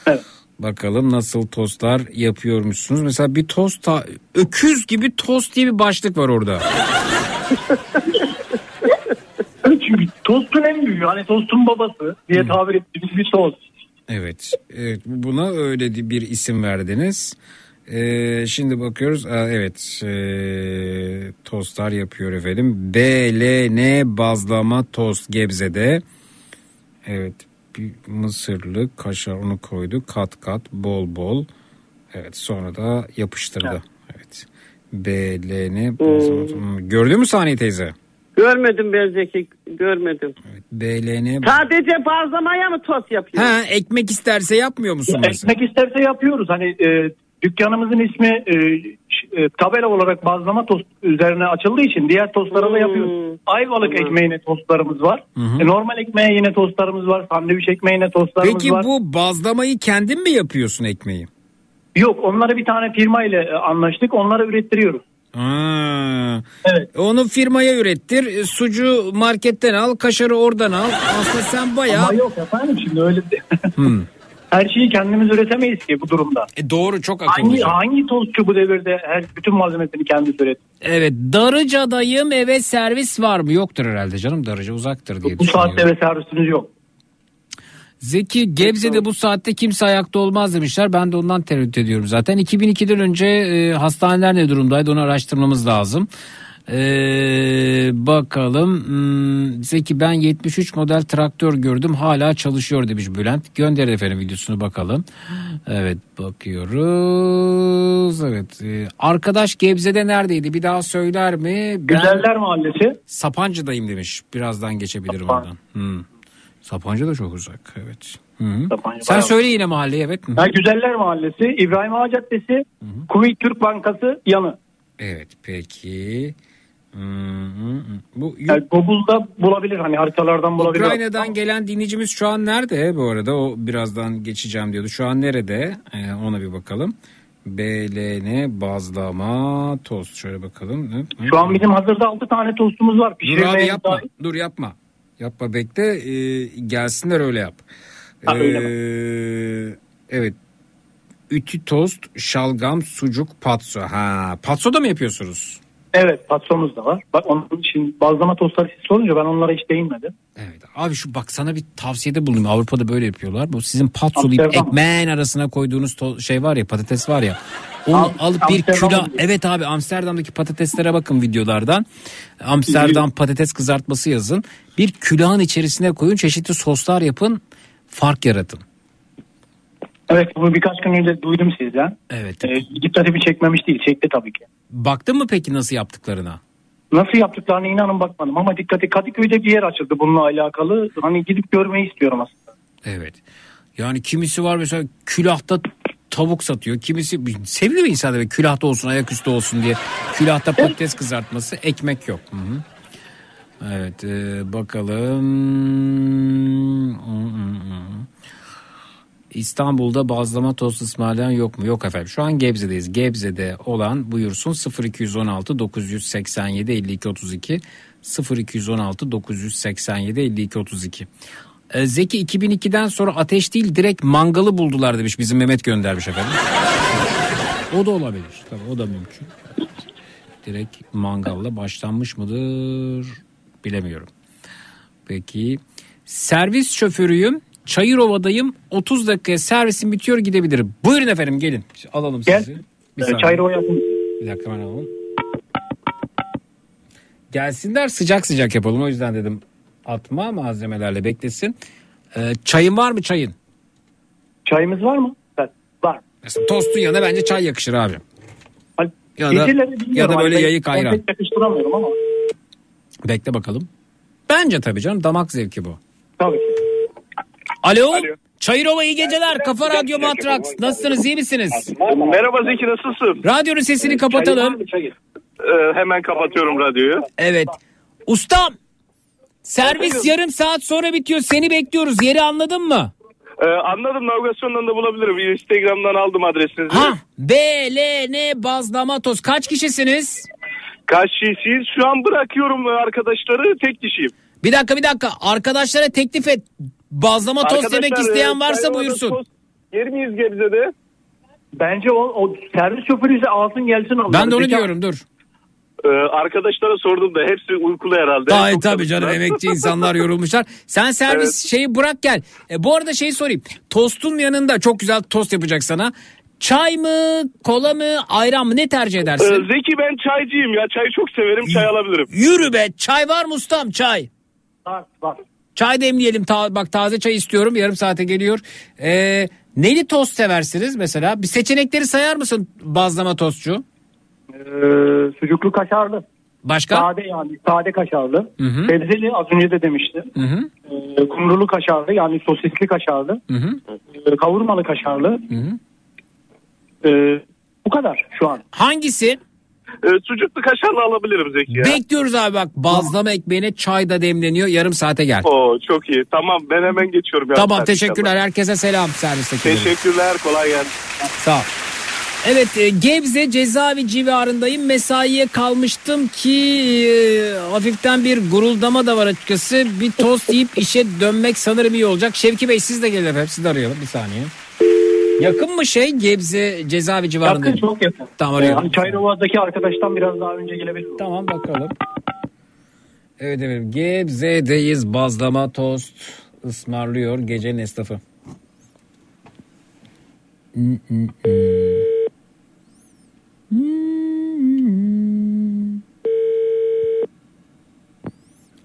Evet. Bakalım nasıl tostlar yapıyormuşsunuz. Mesela bir tost ta- öküz gibi tost diye bir başlık var orada. Evet, Çünkü tostun en büyüğü. Hani tostun babası diye tabir ettiğimiz bir tost. Evet, evet buna öyle bir isim verdiniz. Ee, şimdi bakıyoruz. Aa, evet, ee, tostlar yapıyor efendim. BLN bazlama tost Gebze'de. Evet, bir mısırlı kaşar onu koydu. Kat kat, bol bol. Evet, sonra da yapıştırdı. Evet. BLN bazlama Hmm, Gördün mü sahneyi teyze? Görmedim ben Zeki. Görmedim. BLN Sadece bazlamaya mı tost yapıyor? Ha, ekmek isterse yapmıyor musun mesela? Ekmek isterse yapıyoruz. Hani e, dükkanımızın ismi e, e, tabela olarak bazlama tost üzerine açıldığı için diğer tostlara da yapıyoruz. Ayvalık ekmeğine tostlarımız var. E, normal ekmeğe yine tostlarımız var. Sandviç ekmeğine tostlarımız Peki var. bu bazlamayı kendin mi yapıyorsun ekmeği? Yok onları bir tane firma ile e, anlaştık. Onlara ürettiriyoruz. Aa, Onu firmaya ürettir. e, Sucu marketten al, kaşarı oradan al. Aslında sen bayağı... Ama yok efendim şimdi öyle Hmm. her şeyi kendimiz üretemeyiz ki bu durumda. E doğru çok Hangi, akıllıca. hangi tostçu bu devirde her bütün malzemesini kendisi üret? Evet Darıca'dayım eve servis var mı? Yoktur herhalde canım Darıca uzaktır diye Bu saatte ve servisimiz yok. Zeki Gebze'de bu saatte kimse ayakta olmaz demişler. Ben de ondan tereddüt ediyorum zaten. 2002'den önce e, hastaneler ne durumdaydı onu araştırmamız lazım. Ee, bakalım Hmm, Zeki ben 73 model traktör gördüm hala çalışıyor demiş Bülent. Gönderin efendim videosunu bakalım. Evet bakıyoruz. Evet e, arkadaş Gebze'de neredeydi bir daha söyler mi? Ben Güzeller Mahallesi. Sapancı'dayım demiş. Birazdan geçebilirim oradan. Hmm. Sapancı da çok uzak evet. Hı hı. Sapancı Sen söyle yine mahalleyi evet? Ha, Güzeller Mahallesi, İbrahim Ağa Caddesi, Kuveyt Türk Bankası yanı. Evet peki. Hı. Bu Yani Google'da bulabilir hani haritalardan bulabilir. Ukrayna'dan gelen dinleyicimiz şu an nerede bu arada? O birazdan geçeceğim diyordu. Şu an nerede? Ee, ona bir bakalım. BLN bazlama tost. Şöyle bakalım. Şu an bizim hazırda 6 tane tostumuz var. Dur abi yapma. dahil. Dur yapma. Yapma bekle. Ee, gelsinler öyle yap. Ha, öyle Ee, evet. Ütü tost, şalgam, sucuk, patso. Ha, patso da mı yapıyorsunuz? Evet patromuz da var. Bak onun için bazlama tostları siz sorunca ben onlara hiç değinmedim. Abi şu bak sana bir tavsiyede bulunayım. Avrupa'da böyle yapıyorlar. Bu sizin patsolayıp Amsterdam. ekmeğin arasına koyduğunuz to- şey var ya patates var ya. Onu Am- alıp bir külah. Evet abi Amsterdam'daki patateslere bakın videolardan. Amsterdam patates kızartması yazın. Bir külahın içerisine koyun çeşitli soslar yapın. Fark yaratın. Evet bunu birkaç gün önce duydum sizden. Evet. Ee, dikkatimi çekmemiş değil. Çekti tabii ki. Baktın mı peki nasıl yaptıklarına? Nasıl yaptıklarına inanın bakmadım ama dikkati Kadıköy'de bir yer açıldı bununla alakalı. Hani gidip görmeyi istiyorum aslında. Evet. Yani kimisi var mesela külahta tavuk satıyor. Kimisi seviyor insanlar külahta olsun ayaküstü olsun diye. Külahta patates kızartması ekmek yok. Hı hı. Evet e, bakalım. Hı hı. İstanbul'da bazlama tost ısmarlayan yok mu? Yok efendim. Şu an Gebze'deyiz. Gebze'de olan buyursun 0216 987 52 32 0216 987 52 32. Ee, Zeki 2002'den sonra ateş değil direkt mangalı buldular demiş bizim Mehmet göndermiş efendim. O da olabilir. Tabii o da mümkün. Direkt mangalla başlanmış mıdır bilemiyorum. Peki servis şoförüyüm. Çayırova'dayım. 30 dakikaya servisim bitiyor gidebilirim. Buyurun efendim gelin. Alalım Gel. sizi. Bir Ee, saniye. Çayırova yakın. Bir dakika ben alalım. Gelsinler sıcak sıcak yapalım. O yüzden dedim atma malzemelerle beklesin. Ee, çayın var mı çayın? Çayımız var mı? Evet, var. Mesela tostun yanına bence çay yakışır abi. Ya da, ya da böyle Hani yayık ayran. yakıştıramıyorum ama. Bekle bakalım. Bence tabii canım damak zevki bu. Tabii ki. Alo. Çayırova iyi geceler. Kafa Radyo Matrax. Nasılsınız iyi misiniz? Merhaba Zeki nasılsın? Radyonun sesini kapatalım. Ee, hemen kapatıyorum radyoyu. Evet. Ustam. Servis yarım saat sonra bitiyor. Seni bekliyoruz. Yeri anladın mı? Ee, anladım navigasyondan da bulabilirim. Instagram'dan aldım adresinizi. Ha. BLN bazlama toz. Kaç kişisiniz? Kaç kişiyiz? Şu an bırakıyorum arkadaşları tek kişiyim. Bir dakika bir dakika. Arkadaşlara teklif et. Bazlama tost Arkadaşlar, yemek isteyen e, varsa Çayrova'da buyursun. tost Yer miyiz Gebze'de? Bence o, o servis şoförü ise alsın gelsin. onları. Ben de onu abi. diyorum dur. Ee, arkadaşlara sordum da hepsi uykulu herhalde. Ay Çok tabii canım emekçi insanlar yorulmuşlar. Sen servis şeyi bırak gel. E, bu arada şey sorayım. Tostun yanında çok güzel tost yapacak sana. Çay mı, kola mı, ayran mı ne tercih Ee, edersin? Zeki ben çaycıyım ya. Çayı çok severim. Çay alabilirim. Yürü be. Çay var mı ustam? Çay. Var, var. Çay demleyelim. Ta- bak taze çay istiyorum. Yarım saate geliyor. Ee, neli tost seversiniz mesela? Bir seçenekleri sayar mısın bazlama tostçu? Ee, sucuklu kaşarlı. Başka? Sade yani sade kaşarlı. Hı hı. Sebzeli az önce de demiştim. Hı hı. Ee, kumrulu kaşarlı yani sosisli kaşarlı. Hı hı. Ee, kavurmalı kaşarlı. Hı hı. Ee, bu kadar şu an. Hangisi? Ee, sucuklu kaşarlı alabilirim Zeki ya. Bekliyoruz abi bak bazlama ekmeğine çay da demleniyor. Yarım saate gel. Oo çok iyi. Tamam ben hemen geçiyorum. Tamam Hadi teşekkürler. Herkese selam servisteki. Teşekkürler. Kolay gelsin. Sağ ol. Evet e, Gebze cezaevi civarındayım. Mesaiye kalmıştım ki e, hafiften bir guruldama da var açıkçası. Bir tost yiyip işe dönmek sanırım iyi olacak. Şevki Bey siz de gelin efendim. Siz de arayalım bir saniye. Yakın mı şey Gebze cezaevi civarında? Yakın çok yakın. Tamam arıyorum. hani Çayrova'daki arkadaştan biraz daha önce gelebilir. Tamam bakalım. Evet evet Gebze'deyiz. Bazlama tost ısmarlıyor gecenin esnafı. Hmm.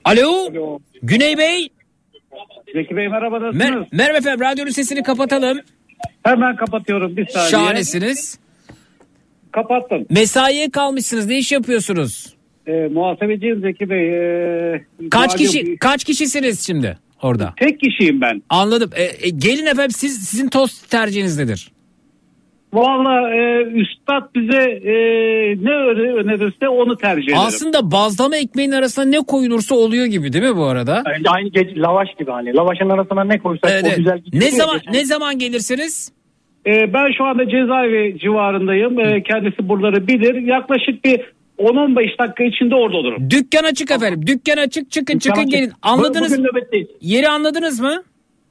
Alo. Güney Bey. Zeki Bey merhaba nasılsınız? Mer- merhaba efendim radyonun sesini kapatalım. Hemen kapatıyorum bir saniye. Şahanesiniz. Kapattım. Mesaiye kalmışsınız. Ne iş yapıyorsunuz? Ee, muhasebeciyim Zeki Bey. Ee, Kaç kişi kaç kişisiniz şimdi orada? Tek kişiyim ben. Anladım. E, e, gelin efendim siz sizin tost tercihiniz nedir? Valla e, üstad bize e, ne öne- önerirse onu tercih ederim. Aslında bazlama ekmeğin arasına ne koyulursa oluyor gibi değil mi bu arada? Yani aynı gece lavaş gibi hani. Lavaşın arasına ne koysak Evet, o güzel gidiyor. Ne zaman geçen. ne zaman gelirsiniz? Ee, ben şu anda cezaevi civarındayım. Ee, kendisi buraları bilir. Yaklaşık bir 10-15 dakika içinde orada olurum. Dükkan açık efendim. Dükkan açık çıkın çıkın açık. gelin. Anladınız mı? Yeri anladınız mı?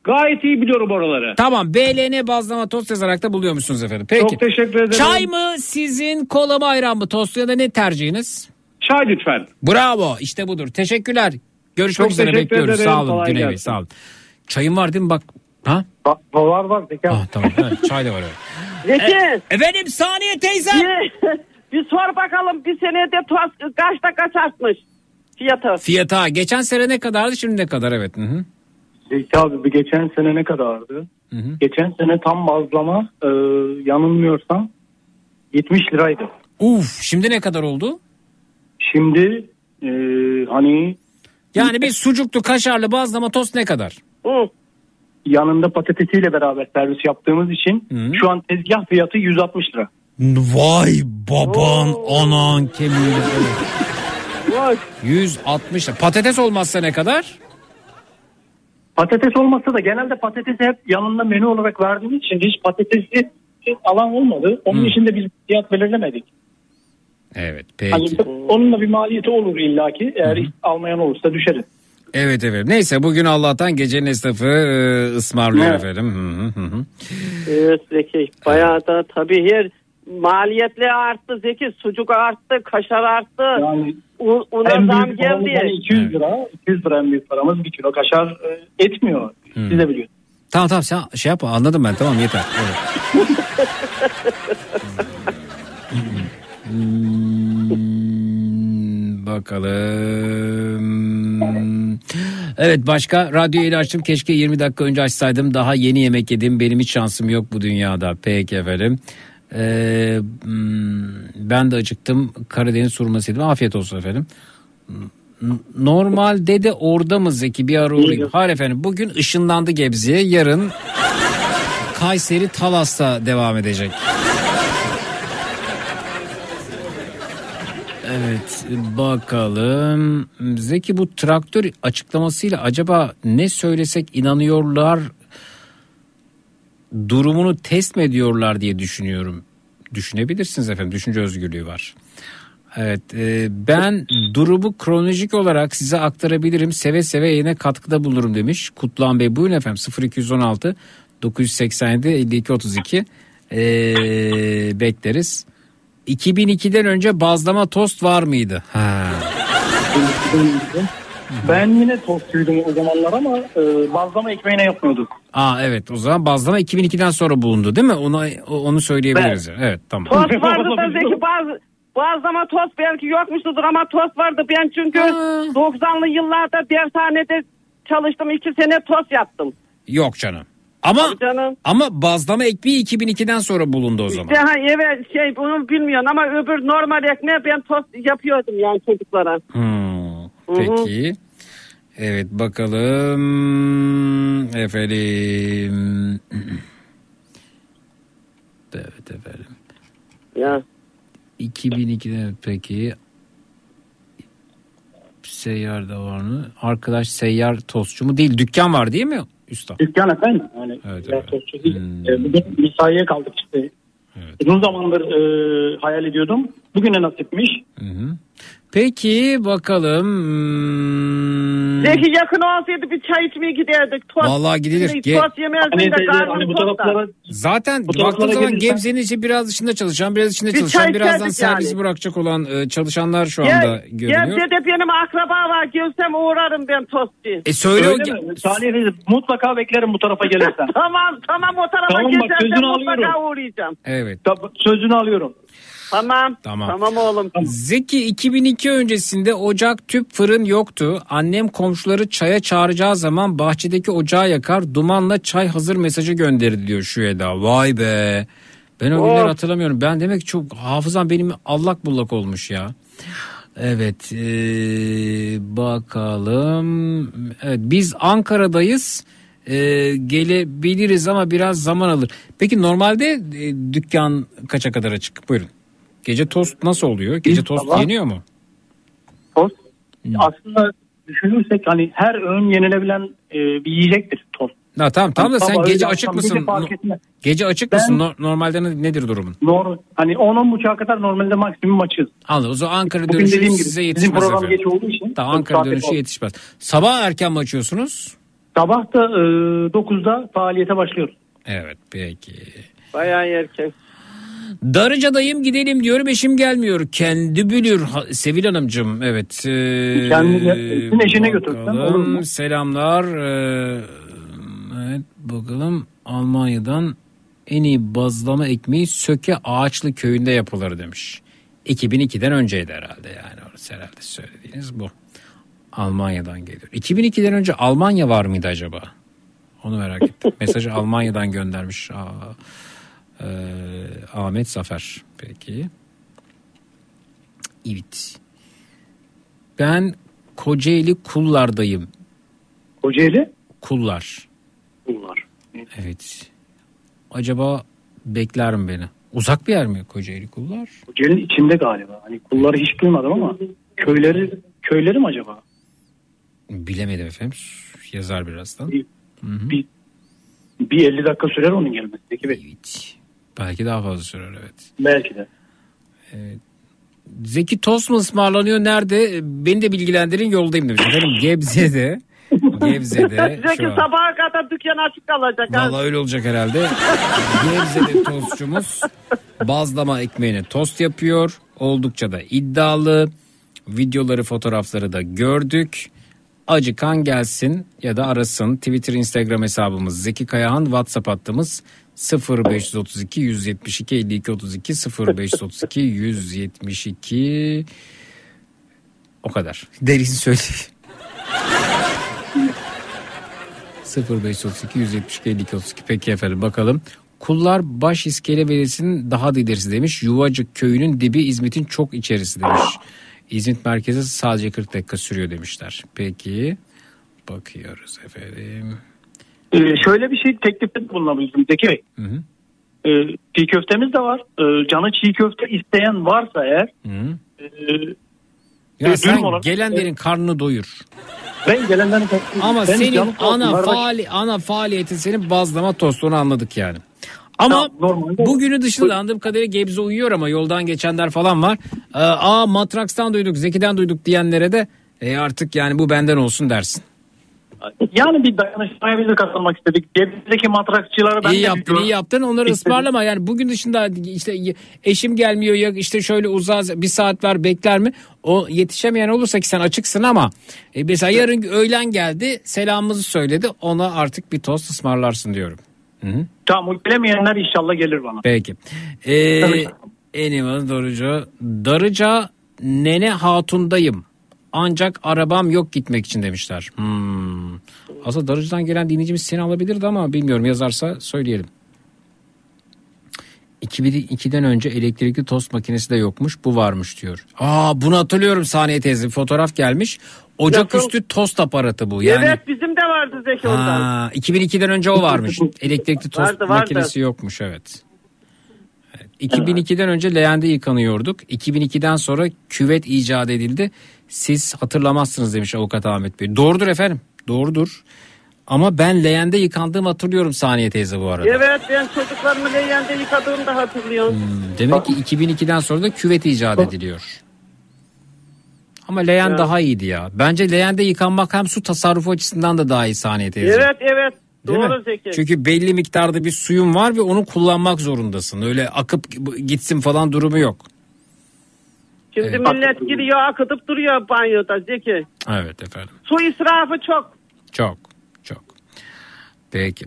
Gayet iyi biliyorum oraları. Tamam. BLN bazlama tost yazarak da buluyormuşsunuz efendim. Peki. Çok teşekkür ederim. Çay mı sizin kola mı ayran mı tost ya da ne tercihiniz? Çay lütfen. Bravo işte budur. Teşekkürler. Görüşmek Çok üzere bekliyoruz. ederim. Sağ olun Kolay Güney Bey sağ olun. Çayın var değil mi bak? Ha? Var var abi. Ah, tamam. Evet, çay da var evet. Zeki. Efendim saniye teyze. Bir, bir sor bakalım bir senede kaçta kaç artmış fiyatı? Fiyatı ha. Geçen sene ne kadardı şimdi ne kadar evet. Hı hı. Zeki abi bir geçen sene ne kadardı? Hı hı. Geçen sene tam bazlama e, yanılmıyorsam 70 liraydı. Uf şimdi ne kadar oldu? Şimdi e, hani Yani bir sucuklu kaşarlı bazlama tost ne kadar? Hı. yanında patatesiyle beraber servis yaptığımız için şu an tezgah fiyatı 160 lira. Vay baban anan kemiği. Vay. 160 lira. Patates olmazsa ne kadar? Patates olmasa da genelde patatesi hep yanında menü olarak verdiğimiz için hiç patatesi alan olmadı. Onun için de biz fiyat belirlemedik. Evet Hani peki. onun da bir maliyeti olur illaki. Eğer almayan olursa düşeriz. Evet evet. Neyse bugün Allah'tan gecenin esnafı e, ısmarlıyor Evet. efendim. Hı hı hı hı. Evet Zeki bayağı da tabii her maliyetli arttı Zeki. Sucuk arttı, kaşar arttı. Yani U- una zam geldi. hani 200 lira. 200 lira en büyük paramız. Bir kilo kaşar e, etmiyor. Hmm. Siz de biliyorsunuz. Tamam tamam sen şey yapma anladım ben tamam yeter. Evet. Hmm, bakalım. Evet başka radyoyu yeni açtım. Keşke 20 dakika önce açsaydım. Daha yeni yemek yedim. Benim hiç şansım yok bu dünyada. Peki efendim. Ee, hmm, ben de acıktım. Karadeniz hurması yedim. Afiyet olsun efendim. Normalde de orada mı Zeki bir ara uğrayayım. Hayır efendim bugün ışınlandı Gebze'ye yarın Kayseri Talas'ta devam edecek. Evet bakalım Zeki bu traktör açıklamasıyla acaba ne söylesek inanıyorlar durumunu test mi ediyorlar diye düşünüyorum. Düşünebilirsiniz efendim düşünce özgürlüğü var. Evet e, ben durumu kronolojik olarak size aktarabilirim. Seve seve yine katkıda bulunurum demiş. Kutluhan Bey buyurun efendim 0216 987 52 32 e, bekleriz. 2002'den önce bazlama tost var mıydı? Ha. Ben yine tostçuydum o zamanlar ama e, bazlama ekmeğine yapmıyorduk. Aa evet o zaman bazlama 2002'den sonra bulundu değil mi? Onu onu söyleyebiliriz. Evet tamam. Tost vardı da Zeki bazı bazlama tost belki yokmuştur ama tost vardı. Ben çünkü 90'lı yıllarda dershanede çalıştım. iki sene tost yaptım. Yok canım. Ama canım. ama bazlama ekmeği 2002'den sonra bulundu o zaman. İşte ha, evet şey bunu bilmiyorsun ama öbür normal ekmeği ben tost yapıyordum yani çocuklara. Hmm, peki. Evet bakalım efendim. Evet efendim. Ya. 2002'de peki. Seyyar da var mı? Arkadaş seyyar tostçu mu? Değil dükkan var değil mi usta? Dükkan efendim. Yani Evet, evet, tostçu değil. E, bugün mesaiye kaldık işte. Uzun zamandır e, hayal ediyordum. Bugüne nasipmiş. Peki bakalım. Hmm, Zeki yakın olsaydı bir çay içmeye giderdik. Tost, Vallahi gidilir. Ge- yemezdin Hani de hani bu tokta. taraflara Zaten baktığın zaman gelirsen- Gebze'nin içi biraz dışında çalışan, biraz içinde Bir çalışan, birazdan yani. bırakacak olan e, çalışanlar şu Gel, anda görünüyor. Gebze'de benim akraba var. Gelsem uğrarım ben tostçu. E söyle o Öyle ge- mi? Salih mutlaka beklerim bu tarafa gelirsen. tamam tamam o tarafa Tamam, bak, sözünü mutlaka alıyorum. uğrayacağım. Evet. Tabii, Sözünü alıyorum. Tamam. Tamam. Tamam oğlum. Zeki 2002 öncesinde ocak, tüp, fırın yoktu. Annem komşuları çaya çağıracağı zaman bahçedeki ocağı yakar, dumanla çay hazır mesajı gönderir diyor şu Eda. Vay be. Ben o günleri Of. hatırlamıyorum. Ben demek ki çok hafızam benim allak bullak olmuş ya. Evet ee, bakalım. Evet, biz Ankara'dayız. Ee, gelebiliriz ama biraz zaman alır. Peki normalde e, dükkan kaça kadar açık? Buyurun. Gece tost nasıl oluyor? Gece tost sabah- yeniyor mu? Tost aslında düşünürsek hani her öğün yenilebilen e, bir yiyecektir tost. Ha, tamam tamam da sen Sabah, gece açık mısın? No-. Gece açık Ben- mısın? No- normalde ne- nedir durumun? Doğru. Hani 10 buçuğa kadar normalde maksimum açız. Anladım. O zaman Ankara Bugün dönüşü dediğim gibi size bizim yetişmez program efendim. geç olduğu için. Çok Ankara dönüşü kaldı. yetişmez. Sabah erken mi açıyorsunuz? Sabah da e, 9'da faaliyete başlıyoruz. Evet peki. Bayağı erken. Darıca'dayım gidelim diyorum eşim gelmiyor. Kendi bülür Ha- Sevil Hanımcığım evet. Ee, Kendi- senin eşine götürsen bakalım. olur mu? Selamlar. Ee, evet bakalım Almanya'dan en iyi bazlama ekmeği Söke Ağaçlı köyünde yapılır demiş. 2002'den önceydi herhalde yani orası herhalde söylediğiniz bu. Almanya'dan geliyor. 2002'den önce Almanya var mıydı acaba? Onu merak ettim. Mesajı Almanya'dan göndermiş. Aa, ee, Ahmet Zafer. Peki. Evet. Ben Kocaeli Kullar'dayım. Kocaeli? Kullar. Kullar. Evet. Acaba bekler mi beni? Uzak bir yer mi Kocaeli Kullar? Kocaeli'nin içinde galiba. Hani kulları hiç duymadım ama köyleri köyleri mi acaba? Bilemedim efendim. Yazar birazdan. Bir, bir, bir 50 dakika sürer onun gelmesi. Peki be. Belki daha fazla sürer evet. Belki de. Zeki tost mu ısmarlanıyor nerede? Beni de bilgilendirin yoldayım demiş. Efendim Gebze'de. Gebze'de Zeki şu an. sabaha kadar dükkan açık kalacak. ha. Vallahi öyle olacak herhalde. Gebze'de tostçumuz. Bazlama ekmeğine tost yapıyor. Oldukça da iddialı. Videoları fotoğrafları da gördük. Acıkan gelsin ya da arasın. Twitter Instagram hesabımız Zeki Kayahan. WhatsApp hattımız 0532 172 52 32 0532 172 o kadar. Derin söyle. 0532 172 52 32 peki efendim bakalım. Kullar baş iskele belediyesinin daha da ilerisi demiş. Yuvacık köyünün dibi İzmit'in çok içerisi demiş. İzmit merkezi sadece 40 dakika sürüyor demişler. Peki bakıyoruz efendim. Ee, şöyle bir şey teklifte bulunabilirim Zeki Bey. Hı hı. Ee, çiğ köftemiz de var. Ee, canı çiğ köfte isteyen varsa eğer Hı. e, Ya e, sen olarak- gelenlerin karnını doyur. ben gelenlerin Ama ben senin ana faali ana faaliyetin senin bazlama tostunu anladık yani. Ama bugünü dışında anladığım kadarıyla Gebze uyuyor ama yoldan geçenler falan var. Ee, Aa Matraks'tan duyduk, Zeki'den duyduk diyenlere de e, artık yani bu benden olsun dersin. Yani bir dayanışmaya biz de katılmak istedik. Gebze'deki matrakçıları ben iyi de yaptın, biliyorum. iyi yaptın. Onları İstedim. ısmarlama. Yani bugün dışında işte eşim gelmiyor ya işte şöyle uzaz bir saat var bekler mi? O yetişemeyen olursa ki sen açıksın ama e, mesela yarın öğlen geldi selamımızı söyledi. Ona artık bir tost ısmarlarsın diyorum. Hı hı. Tamam gelemeyenler inşallah gelir bana. Peki. Ee. Animal Darıca. Darıca Nene Hatun'dayım. Ancak arabam yok gitmek için demişler. Hmm. Aslında Darıca'dan gelen dinleyicimiz seni alabilirdi ama bilmiyorum yazarsa söyleyelim. 2002'den önce elektrikli tost makinesi de yokmuş bu varmış diyor. Aa bunu hatırlıyorum Saniye teyze fotoğraf gelmiş. Ocak Nasıl? üstü tost aparatı bu. Yani Evet bizim de vardı Zeki ondan. Ha, 2002'den önce o varmış. Elektrikli tost Vardı, vardı. makinesi yokmuş evet. Evet, 2002'den önce leğende yıkanıyorduk. 2002'den sonra küvet icat edildi. Siz hatırlamazsınız demiş avukat Ahmet Bey. Doğrudur efendim. Doğrudur. Ama ben leğende yıkandığımı hatırlıyorum Saniye teyze bu arada. Evet ben çocuklarımı leğende yıkadığımı da hatırlıyorum. Demek ki 2002'den sonra da küvet icat ediliyor. Ama leğen Evet. daha iyiydi ya. Bence leğende yıkanmak hem su tasarrufu açısından da daha iyi Saniye teyze. Evet evet Değil doğru mi? Zeki. Çünkü belli miktarda bir suyun var ve onu kullanmak zorundasın. Öyle akıp gitsin falan durumu yok. Şimdi Evet. millet giriyor akıtıp duruyor banyoda Zeki. Evet efendim. Su israfı çok. Çok çok. Peki.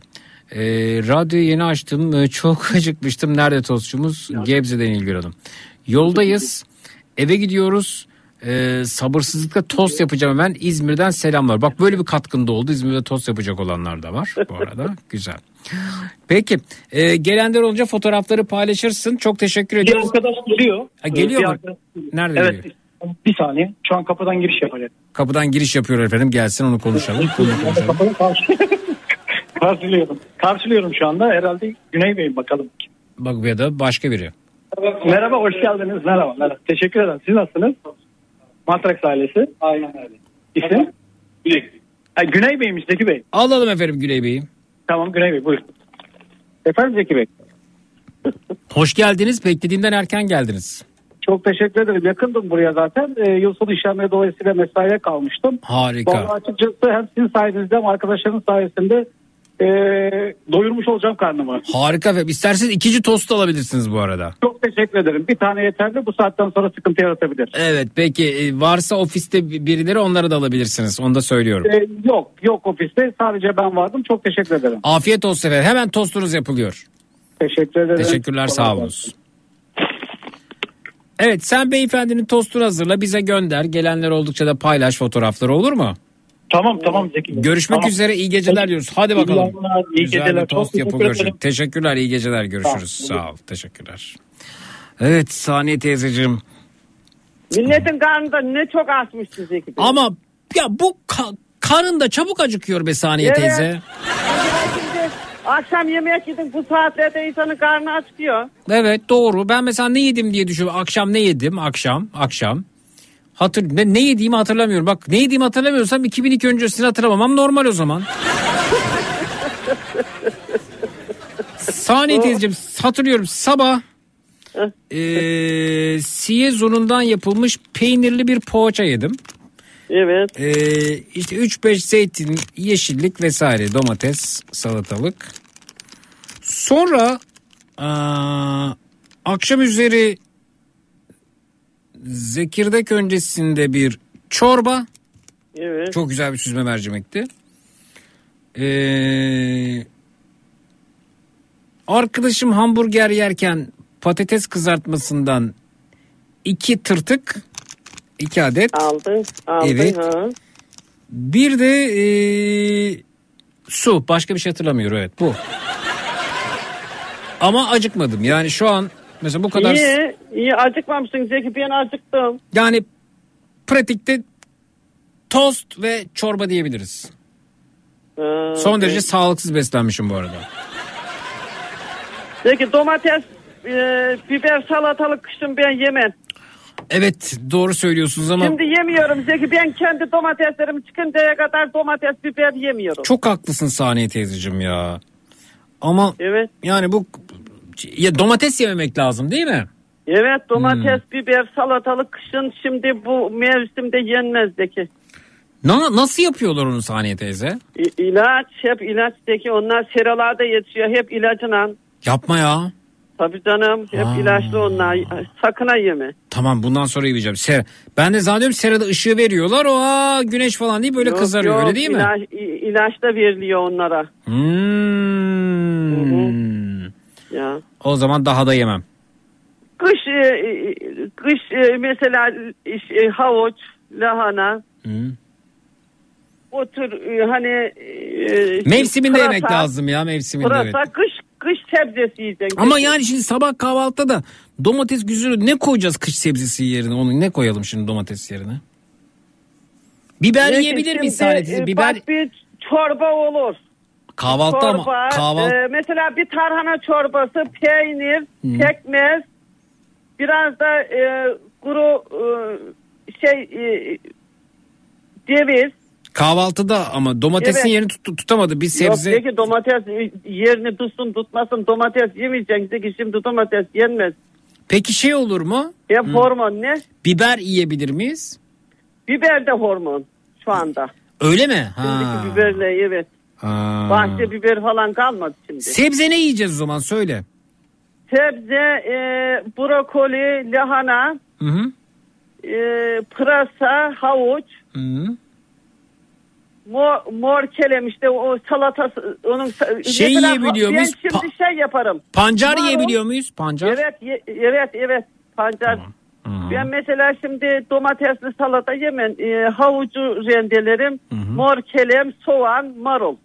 Ee, radyoyu yeni açtım. Ee, Çok acıkmıştım. Nerede tostçumuz? Gebze'den İlgür Hanım. Yoldayız. Eve gidiyoruz. Ee, sabırsızlıkla tost yapacağım hemen. İzmir'den selamlar. Bak böyle bir katkında oldu. İzmir'de tost yapacak olanlar da var bu arada. Güzel. Peki. Ee, gelenler olunca fotoğrafları paylaşırsın. Çok teşekkür Bir ediyoruz. arkadaş geliyor. Ha, geliyor Bir mu? arkadaş- Nerede evet. geliyor? Bir saniye. Şu an kapıdan giriş yapacak. Kapıdan giriş yapıyor efendim. Gelsin onu konuşalım. Bunu konuşalım. Karşılıyorum. Karşılıyorum şu anda. Herhalde Güney Bey bakalım. Bak ya da başka biri. Merhaba, hoş geldiniz. Merhaba, merhaba. Teşekkür ederim. Siz nasılsınız? Matrax ailesi. Aynen öyle. İsim? Güney. Ha, Güney Bey'miş Zeki Bey. Alalım efendim Güney Bey'i. Tamam Güney Bey buyurun. Efendim Zeki Bey. Hoş geldiniz. Beklediğimden erken geldiniz. Çok teşekkür ederim. Yakındım buraya zaten. Ee, yıl sonu işlemleri dolayısıyla mesaiye kalmıştım. Harika. Vallahi açıkçası hem sizin sayenizde hem arkadaşların sayesinde ee, doyurmuş olacağım karnımı. Harika ve isterseniz ikinci tost alabilirsiniz bu arada. Çok teşekkür ederim. Bir tane yeterli. Bu saatten sonra sıkıntı yaratabilir. Evet peki e, varsa ofiste birileri onları da alabilirsiniz. Onu da söylüyorum. Ee, yok, yok ofiste. Sadece ben vardım. Çok teşekkür ederim. Afiyet olsun efendim. Hemen tostunuz yapılıyor. Teşekkür ederim. Teşekkürler sağ olun. Evet sen beyefendinin tostunu hazırla bize gönder. Gelenler oldukça da paylaş fotoğrafları olur mu? Tamam tamam Zeki Bey. Görüşmek Tamam. üzere iyi geceler diyoruz. Hadi İyi bakalım. yayınlar, iyi Güzel geceler. bir tost yapı teşekkür görüşürüz. Teşekkürler iyi geceler görüşürüz. Sağ ol teşekkürler. Evet Saniye teyzeciğim. Milletin karnında ne çok açmıştı Zeki Bey. Ama ya bu ka- karın da çabuk acıkıyor be Saniye Evet. teyze. Akşam yemek yedin bu saatlerde insanın karnı açıyor. Evet doğru. Ben mesela ne yedim diye düşünüyorum. Akşam ne yedim? Akşam, akşam. Hatır ne, ne yediğimi hatırlamıyorum. Bak ne yediğimi hatırlamıyorsam 2002 öncesini hatırlamamam normal o zaman. Saniye teyzeciğim hatırlıyorum sabah eee siyez unundan yapılmış peynirli bir poğaça yedim. Evet. Eee işte 3-5 zeytin, yeşillik vesaire domates, salatalık. Sonra aa, akşam üzeri zekirdek öncesinde bir çorba. Evet. Çok güzel bir süzme mercimekti. Ee, arkadaşım hamburger yerken patates kızartmasından iki tırtık, iki adet. Aldın. Aldın. Evet. Ha. Bir de ee, su. Başka bir şey hatırlamıyorum. Evet bu. Ama acıkmadım. Yani şu an mesela bu kadar... İyi, iyi acıkmamışsın Zeki ben acıktım. Yani pratikte tost ve çorba diyebiliriz. Ha, Son derece evet. sağlıksız beslenmişim bu arada. Zeki domates, e, biber, salatalık kışın ben yemem. Evet doğru söylüyorsunuz ama Şimdi yemiyorum Zeki ben kendi domateslerim çıkıncaya kadar domates, biber yemiyorum. çok haklısın Saniye teyzeciğim ya. Ama Evet. yani bu ya domates yememek lazım değil mi? Evet domates, Hmm. biber, salatalık kışın şimdi bu mevsimde yenmez Zeki. Na, nasıl yapıyorlar onu Saniye teyze? İ- İlaç hep ilaç Zeki onlar seralarda yetişiyor hep ilacına. Yapma ya. Tabii canım hep Aa. ilaçlı onlar sakın ha yeme. Tamam bundan sonra yiyeceğim. Ser, ben de zannediyorum serada ışığı veriyorlar. O güneş falan değil böyle Yok, kızarıyor yok, öyle değil mi? ilaç, ilaç da veriliyor onlara. Hmm. Ya. O zaman daha da yemem. Kış e, e, kış e, mesela e, havuç, lahana Hmm. o tür hani Mevsiminde pırasa, yemek lazım ya mevsiminde. evet. Pırasa kış kış sebzesi yiyeceksin. Ama yani şimdi sabah kahvaltıda da domates güzel ne koyacağız kış sebzesi yerine? Onu ne koyalım şimdi domates yerine? Biber Peki, yiyebilir miyiz şimdi, Saadet teyze? e, Biber bir çorba olur. Kahvaltı ama Çorba, kahvaltı e, mesela bir tarhana çorbası, peynir, Hı. pekmez, biraz da e, kuru e, şey e, ceviz. kahvaltıda ama domatesin Evet. yerini tut- tutamadı. Bir sebze Yok peki domates yerini tutsun tutmasın domates yemeyeceksin ki şimdi domates yenmez. Peki şey olur mu? Hep Hı. hormon ne? Biber yiyebilir miyiz? Biber de hormon şu anda. Öyle mi? Ha. Şimdiki biberle evet. Ha. Bahçe biber falan kalmadı şimdi. Sebze ne yiyeceğiz o zaman söyle. Sebze, e, brokoli, lahana, Hı hı. e, pırasa, havuç, Hı hı. mor, mor kelem işte o salatası onun Şey yiyebiliyor ben muyuz? şimdi Pa- şey yaparım. Pancar Marul. yiyebiliyor muyuz? Pancar. Evet ye- evet evet pancar. Ben mesela şimdi domatesli salata yemem. E, havucu rendelerim. Mor kelem, soğan, marul.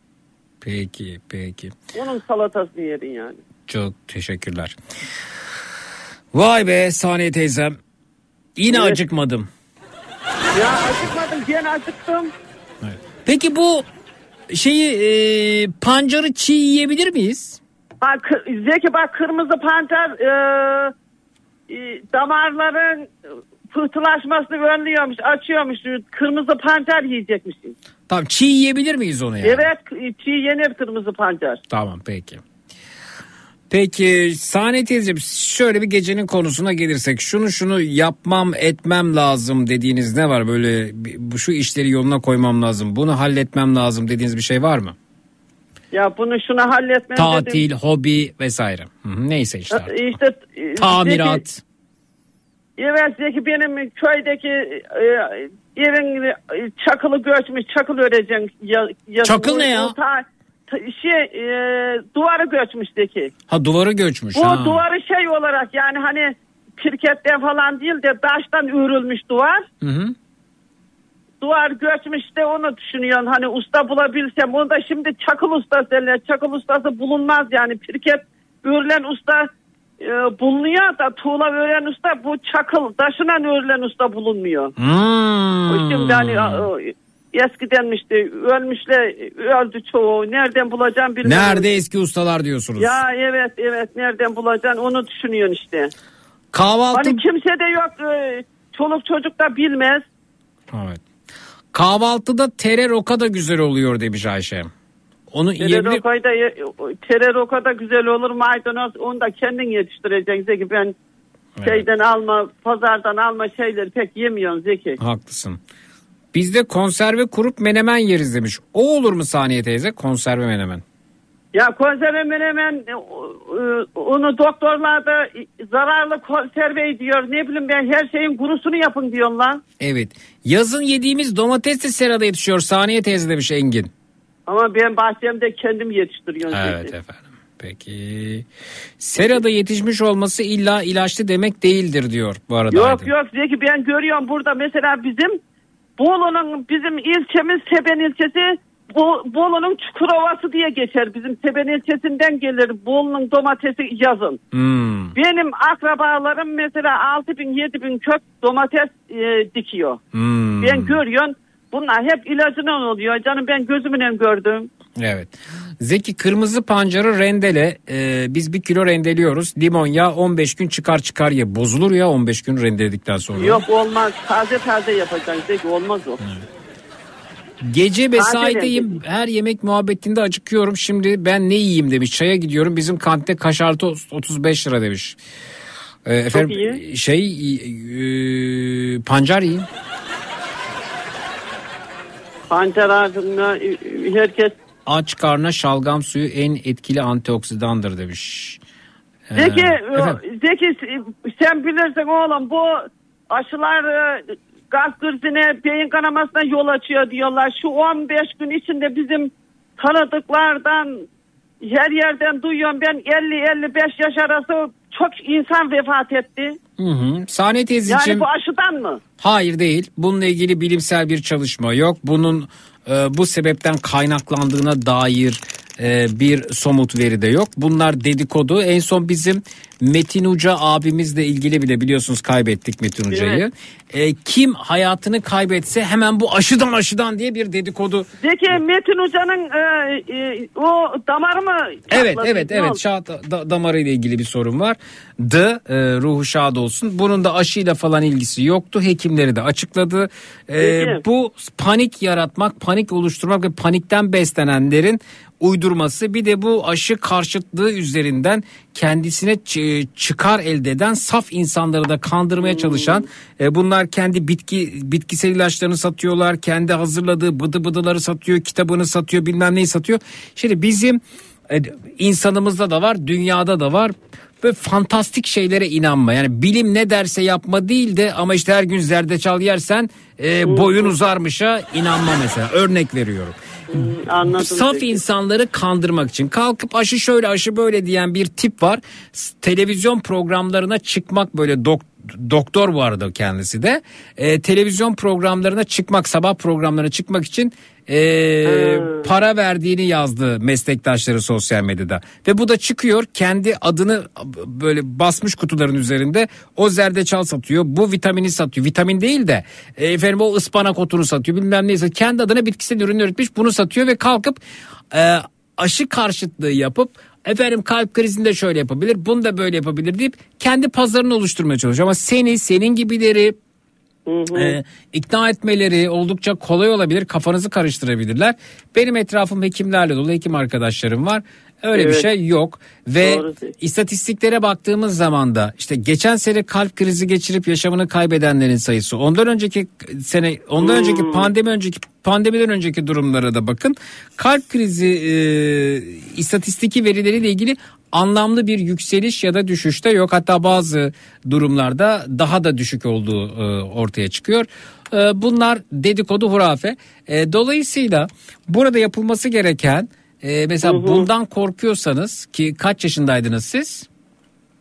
Peki peki. Onun salatasını yerim yani. Çok teşekkürler. Vay be Saniye teyzem. Yine Evet. acıkmadım. Ya acıkmadım ben acıktım. Peki bu şeyi e, pancarı çiğ yiyebilir miyiz? Bak Zeki bak kırmızı pancar e, e, damarların pıhtılaşmasını önlüyormuş, açıyormuş. Kırmızı pancar yiyecekmişsin. Tamam çiğ yiyebilir miyiz onu yani? Evet çiğ yenir kırmızı pancar. Tamam peki. Peki Saniye teyzeciğim şöyle bir gecenin konusuna gelirsek şunu şunu yapmam etmem lazım dediğiniz ne var böyle bu şu işleri yoluna koymam lazım bunu halletmem lazım dediğiniz bir şey var mı? Ya bunu şuna halletmem Tatil, dedim. hobi vesaire. Neyse işte. artık. İşte e, Zeki, Tamirat. evet Zeki benim köydeki e, evin e, çakılı göçmüş, çakıl öreceksin. Ya. Çakıl ne ya? Ta- ta- şey e, duvarı göçmüş Zeki. Ha duvarı göçmüş. Bu ha. duvarı şey olarak yani hani pirketten falan değil de taştan örülmüş duvar. Hı hı. Duvar göçmüş de onu düşünüyorsun. Hani usta bulabilsem. Onda şimdi çakıl ustası derler. Çakıl ustası bulunmaz yani. Pirket örülen usta e, bulunuyor da tuğla ören usta bu çakıl taşına örülen usta bulunmuyor. Hmm. Şimdi hani o, eskidenmişti. Ölmüşler öldü çoğu. Nereden bulacağım bilmiyorum. Nerede eski ustalar diyorsunuz? Ya evet evet nereden bulacaksın onu düşünüyorsun işte. Kahvaltı Hani kimse de yok. e, Çoluk çocuk da bilmez. Evet. Kahvaltıda tere roka da güzel oluyor demiş Ayşe. Onu yiyebilir Tererokayı da ye- tereroka da güzel olur maydanoz onu da kendin yetiştireceksin Zeki ben şeyden alma pazardan alma şeyleri pek yemiyorsun Zeki. Haklısın. Biz de konserve kurup menemen yeriz demiş. O olur mu Saniye teyze? Konserve menemen. Ya konserve hemen e, onu doktorlar da zararlı konserve diyor. Ne bileyim ben her şeyin kurusunu yapın diyorlar. Evet. Yazın yediğimiz domates de serada yetişiyor. Saniye teyze demiş Engin. Ama ben bahçemde kendim yetiştiriyorum. Evet dedi. efendim. Peki. Serada yetişmiş olması illa ilaçlı demek değildir diyor bu arada. Yok Aydın. yok Zeki ben görüyorum burada mesela bizim Bolu'nun bizim ilçemiz Seben ilçesi Bo- Bolu'nun Çukurovası diye geçer. Bizim Seben ilçesinden gelir Bolu'nun domatesi yazın. Hmm. Benim akrabalarım mesela 6 bin 7 bin kök domates e, dikiyor. Hmm. Ben görüyorum bunlar hep ilacından oluyor. Canım ben gözümle gördüm. Evet. Zeki kırmızı pancarı rendele. Ee, biz bir kilo rendeliyoruz. Limon yağı 15 gün çıkar çıkar ye. Bozulur ya 15 gün rendeledikten sonra. Yok olmaz taze taze yapacaksın Zeki olmaz o. Gece mesaideyim. Her yemek muhabbetinde acıkıyorum. Şimdi ben ne yiyeyim demiş. Çaya gidiyorum. Bizim kantinde kaşartı 35 lira demiş. Ee, efendim iyi. şey e, pancar yiyin. Pancar ağacında e, herkes Aç karna şalgam suyu en etkili antioksidandır demiş. Ee, Zeki, efendim? Zeki sen bilirsin oğlum bu aşılar e, kalp krizine, beyin kanamasına yol açıyor diyorlar. Şu 15 gün içinde bizim tanıdıklardan her yerden duyuyorum ben 50-55 yaş arası çok insan vefat etti. Hı hı. Saniye teyzeciğim. Yani bu aşıdan mı? Hayır değil. Bununla ilgili bilimsel bir çalışma yok. Bunun e, bu sebepten kaynaklandığına dair bir somut veri de yok. Bunlar dedikodu. En son bizim Metin Uca abimizle ilgili bile biliyorsunuz kaybettik Metin Uca'yı. E, kim hayatını kaybetse hemen bu aşıdan aşıdan diye bir dedikodu. Zeki Metin Hoca'nın e, e, o damarı mı? Evet çatladı? evet evet şah da, damarıyla ilgili bir sorun var. D e, ruhu şad olsun. Bunun da aşıyla falan ilgisi yoktu. Hekimleri de açıkladı. E, Peki. bu panik yaratmak, panik oluşturmak ve panikten beslenenlerin uydurması bir de bu aşı karşıtlığı üzerinden kendisine ç- çıkar elde eden saf insanları da kandırmaya çalışan e, bunlar kendi bitki bitkisel ilaçlarını satıyorlar kendi hazırladığı bıdı bıdıları satıyor kitabını satıyor bilmem neyi satıyor. Şimdi bizim e, insanımızda da var dünyada da var. Böyle fantastik şeylere inanma. Yani bilim ne derse yapma değil de ama işte her gün zerdeçal yersen e, boyun uzarmışa inanma mesela. Örnek veriyorum. Anladım. Saf Zeki. insanları kandırmak için kalkıp aşı şöyle aşı böyle diyen bir tip var. Televizyon programlarına çıkmak böyle dok- doktor bu arada kendisi de. Ee, televizyon programlarına çıkmak sabah programlarına çıkmak için ee, para verdiğini yazdı meslektaşları sosyal medyada. Ve bu da çıkıyor kendi adını böyle basmış kutuların üzerinde o zerdeçal satıyor. Bu vitamini satıyor. Vitamin değil de e, efendim o ıspanak otunu satıyor bilmem neyse. Kendi adına bitkisel ürün üretmiş bunu satıyor ve kalkıp e, aşı karşıtlığı yapıp efendim kalp krizinde şöyle yapabilir bunu da böyle yapabilir deyip kendi pazarını oluşturmaya çalışıyor. Ama seni senin gibileri e, ikna etmeleri oldukça kolay olabilir. Kafanızı karıştırabilirler. Benim etrafım hekimlerle dolu hekim arkadaşlarım var. Öyle bir Evet. şey yok ve Doğru. istatistiklere baktığımız zaman da işte geçen sene kalp krizi geçirip yaşamını kaybedenlerin sayısı ondan önceki sene ondan Hmm. önceki pandemi önceki pandemiden önceki durumlara da bakın. Kalp krizi e, istatistiki verileriyle ilgili anlamlı bir yükseliş ya da düşüşte yok. Hatta bazı durumlarda daha da düşük olduğu e, ortaya çıkıyor. E, bunlar dedikodu hurafe. E, dolayısıyla burada yapılması gereken e, mesela bundan korkuyorsanız ki kaç yaşındaydınız siz?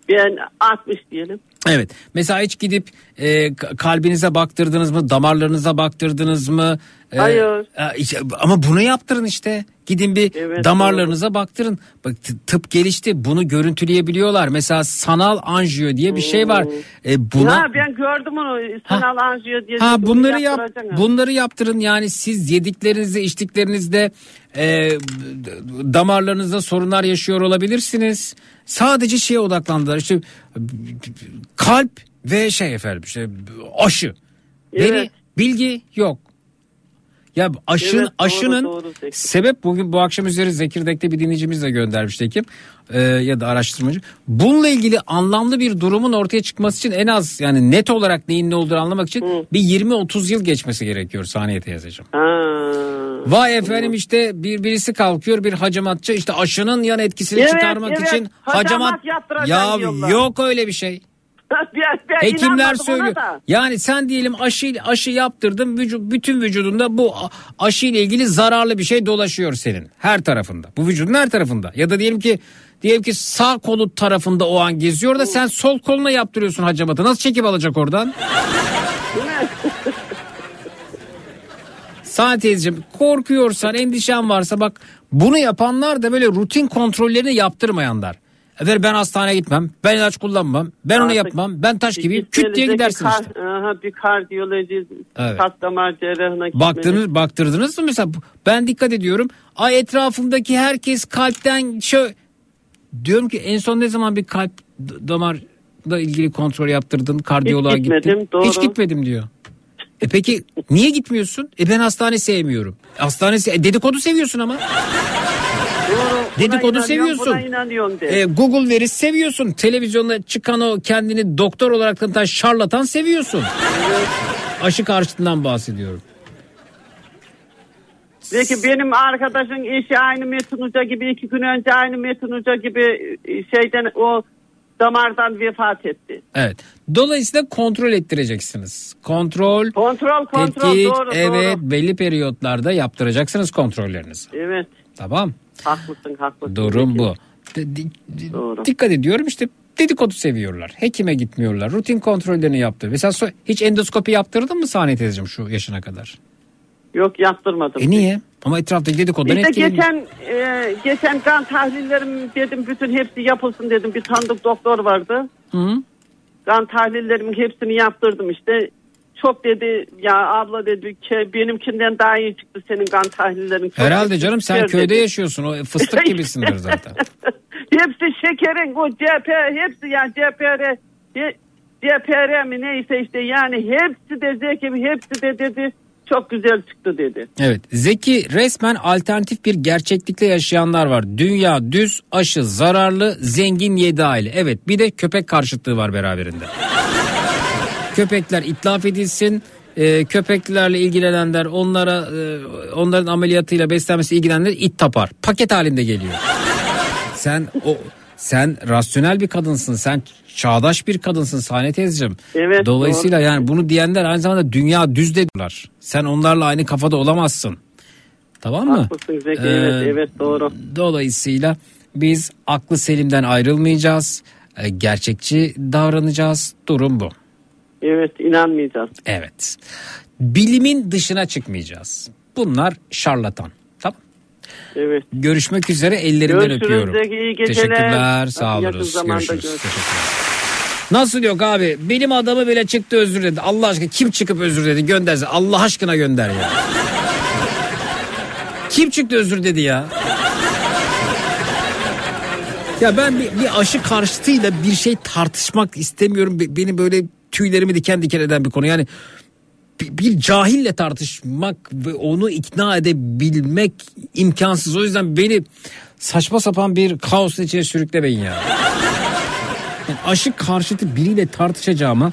Ben 60 diyelim. Evet. Mesela hiç gidip e, kalbinize baktırdınız mı? Damarlarınıza baktırdınız mı? E, Hayır. e, ama bunu yaptırın işte. Gidin bir Evet, damarlarınıza baktırın. Bak tıp gelişti. Bunu görüntüleyebiliyorlar. Mesela sanal anjiyo diye bir şey var. E, buna Ha ben gördüm onu sanal anjiyo diye. Ha Bunu bunları yap ha. bunları yaptırın yani siz yediklerinizde içtiklerinizde e, damarlarınızda sorunlar yaşıyor olabilirsiniz. Sadece şeye odaklandılar işte kalp ve şey efendim işte aşı. Evet. bilgi yok. Ya aşın Evet, doğru, aşının doğru sebep bugün bu akşam üzeri Zekirdek'te bir dinleyicimiz de göndermişti Ekim Ee, ya da araştırmacı. Bununla ilgili anlamlı bir durumun ortaya çıkması için en az yani net olarak neyin ne olduğunu anlamak için bir 20-30 yıl geçmesi gerekiyor saniye teyzeciğim. Ha. Vay efendim işte bir birisi kalkıyor bir hacamatçı işte aşının yan etkisini Evet, çıkarmak evet. için Hacamat hacamat ya diyorlar. yok öyle bir şey. Ben- ben Hekimler söylüyor. Yani sen diyelim aşı aşı yaptırdın vücut bütün vücudunda bu aşı ile ilgili zararlı bir şey dolaşıyor senin her tarafında. Bu vücudun her tarafında. Ya da diyelim ki diyelim ki sağ kolu tarafında o an geziyor da sen sol koluna yaptırıyorsun hacamatı. Nasıl çekip alacak oradan? Sağ teyzeciğim korkuyorsan endişen varsa bak bunu yapanlar da böyle rutin kontrollerini yaptırmayanlar. Efendim ben hastaneye gitmem, ben ilaç kullanmam, ben onu Artık yapmam, ben taş gibiyim, küt diye gidersin bir işte. kar- Aha, bir kardiyoloji, Evet. kalp damar cerrahına gitmeli. Baktınız, baktırdınız mı mesela? Ben dikkat ediyorum. Ay etrafımdaki herkes kalpten şöyle... Diyorum ki en son ne zaman bir kalp d- damarla ilgili kontrol yaptırdın, kardiyoloğa Hiç gitmedim, gittin? doğru. Hiç gitmedim diyor. E peki niye gitmiyorsun? E ben hastane sevmiyorum. Hastane se- e dedikodu seviyorsun ama. Dedikodu seviyorsun. E, Google verisi seviyorsun. Televizyonda çıkan o kendini doktor olarak tanıtan şarlatan seviyorsun. Aşı karşıtından bahsediyorum. Peki benim arkadaşın eşi aynı Metin Hoca gibi iki gün önce aynı Metin Hoca gibi e, şeyden o damardan vefat etti. Evet. Dolayısıyla kontrol ettireceksiniz. Kontrol, Kontrol kontrol tetkik, doğru evet doğru. belli periyotlarda yaptıracaksınız kontrollerinizi. Evet Tamam. haklısın haklısın. Durum Peki. bu. D- di- Dikkat ediyorum işte dedikodu seviyorlar. Hekime gitmiyorlar. Rutin kontrollerini yaptır. Mesela hiç endoskopi yaptırdın mı Saniye teyzeciğim şu yaşına kadar? Yok yaptırmadım. E niye? Ama etraftaki dedikodudan İşte etkileniyor. geçen e, geçen kan tahlillerim dedim bütün hepsi yapılsın dedim. Bir tanıdık doktor vardı. Hı? Kan tahlillerimin hepsini yaptırdım işte. Çok dedi ya abla dedi ki benimkinden daha iyi çıktı senin kan tahlillerin. Çok Herhalde canım sen çıktı köyde dedi. yaşıyorsun. O fıstık gibisindir zaten. Hepsi şekerin o CP hepsi yani CPR CPR mi neyse işte yani hepsi de Zeki hepsi de dedi çok güzel çıktı dedi. Evet. Zeki resmen alternatif bir gerçeklikle yaşayanlar var. Dünya düz, aşı zararlı, zengin yedi aile. Evet bir de köpek karşıtlığı var beraberinde. Köpekler itlaf edilsin. e, köpeklerle ilgilenenler onlara e, onların ameliyatıyla beslenmesi ilgilenenler it tapar. Paket halinde geliyor. Sen o sen rasyonel bir kadınsın. Sen çağdaş bir kadınsın Sahne teyzeciğim. Evet, Dolayısıyla doğru. yani bunu diyenler aynı zamanda dünya düz dediler. Sen onlarla aynı kafada olamazsın. Tamam mı? Haklısın Zeki Ee, evet evet doğru. Dolayısıyla biz aklı selimden ayrılmayacağız. e, Gerçekçi davranacağız. Durum bu. Evet inanmayacağız. Evet. Bilimin dışına çıkmayacağız. Bunlar şarlatan. Evet. Görüşmek üzere ellerinden Görüşürüz öpüyorum. İyi geceler. Teşekkürler sağ zamanda Görüşürüz. görüşürüz. Teşekkürler. Nasıl yok abi? Bilim adamı bile çıktı özür dedi. Allah aşkına kim çıkıp özür dedi gönderse. Allah aşkına gönder ya. kim çıktı özür dedi ya? Ya ben bir, bir aşı karşıtıyla bir şey tartışmak istemiyorum. Be- Beni böyle tüylerimi diken diken eden bir konu. Yani bir, cahille tartışmak ve onu ikna edebilmek imkansız. O yüzden beni saçma sapan bir kaosun içine sürüklemeyin ya. Yani aşı karşıtı biriyle tartışacağıma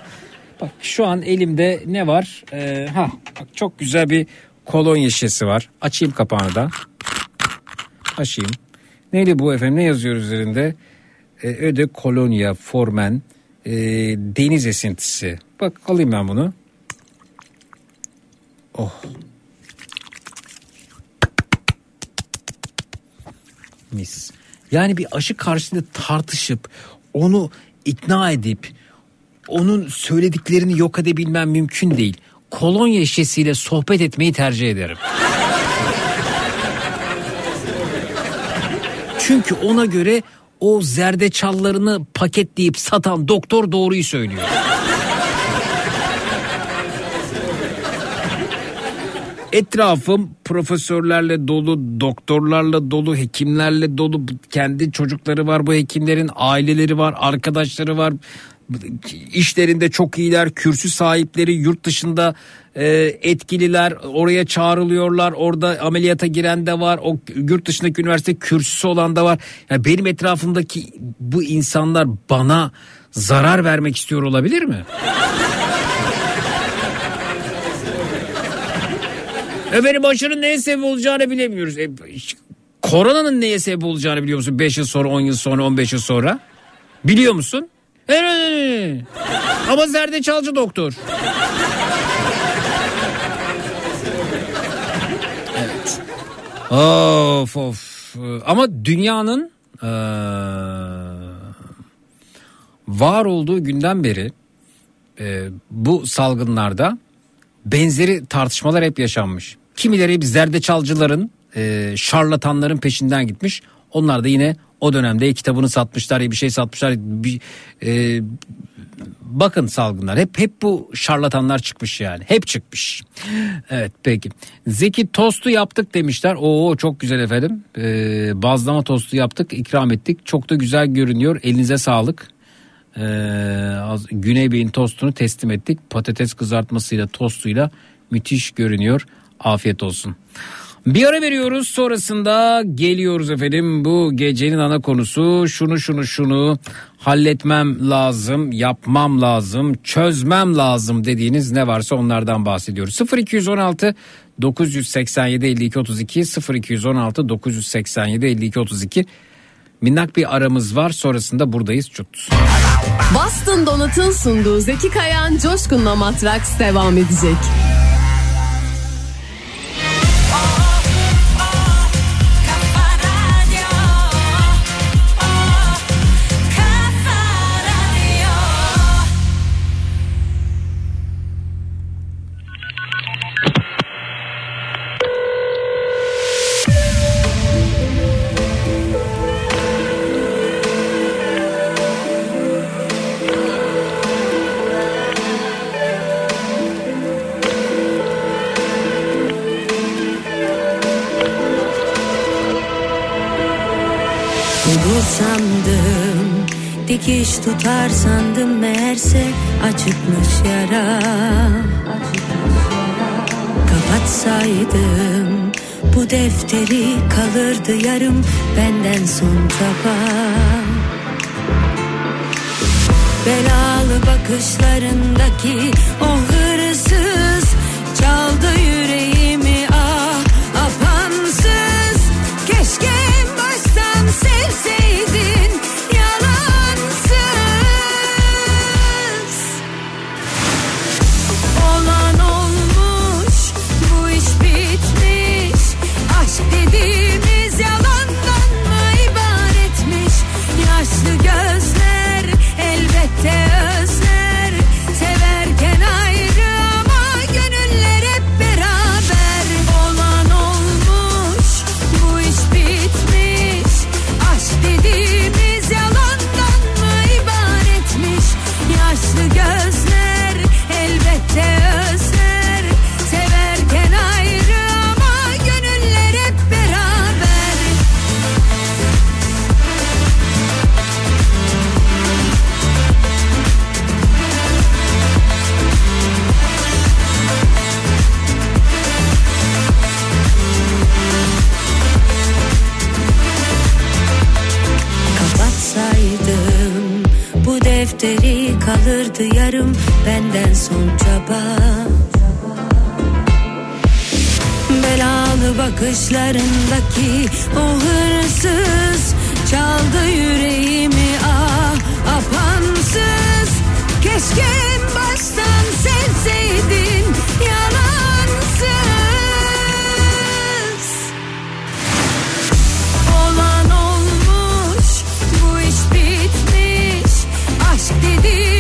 bak şu an elimde ne var? Ee, ha bak çok güzel bir kolonya şişesi var. Açayım kapağını da. Açayım. Neydi bu efendim? Ne yazıyor üzerinde? Ee, öde kolonya formen e, deniz esintisi. Bak alayım ben bunu. Oh. Mis. Yani bir aşı karşısında tartışıp onu ikna edip onun söylediklerini yok edebilmem mümkün değil. Kolonya şişesiyle sohbet etmeyi tercih ederim. Çünkü ona göre o zerdeçallarını paketleyip satan doktor doğruyu söylüyor. Etrafım profesörlerle dolu, doktorlarla dolu, hekimlerle dolu. Kendi çocukları var bu hekimlerin, aileleri var, arkadaşları var. İşlerinde çok iyiler, kürsü sahipleri, yurt dışında e, etkililer, oraya çağrılıyorlar. Orada ameliyata giren de var, o yurt dışındaki üniversite kürsüsü olan da var. Yani benim etrafımdaki bu insanlar bana zarar vermek istiyor olabilir mi? Efendim aşının neye sebep olacağını bilemiyoruz. E, koronanın neye sebep olacağını biliyor musun? 5 yıl sonra, 10 yıl sonra, 15 yıl sonra. Biliyor musun? Evet. Ama zerdeçalcı doktor. Evet. Of of. Ama dünyanın eee, var olduğu günden beri e, bu salgınlarda benzeri tartışmalar hep yaşanmış. Kimileri hep zerdeçalcıların, e, şarlatanların peşinden gitmiş. Onlar da yine o dönemde kitabını satmışlar, ya bir şey satmışlar. Bir, e, bakın salgınlar hep hep bu şarlatanlar çıkmış yani. Hep çıkmış. Evet peki. Zeki tostu yaptık demişler. Oo çok güzel efendim. Ee, bazlama tostu yaptık, ikram ettik. Çok da güzel görünüyor. Elinize sağlık. Ee, az- Güney Bey'in tostunu teslim ettik. Patates kızartmasıyla tostuyla müthiş görünüyor. Afiyet olsun. Bir ara veriyoruz sonrasında geliyoruz efendim bu gecenin ana konusu şunu şunu şunu halletmem lazım yapmam lazım çözmem lazım dediğiniz ne varsa onlardan bahsediyoruz 0216 987 52 32 0216 987 52 32 minnak bir aramız var sonrasında buradayız çut. Boston Donat'ın sunduğu Zeki Kayan Coşkun'la Matraks devam edecek. Bulur sandım Dikiş tutar sandım meğerse acıkmış yara. Kapatsaydım bu defteri kalırdı yarım benden son çaba. Belalı bakışlarındaki o hırsız çaldı yüreğimi benden son çaba. Belalı bakışlarındaki o hırsız çaldı yüreğimi ah apansız. Keşke en baştan sevseydin yalansız. Olan olmuş bu iş bitmiş. Aşk dediğimiz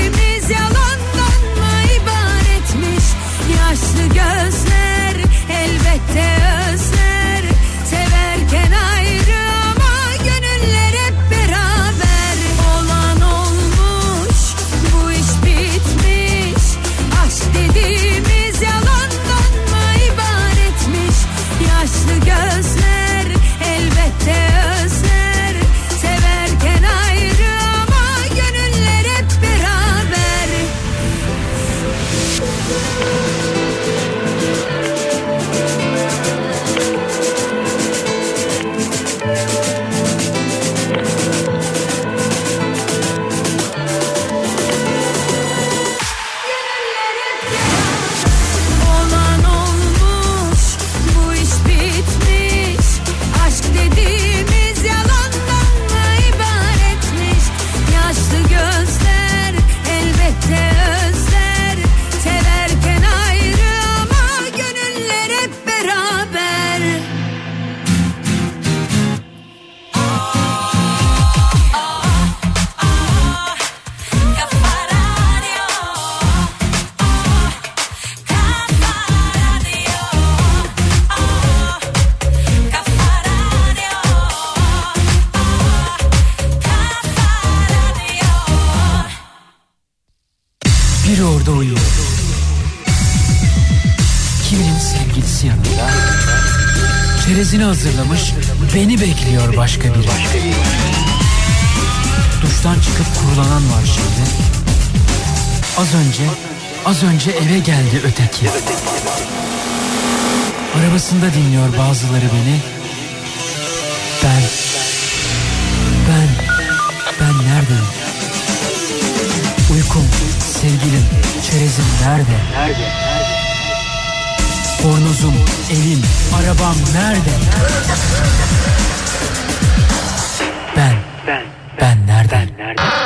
az önce eve geldi öteki. Arabasında dinliyor bazıları beni. Ben, ben, ben neredeyim? Uykum, sevgilim, çerezim nerede? Nerede? Bornozum, evim, arabam nerede? Ben, ben, ben nerede? Ben nerede?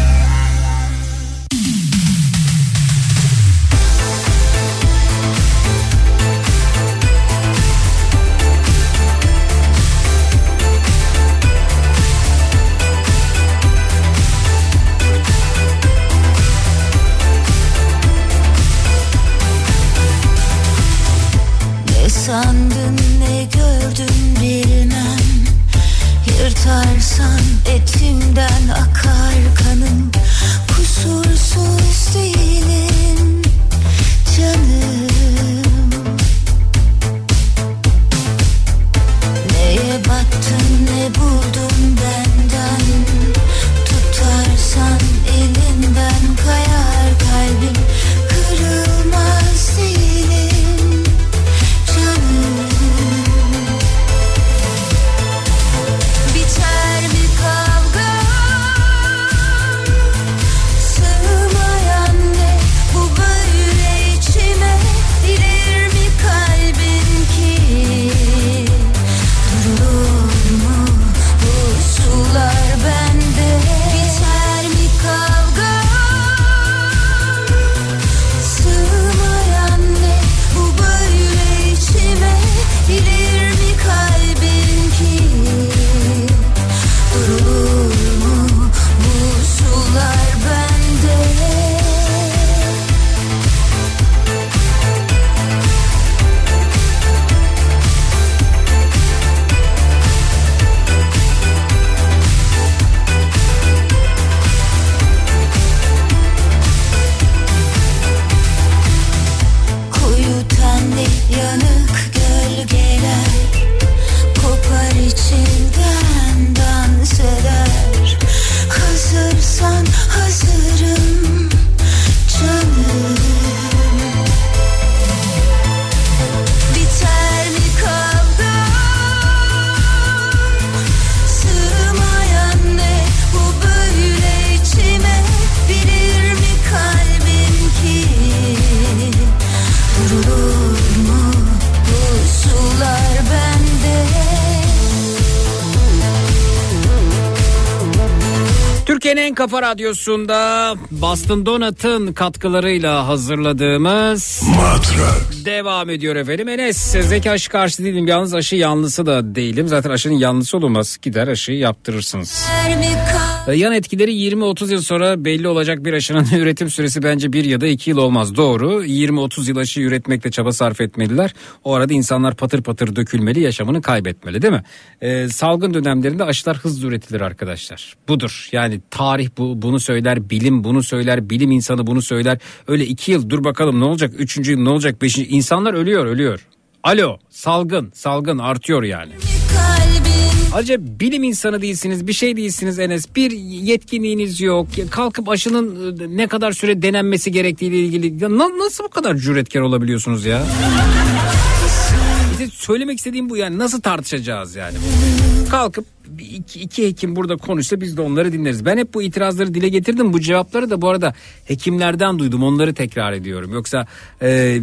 Kafa radyosunda Boston Donut'ın katkılarıyla hazırladığımız Matrax devam ediyor efendim. Enes Zeki aşı karşı değilim yalnız aşı yanlısı da değilim. Zaten aşının yanlısı olmaz gider aşıyı yaptırırsınız. E, Yan etkileri 20-30 yıl sonra belli olacak bir aşının üretim süresi bence bir ya da iki yıl olmaz. Doğru 20-30 yıl aşı üretmekte çaba sarf etmeliler. O arada insanlar patır patır dökülmeli yaşamını kaybetmeli değil mi? Ee, salgın dönemlerinde aşılar hızlı üretilir arkadaşlar. Budur yani tarih bu, bunu söyler bilim bunu söyler bilim insanı bunu söyler. Öyle iki yıl dur bakalım ne olacak üçüncü yıl ne olacak beşinci insanlar ölüyor ölüyor. Alo salgın salgın artıyor yani. Ayrıca bilim insanı değilsiniz, bir şey değilsiniz Enes. Bir yetkinliğiniz yok. Kalkıp aşının e, ne kadar süre denenmesi gerektiğiyle ilgili ya na- nasıl bu kadar cüretkar olabiliyorsunuz ya? İşte söylemek istediğim bu yani nasıl tartışacağız yani? Kalkıp iki, iki hekim burada konuşsa biz de onları dinleriz. Ben hep bu itirazları dile getirdim. Bu cevapları da bu arada hekimlerden duydum. Onları tekrar ediyorum. Yoksa e, e,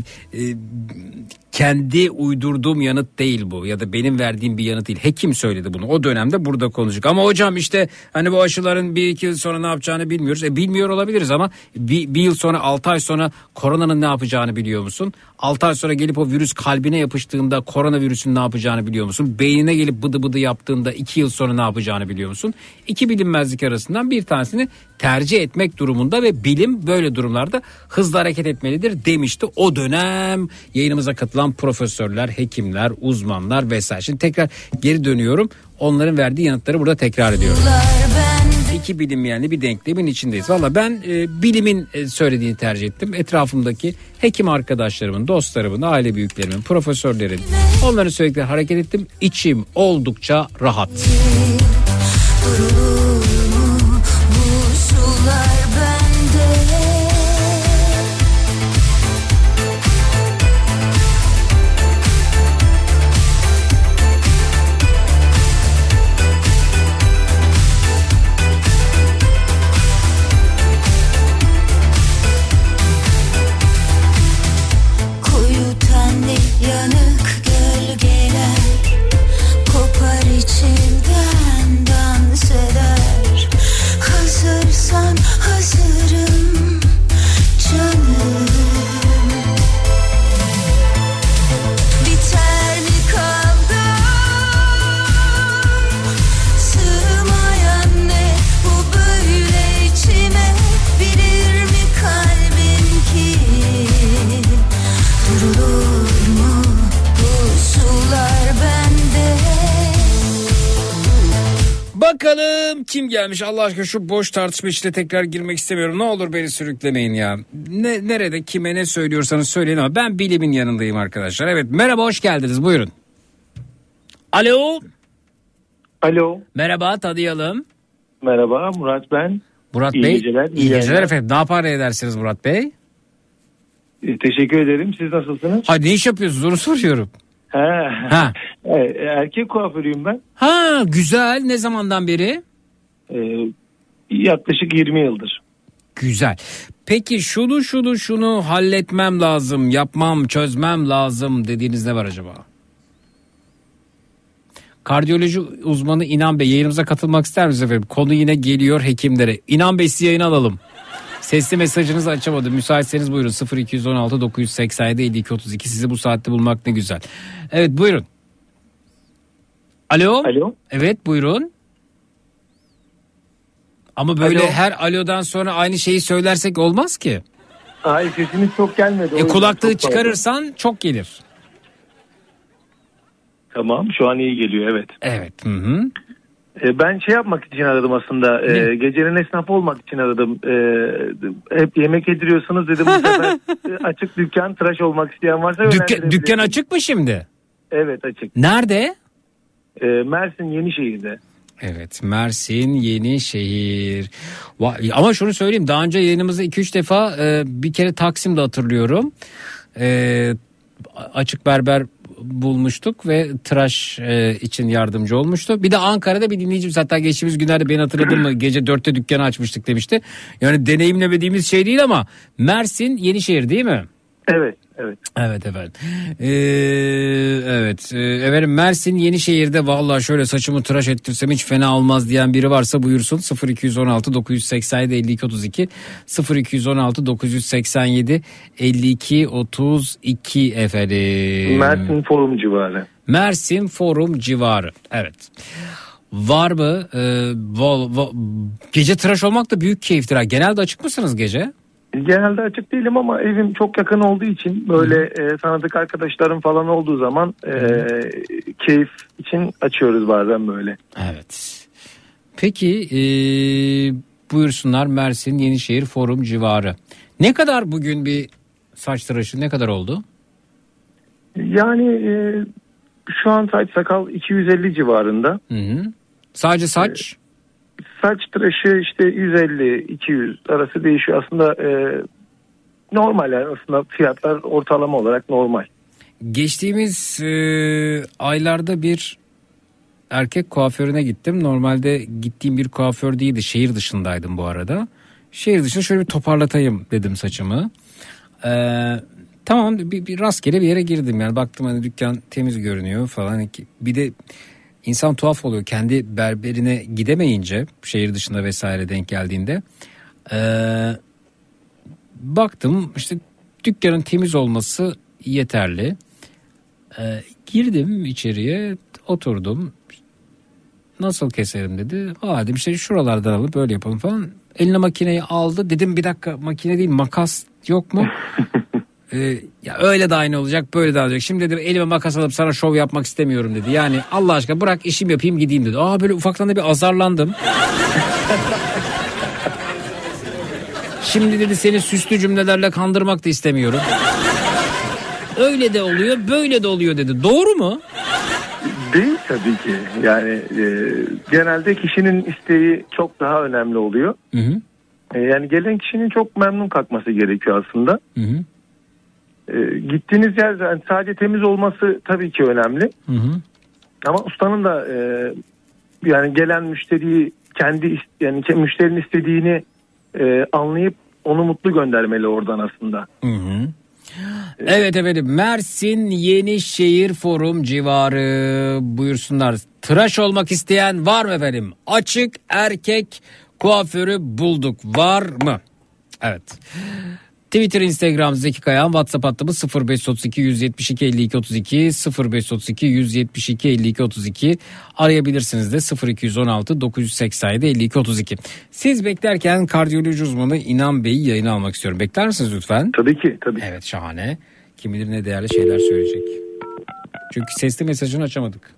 kendi uydurduğum yanıt değil bu ya da benim verdiğim bir yanıt değil. Hekim söyledi bunu. O dönemde burada konuştuk. Ama hocam işte hani bu aşıların bir iki yıl sonra ne yapacağını bilmiyoruz. E bilmiyor olabiliriz ama bir, bir yıl sonra altı ay sonra koronanın ne yapacağını biliyor musun? Altı ay sonra gelip o virüs kalbine yapıştığında koronavirüsün ne yapacağını biliyor musun? Beynine gelip bıdı bıdı yaptığında iki yıl sonra ne yapacağını biliyor musun? İki bilinmezlik arasından bir tanesini tercih etmek durumunda ve bilim böyle durumlarda hızlı hareket etmelidir demişti. O dönem yayınımıza katılan profesörler, hekimler, uzmanlar vesaire. Şimdi tekrar geri dönüyorum. Onların verdiği yanıtları burada tekrar ediyorum. İki bilinmeyenli bir denklemin içindeyiz. Valla ben e, bilimin e, söylediğini tercih ettim. Etrafımdaki hekim arkadaşlarımın, dostlarımın, aile büyüklerimin, profesörlerin onların söyledikleri hareket ettim. İçim oldukça rahat. Durulur Bakalım kim gelmiş Allah aşkına şu boş tartışma içine tekrar girmek istemiyorum. Ne olur beni sürüklemeyin ya. Ne, nerede kime ne söylüyorsanız söyleyin ama ben bilimin yanındayım arkadaşlar. Evet merhaba hoş geldiniz buyurun. Alo. Alo. Merhaba tanıyalım. Merhaba Murat ben. Murat İyi Bey. geceler, iyi İyi geceler efendim. Ne yapar edersiniz Murat Bey? E, Teşekkür ederim. Siz nasılsınız? Hadi ne iş yapıyorsunuz onu soruyorum. He. Ha. E, Erkek kuaförüyüm ben. Ha güzel ne zamandan beri? E, yaklaşık 20 yıldır. Güzel. Peki şunu şunu şunu halletmem lazım, yapmam, çözmem lazım dediğiniz ne var acaba? Kardiyoloji uzmanı İnan Bey yayınımıza katılmak ister misiniz efendim? Konu yine geliyor hekimlere. İnan Bey sizi yayına alalım. Sesli mesajınızı açamadım. Müsaitseniz buyurun 0216 987 52 32 sizi bu saatte bulmak ne güzel. Evet buyurun. Alo. Alo. Evet buyurun. Ama böyle Alo. her alodan sonra aynı şeyi söylersek olmaz ki. Ay sesiniz çok gelmedi. E kulaklığı çok çıkarırsan çok gelir. Tamam şu an iyi geliyor evet. Evet. Hı hı. E, ben şey yapmak için aradım aslında. E, gecenin esnafı olmak için aradım. E, hep yemek yediriyorsunuz dedim bu sefer e, açık dükkan tıraş olmak isteyen varsa yönlendirebilirim. dükkan açık mı şimdi? Evet açık. Nerede? E, Mersin Yenişehir'de. Evet Mersin Yenişehir. Ama şunu söyleyeyim daha önce yayınımızda 2-3 defa e, bir kere Taksim'de hatırlıyorum. E, açık berber bulmuştuk ve tıraş e, için yardımcı olmuştu. Bir de Ankara'da bir dinleyicimiz hatta geçtiğimiz günlerde beni hatırladın mı gece 4'te dükkanı açmıştık demişti. Yani deneyimlemediğimiz şey değil ama Mersin Yenişehir değil mi? Evet evet. Evet efendim. Ee, evet Ee, efendim Mersin Yenişehir'de vallahi şöyle saçımı tıraş ettirsem hiç fena olmaz diyen biri varsa buyursun 0216 987 52 32 0216 987 52 32 efendim. Mersin Forum civarı. Mersin Forum civarı. Evet. Var mı? Ee, val- va- gece tıraş olmak da büyük keyiftir. ha. Genelde açık mısınız gece? Genelde açık değilim ama evim çok yakın olduğu için böyle e, tanıdık arkadaşlarım falan olduğu zaman e, keyif için açıyoruz bazen böyle. Evet. Peki ee, buyursunlar Mersin Yenişehir Forum civarı. Ne kadar bugün bir saç tıraşı ne kadar oldu? Yani e, şu an saç sakal 250 civarında. Hı hı. Sadece saç? Saç tıraşı işte 150-200 arası değişiyor. Aslında e, normal yani aslında fiyatlar ortalama olarak normal. Geçtiğimiz e, aylarda bir erkek kuaförüne gittim. Normalde gittiğim bir kuaför değildi. Şehir dışındaydım bu arada. Şehir dışında şöyle bir toparlatayım dedim saçımı. Ee, tamam bir, bir rastgele bir yere girdim yani baktım hani dükkan temiz görünüyor falan. Bir de insan tuhaf oluyor kendi berberine gidemeyince şehir dışında vesaire denk geldiğinde. Ee, baktım işte dükkanın temiz olması yeterli. Ee, girdim içeriye oturdum. Nasıl keserim dedi. Aa dedim işte şuralardan alıp böyle yapalım falan. Eline makineyi aldı. Dedim bir dakika makine değil makas yok mu? Ee, ya öyle de aynı olacak böyle de olacak. Şimdi dedim elime makas alıp sana şov yapmak istemiyorum dedi. Yani Allah aşkına bırak işim yapayım gideyim dedi. Aa böyle ufaktan da bir azarlandım. Şimdi dedi seni süslü cümlelerle kandırmak da istemiyorum. Öyle de oluyor böyle de oluyor dedi. Doğru mu? Değil tabii ki. Yani e, genelde kişinin isteği çok daha önemli oluyor. Hı hı. E, yani gelen kişinin çok memnun kalkması gerekiyor aslında. Hı hı. E, gittiğiniz yer yani sadece temiz olması tabii ki önemli. Hı hı. Ama ustanın da e, yani gelen müşteriyi kendi yani müşterinin istediğini e, anlayıp onu mutlu göndermeli oradan aslında. Hı hı. Evet efendim Mersin Yenişehir Forum civarı buyursunlar. Tıraş olmak isteyen var mı efendim? Açık erkek kuaförü bulduk var mı? Evet. Twitter, Instagram Zeki Kayağan, WhatsApp hattımız 0532 172 52 32 0532 172 52 32 arayabilirsiniz de 0216 987 52 32. Siz beklerken kardiyoloji uzmanı İnan Bey'i yayına almak istiyorum. Bekler misiniz lütfen? Tabii ki tabii. Evet şahane. Kim bilir ne değerli şeyler söyleyecek. Çünkü sesli mesajını açamadık.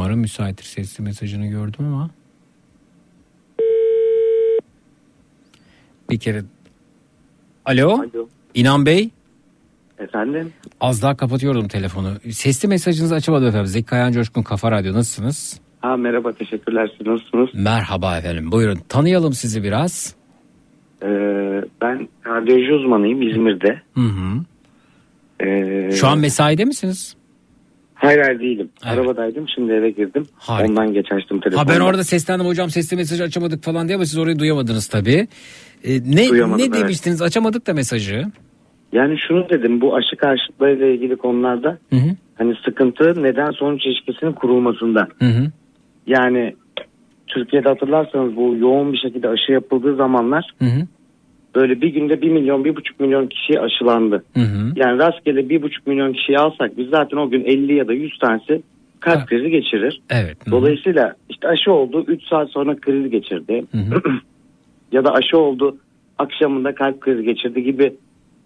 Umarım müsaittir sesli mesajını gördüm ama. Bir kere. Alo. Alo. İnan Bey. Efendim? Az daha kapatıyordum telefonu. Sesli mesajınızı açamadım efendim. Zeki Kayan Coşkun Kafa Radyo nasılsınız? Ha merhaba teşekkürler siz nasılsınız? Merhaba efendim buyurun tanıyalım sizi biraz. Ee, ben kardiyoloji uzmanıyım İzmir'de. Hı hı. Ee, Şu an mesaide misiniz? Hayır hayır değilim. Arabadaydım şimdi eve girdim. Harika. Ondan geç açtım telefonu. Ha ben orada seslendim hocam sesli mesajı açamadık falan diye ama siz orayı duyamadınız tabii. Ee, ne Duyamadım, ne evet. demiştiniz açamadık da mesajı. Yani şunu dedim bu aşı karşıtlarıyla ilgili konularda Hı hı. hani sıkıntı neden sonuç ilişkisinin kurulmasında. Hı hı. Yani Türkiye'de hatırlarsanız bu yoğun bir şekilde aşı yapıldığı zamanlar Hı hı. Böyle bir günde 1 milyon 1,5 milyon kişi aşılandı. Hı hı. Yani rastgele 1,5 milyon kişiyi alsak biz zaten o gün 50 ya da 100 tanesi kalp krizi geçirir. Evet. Hı hı. Dolayısıyla işte aşı oldu 3 saat sonra kriz geçirdi. Hı hı. ya da aşı oldu akşamında kalp krizi geçirdi gibi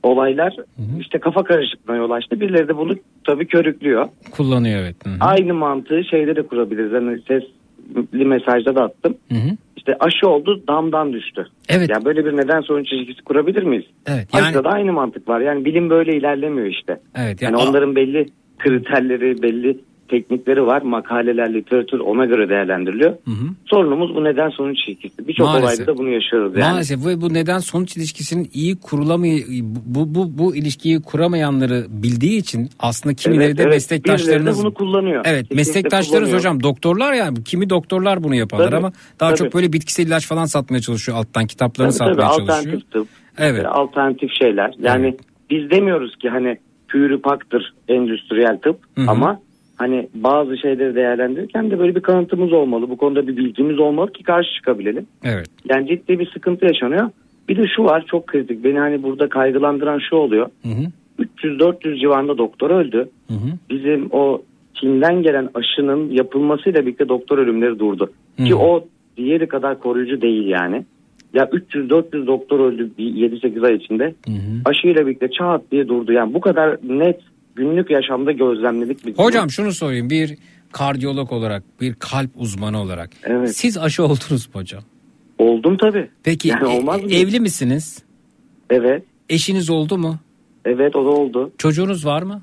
olaylar işte kafa karışıklığına yol açtı. Birileri de bunu tabii körüklüyor. Kullanıyor evet. Hı hı. Aynı mantığı şeyde de kurabiliriz. Hani sesli mesajda da attım. Hı hı. İşte aşı oldu damdan düştü. Evet. Yani böyle bir neden sonuç ilişkisi kurabilir miyiz? Evet. Yani Aşıda da aynı mantık var. Yani bilim böyle ilerlemiyor işte. evet Yani yani onların belli kriterleri, belli teknikleri var. Makaleler, literatür ona göre değerlendiriliyor. Hı hı. Sorunumuz bu neden sonuç ilişkisi. Birçok olayda da bunu yaşıyoruz yani. Maalesef ve bu neden sonuç ilişkisinin iyi kurulamay bu, bu bu ilişkiyi kuramayanları bildiği için aslında kimileri Evet, de evet. meslektaşlarınız de bunu kullanıyor. Evet, Kesinlikle meslektaşlarınız kullanıyor. hocam doktorlar yani kimi doktorlar bunu yaparlar Tabii, ama daha tabii. çok böyle bitkisel ilaç falan satmaya çalışıyor alttan kitaplarını Tabii, tabii, satmaya çalışıyor. alternatif tıp, Evet. e, alternatif şeyler. Yani biz demiyoruz ki hani pürüpaktır endüstriyel tıp Hı hı. ama hani bazı şeyleri değerlendirirken de böyle bir kanıtımız olmalı. Bu konuda bir bilgimiz olmalı ki karşı çıkabilelim. Evet. Yani ciddi bir sıkıntı yaşanıyor. Bir de şu var çok kritik. Beni hani burada kaygılandıran şu oluyor. Hı hı. 300-400 civarında doktor öldü. Hı hı. Bizim o Çin'den gelen aşının yapılmasıyla birlikte doktor ölümleri durdu. Hı. Ki o diğeri kadar koruyucu değil yani. Ya 300-400 doktor öldü bir 7-8 ay içinde. Hı hı. Aşıyla birlikte çat diye durdu. Yani bu kadar net günlük yaşamda gözlemledik biz. bunu. Hocam şunu sorayım bir kardiyolog olarak bir kalp uzmanı olarak Evet. siz aşı oldunuz mu hocam? Oldum tabii. Peki Yani e- olmaz mı? evli misiniz? Evet. Eşiniz oldu mu? Evet o da oldu. Çocuğunuz var mı?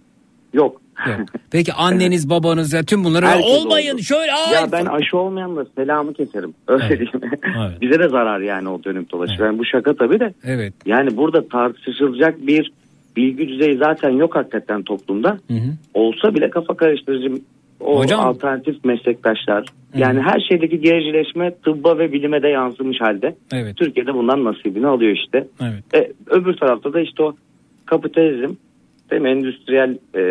Yok. Yok. Peki anneniz babanız ya tüm bunları Herkes olmayın oldu. şöyle ay Ya ben aşı olmayanla selamı keserim. Öyle Evet. diyeyim. Evet. Bize de zarar yani o dönüp dolaşır. Yani bu şaka tabii de. Evet. Yani burada tartışılacak bir bilgi düzeyi zaten yok hakikaten toplumda. Hı hı. Olsa bile kafa karıştırıcı o Hocam- alternatif meslektaşlar. Yani her şeydeki gericileşme tıbba ve bilime de yansımış halde. Evet. Türkiye'de bundan nasibini alıyor işte. Evet. E, öbür tarafta da işte o kapitalizm, değil mi? endüstriyel e,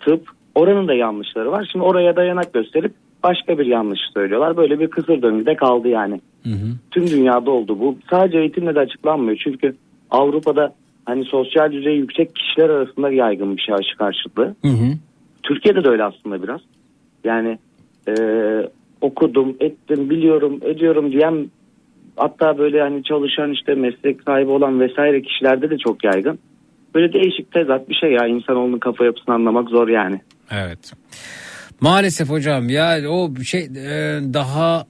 tıp oranın da yanlışları var. Şimdi oraya dayanak gösterip başka bir yanlış söylüyorlar. Böyle bir kısır döngüde kaldı yani. Hı hı. Tüm dünyada oldu bu. Sadece eğitimle de açıklanmıyor. Çünkü Avrupa'da hani sosyal düzeyi yüksek kişiler arasında yaygın bir şey aşı karşıtlığı. Hı hı. Türkiye'de de öyle aslında biraz. Yani e, okudum, ettim, biliyorum, ediyorum diyen hatta böyle hani çalışan işte meslek sahibi olan vesaire kişilerde de çok yaygın. Böyle değişik tezat bir şey ya insanoğlunun kafa yapısını anlamak zor yani. Evet. Maalesef hocam ya o şey e, daha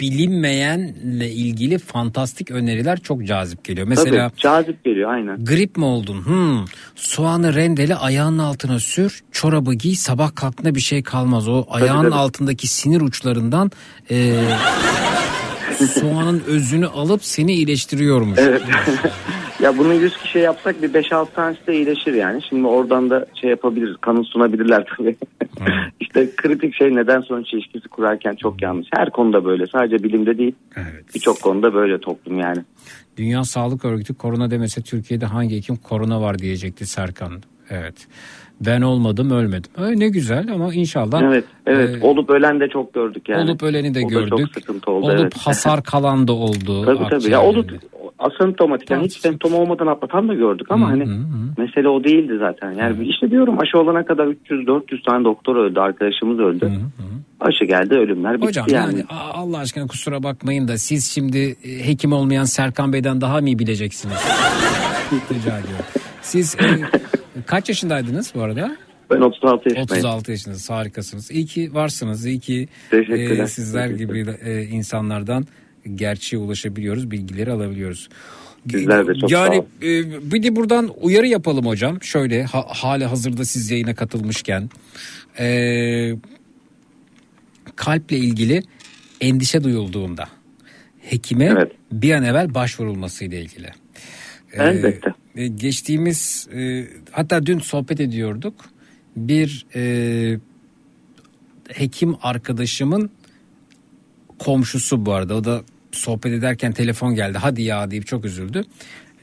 bilinmeyenle ilgili fantastik öneriler çok cazip geliyor. Mesela Tabii cazip geliyor aynen. grip mi oldun? Hmm. Soğanı rendele ayağının altına sür, çorabı giy, sabah kalktığında bir şey kalmaz. O ayağın tabii. altındaki sinir uçlarından e, soğanın özünü alıp seni iyileştiriyormuş. Evet. ya bunu 100 kişiye yapsak bir 5-6 tanesi de iyileşir yani. Şimdi oradan da şey yapabilir, kanı sunabilirler tabii. işte kritik şey neden sonuç ilişkisi kurarken çok yanlış. Her konuda böyle. Sadece bilimde değil. Birçok konuda böyle toplum yani. Dünya Sağlık Örgütü korona demese Türkiye'de hangi hekim korona var diyecekti Serkan. Evet. Ben olmadım ölmedim. Öyle ne güzel ama inşallah Evet, evet. e, olup ölen de çok gördük yani. olup öleni de O gördük. çok sıkıntı oldu. olup evet. hasar kalan da oldu. Tabii tabii. Ya olup asemptomatik yani hiç semptom olmadan atlatan da gördük ama hani mesele o değildi zaten. Yani işte diyorum aşı olana kadar 300-400 tane doktor öldü, arkadaşımız öldü. Aşı geldi ölümler bitti Hocam yani. yani Allah aşkına kusura bakmayın da siz şimdi e, hekim olmayan Serkan Bey'den daha mı iyi bileceksiniz? Rica ediyorum. Siz e, kaç yaşındaydınız bu arada? Ben 36 yaşındayım. 36 yaşındasınız harikasınız. İyi ki varsınız. İyi ki e, sizler gibi e, insanlardan gerçeğe ulaşabiliyoruz. Bilgileri alabiliyoruz. Sizler de çok sağ yani olun. e, bir de buradan uyarı yapalım hocam. Şöyle ha, hali hazırda siz yayına katılmışken. E, kalple ilgili endişe duyulduğunda hekime bir an evvel başvurulması ile ilgili. Elbette. e, geçtiğimiz e, hatta dün sohbet ediyorduk. Bir e, hekim arkadaşımın komşusu bu arada. O da sohbet ederken telefon geldi. Hadi ya deyip çok üzüldü.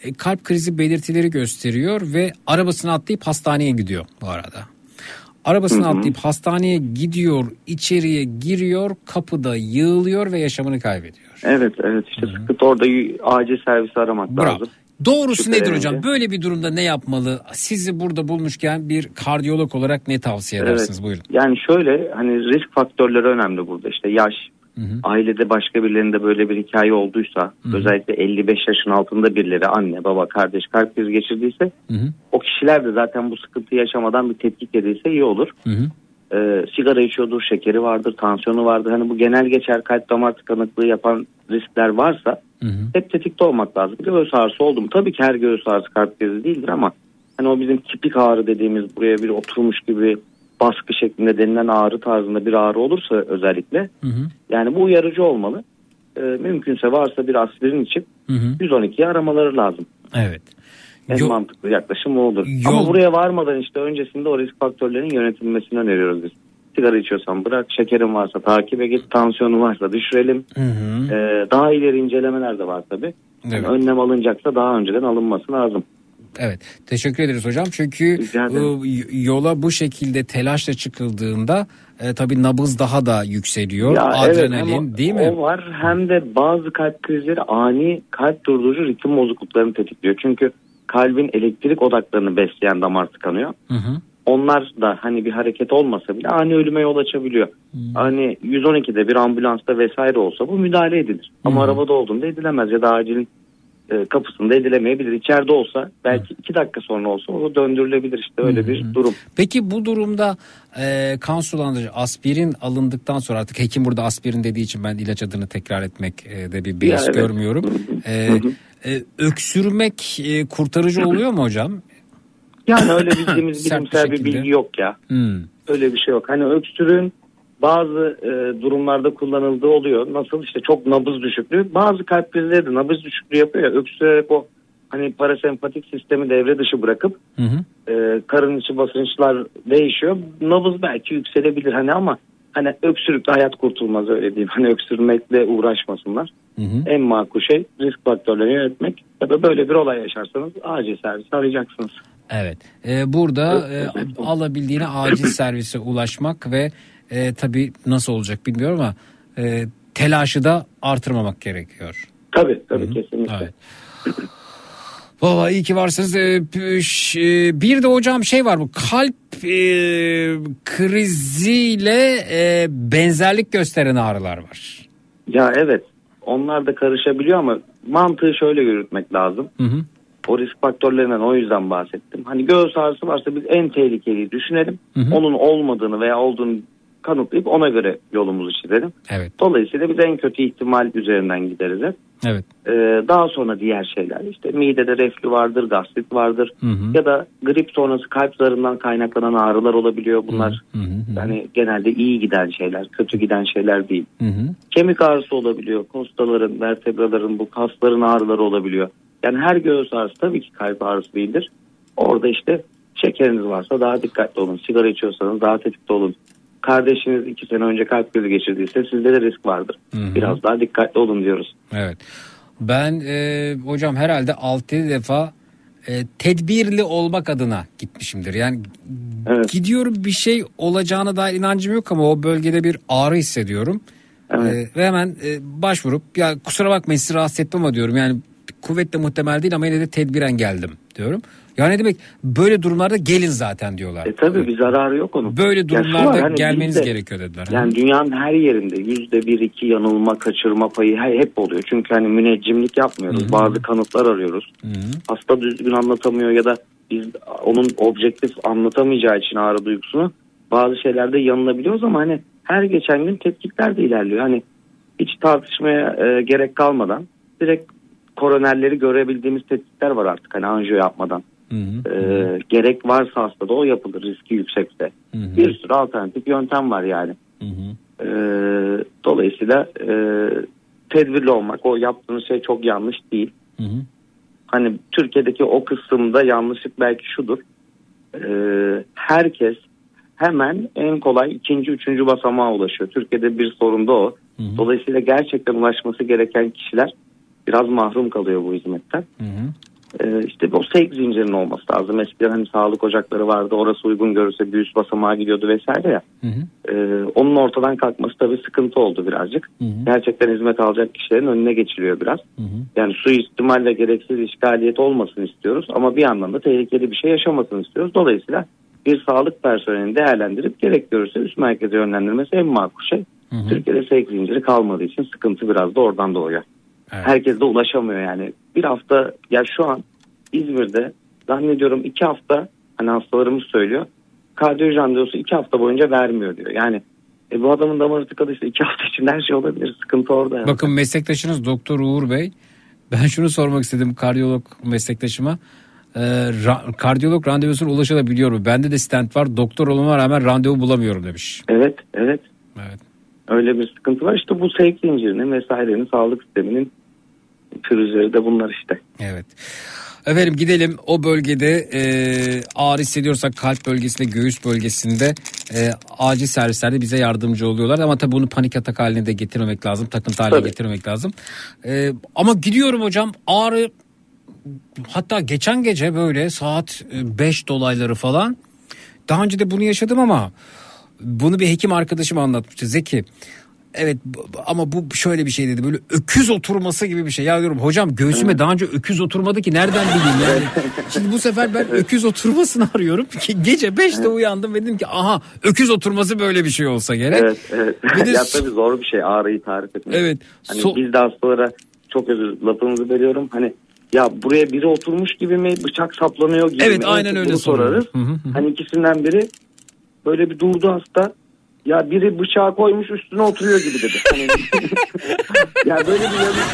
E, kalp krizi belirtileri gösteriyor ve arabasını atlayıp hastaneye gidiyor bu arada. Arabasını Hı hı. atlayıp hastaneye gidiyor, içeriye giriyor, kapıda yığılıyor ve yaşamını kaybediyor. Evet evet işte sıkıntı orada acil servisi aramak Bravo. lazım. Doğrusu nedir Şüphelenince. hocam? Böyle bir durumda ne yapmalı? Sizi burada bulmuşken bir kardiyolog olarak ne tavsiye edersiniz? Buyurun. Yani şöyle hani risk faktörleri önemli burada işte yaş, ailede başka birilerinde böyle bir hikaye olduysa özellikle 55 yaşın altında birileri anne baba kardeş kalp krizi geçirdiyse o kişiler de zaten bu sıkıntıyı yaşamadan bir tetkik edilse iyi olur. Ee, sigara içiyordur, şekeri vardır, tansiyonu vardır. Hani bu genel geçer kalp damar tıkanıklığı yapan riskler varsa hep tetikte olmak lazım. Göğüs ağrısı oldu mu? Tabii ki her göğüs ağrısı kalp krizi değildir ama hani o bizim tipik ağrı dediğimiz buraya bir oturmuş gibi baskı şeklinde denilen ağrı tarzında bir ağrı olursa özellikle yani bu uyarıcı olmalı. Ee, mümkünse varsa bir aspirin içip 112'yi aramaları lazım. Evet. En mantıklı yaklaşım o olur. Ama buraya varmadan işte öncesinde o risk faktörlerinin yönetilmesini öneriyoruz biz. Sigara içiyorsan bırak, şekerin varsa takibe git, tansiyonu varsa düşürelim. Ee, daha ileri incelemeler de var tabii. Yani Evet. önlem alınacaksa daha önceden alınması lazım. Evet. Teşekkür ederiz hocam. Çünkü yola bu şekilde telaşla çıkıldığında e, tabii nabız daha da yükseliyor. Ya evet, Adrenalin o- değil mi? O var hem de bazı kalp krizleri ani kalp durdurucu ritim bozukluklarını tetikliyor. Çünkü kalbin elektrik odaklarını besleyen damar tıkanıyor. Hı hı. Onlar da hani bir hareket olmasa bile ani ölüme yol açabiliyor. Hani 112'de bir ambulansta vesaire olsa bu müdahale edilir. Ama arabada olduğunda edilemez ya da acilin e, kapısında edilemeyebilir. İçeride olsa belki iki dakika sonra olsa o döndürülebilir işte öyle bir durum. Peki bu durumda e, kan sulandırıcı aspirin alındıktan sonra artık hekim burada aspirin dediği için ben ilaç adını tekrar etmek e, de bir beis Ya, evet. görmüyorum. E, e, öksürmek e, kurtarıcı oluyor mu hocam? Yani öyle bildiğimiz bir bilimsel bir, şekilde. bilgi yok ya. Hmm. Öyle bir şey yok. Hani öksürüğün bazı e, durumlarda kullanıldığı oluyor. Nasıl işte çok nabız düşüklüğü. Bazı kalp krizleri de nabız düşüklüğü yapıyor ya. Öksürerek o hani parasempatik sistemi devre dışı bırakıp Hı hı. e, karın içi basınçlar değişiyor. Nabız belki yükselebilir hani ama hani öksürükle hayat kurtulmaz öyle diyeyim. Hani öksürmekle uğraşmasınlar. En makul şey risk faktörlerini yönetmek. Ya da böyle bir olay yaşarsanız acil servis arayacaksınız. Evet. E, burada e, alabildiğine acil servise ulaşmak ve e, tabii nasıl olacak bilmiyorum ama e, telaşı da artırmamak gerekiyor. Tabii tabii kesinlikle. Evet. Valla iyi ki varsınız. Ee, e, Bir de hocam şey var bu kalp e, kriziyle e, benzerlik gösteren ağrılar var. Ya evet onlar da karışabiliyor ama mantığı şöyle yürütmek lazım. Hı hı. O risk faktörlerinden o yüzden bahsettim. Hani göğüs ağrısı varsa biz en tehlikeliyi düşünelim. Hı hı. Onun olmadığını veya olduğunu kanıtlayıp ona göre yolumuzu çizelim. Evet. Dolayısıyla biz en kötü ihtimal üzerinden gideriz hep. Evet. Ee, daha sonra diğer şeyler işte midede reflü vardır, gastrit vardır Hı hı. ya da grip sonrası kalp zarından kaynaklanan ağrılar olabiliyor. Bunlar yani genelde iyi giden şeyler, kötü giden şeyler değil. Hı hı. Kemik ağrısı olabiliyor, kostaların, vertebraların, bu kasların ağrıları olabiliyor. Yani her göğüs ağrısı tabii ki kalp ağrısı değildir. Orada işte şekeriniz varsa daha dikkatli olun. Sigara içiyorsanız daha tetikte olun. Kardeşiniz iki sene önce kalp krizi geçirdiyse sizde de risk vardır. hı. Biraz daha dikkatli olun diyoruz. Evet. Ben e, hocam herhalde 6 defa e, tedbirli olmak adına gitmişimdir. Yani gidiyorum bir şey olacağına dair inancım yok ama o bölgede bir ağrı hissediyorum. E, ve hemen e, başvurup ya kusura bakmayın sizi rahatsız ettim ama diyorum yani kuvvetle muhtemel değil ama yine de tedbiren geldim diyorum. Yani ne demek böyle durumlarda gelin zaten diyorlar. E tabii bir zararı yok onun. Böyle durumlarda hani gelmeniz bizde- gerekiyor dediler. Yani dünyanın her yerinde yüzde bir iki yanılma kaçırma payı he- hep oluyor. Çünkü hani müneccimlik yapmıyoruz. Bazı kanıtlar arıyoruz. Hasta düzgün anlatamıyor ya da biz onun objektif anlatamayacağı için ağrı duygusunu bazı şeylerde yanılabiliyoruz ama hani her geçen gün tetkikler de ilerliyor. Hani hiç tartışmaya e, gerek kalmadan direkt koronerleri görebildiğimiz tetkikler var artık hani anjiyo yapmadan. E, gerek varsa hastada o yapılır riski yüksekse. Bir sürü alternatif yöntem var yani. E, dolayısıyla e, tedbirli olmak o yaptığınız şey çok yanlış değil. Hani Türkiye'deki o kısımda yanlışlık belki şudur. E, herkes hemen en kolay ikinci, üçüncü basamağa ulaşıyor. Türkiye'de bir sorun da o. Dolayısıyla gerçekten ulaşması gereken kişiler biraz mahrum kalıyor bu hizmetten. Ee, işte o sevk zincirinin olması lazım. Eskiden hani sağlık ocakları vardı. Orası uygun görürse bir üst basamağa gidiyordu vesaire ya. Ee, onun ortadan kalkması tabii sıkıntı oldu birazcık. Gerçekten hizmet alacak kişilerin önüne geçiliyor biraz. Yani suistimal ve gereksiz işgaliyet olmasın istiyoruz. Ama bir yandan da tehlikeli bir şey yaşamasın istiyoruz. Dolayısıyla bir sağlık personelini değerlendirip gerek görürse üst merkeze yönlendirmesi en makul şey. Türkiye'de sevk zinciri kalmadığı için sıkıntı biraz da oradan doğuyor. Herkes de ulaşamıyor yani. Bir hafta ya şu an İzmir'de zannediyorum iki hafta hani hastalarımız söylüyor. Kardiyoloji randevusu iki hafta boyunca vermiyor diyor. Yani e, bu adamın damarı tıkadıysa iki hafta içinde her şey olabilir. Sıkıntı orada. yani. Bakın meslektaşınız Doktor Uğur Bey. Ben şunu sormak istedim kardiyolog meslektaşıma. Ee, ra- kardiyolog randevusuna ulaşılabiliyor mu? Bende de stent var. Doktor olmama rağmen randevu bulamıyorum demiş. Evet, evet. Evet. Öyle bir sıkıntı var. İşte bu sevk zincirinin vesairenin sağlık sisteminin pürüzleri de bunlar işte. Evet. Efendim gidelim o bölgede e, ağrı hissediyorsak kalp bölgesinde göğüs bölgesinde e, acil servislerde bize yardımcı oluyorlar. Ama tabii bunu panik atak haline de getirmemek lazım. Takıntı haline Tabii. getirmemek lazım. E, ama gidiyorum hocam ağrı hatta geçen gece böyle saat 5 dolayları falan daha önce de bunu yaşadım ama bunu bir hekim arkadaşım anlatmıştı Zeki. Evet ama bu şöyle bir şey dedi böyle öküz oturması gibi bir şey. Ya diyorum hocam göğsüme daha önce öküz oturmadı ki nereden bileyim yani. Şimdi bu sefer ben öküz oturmasını arıyorum. Gece 5'te uyandım ve dedim ki aha öküz oturması böyle bir şey olsa gerek. Evet, evet. Bir de ya tabii zor bir şey ağrıyı tarif etmek. Evet. Hani So- biz de hastalara çok özür lafınızı veriyorum. Hani ya buraya biri oturmuş gibi mi bıçak saplanıyor gibi Evet, mi? aynen En çok öyle sorarız. hı hı. Hani ikisinden biri böyle bir durdu hasta. Ya biri bıçağı koymuş üstüne oturuyor gibi dedi. Hani, ya böyle bir yanlış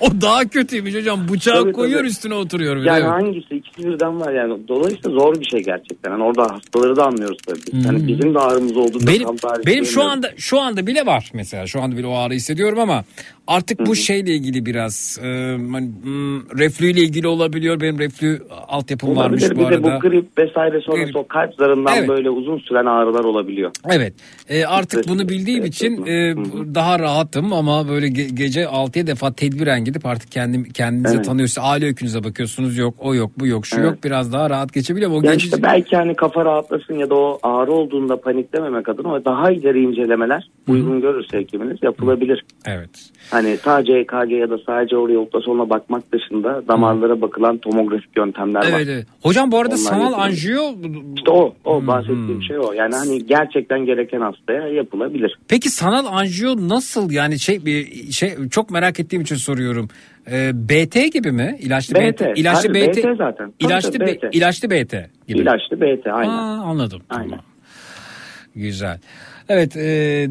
O daha kötüymüş hocam. Bıçağı Tabii, koyuyor tabii. üstüne oturuyor. bir de, Yani evet. hangisi? İkisi birden var yani. Dolayısıyla zor bir şey gerçekten. Hani orada hastaları da anlıyoruz tabii. Hani hı. bizim de ağrımız olduğunda Benim, tam benim şu anda şu anda bile var mesela şu anda bile o ağrı hissediyorum ama artık bu şeyle ilgili biraz e, hani, hmm, reflüyle ilgili olabiliyor benim reflü altyapım varmış Olabilir. bu bir arada. de bu grip vesaire sonrası Grip. o kalp zarından Evet. böyle uzun süren ağrılar olabiliyor. Evet. E, artık bunu bildiğim için e, daha rahatım ama böyle ge- gece 6'ya defa tedbiren gidip artık kendim kendinizi Evet. tanıyorsa aile öykünüze bakıyorsunuz. Yok o yok bu yok şu Evet. yok biraz daha rahat geçebiliyor. O Ya geçici- işte belki hani kafa rahatlasın ya da o ağrı olduğunda paniklememek adına daha ileri incelemeler uygun görürse hekiminiz yapılabilir. Evet. Hani sadece EKG ya da sadece oraya ultrasonla bakmak dışında damarlara bakılan tomografik yöntemler var. Evet, evet. Hocam bu arada Onlar sanal yapılabilir. anjiyo İşte o, o bahsettiğim şey o. Yani hani gerçekten gereken hastaya yapılabilir. Peki sanal anjiyo nasıl yani şey bir şey çok merak ettiğim için soruyorum. Ee, BT gibi mi? İlaçlı BT. BT, İlaçlı tabii, BT. BT zaten. İlaçlı tabii, BT. ilaçlı BT gibi. İlaçlı BT aynen. Aa, anladım. Aynen. Tamam. Güzel. Evet e,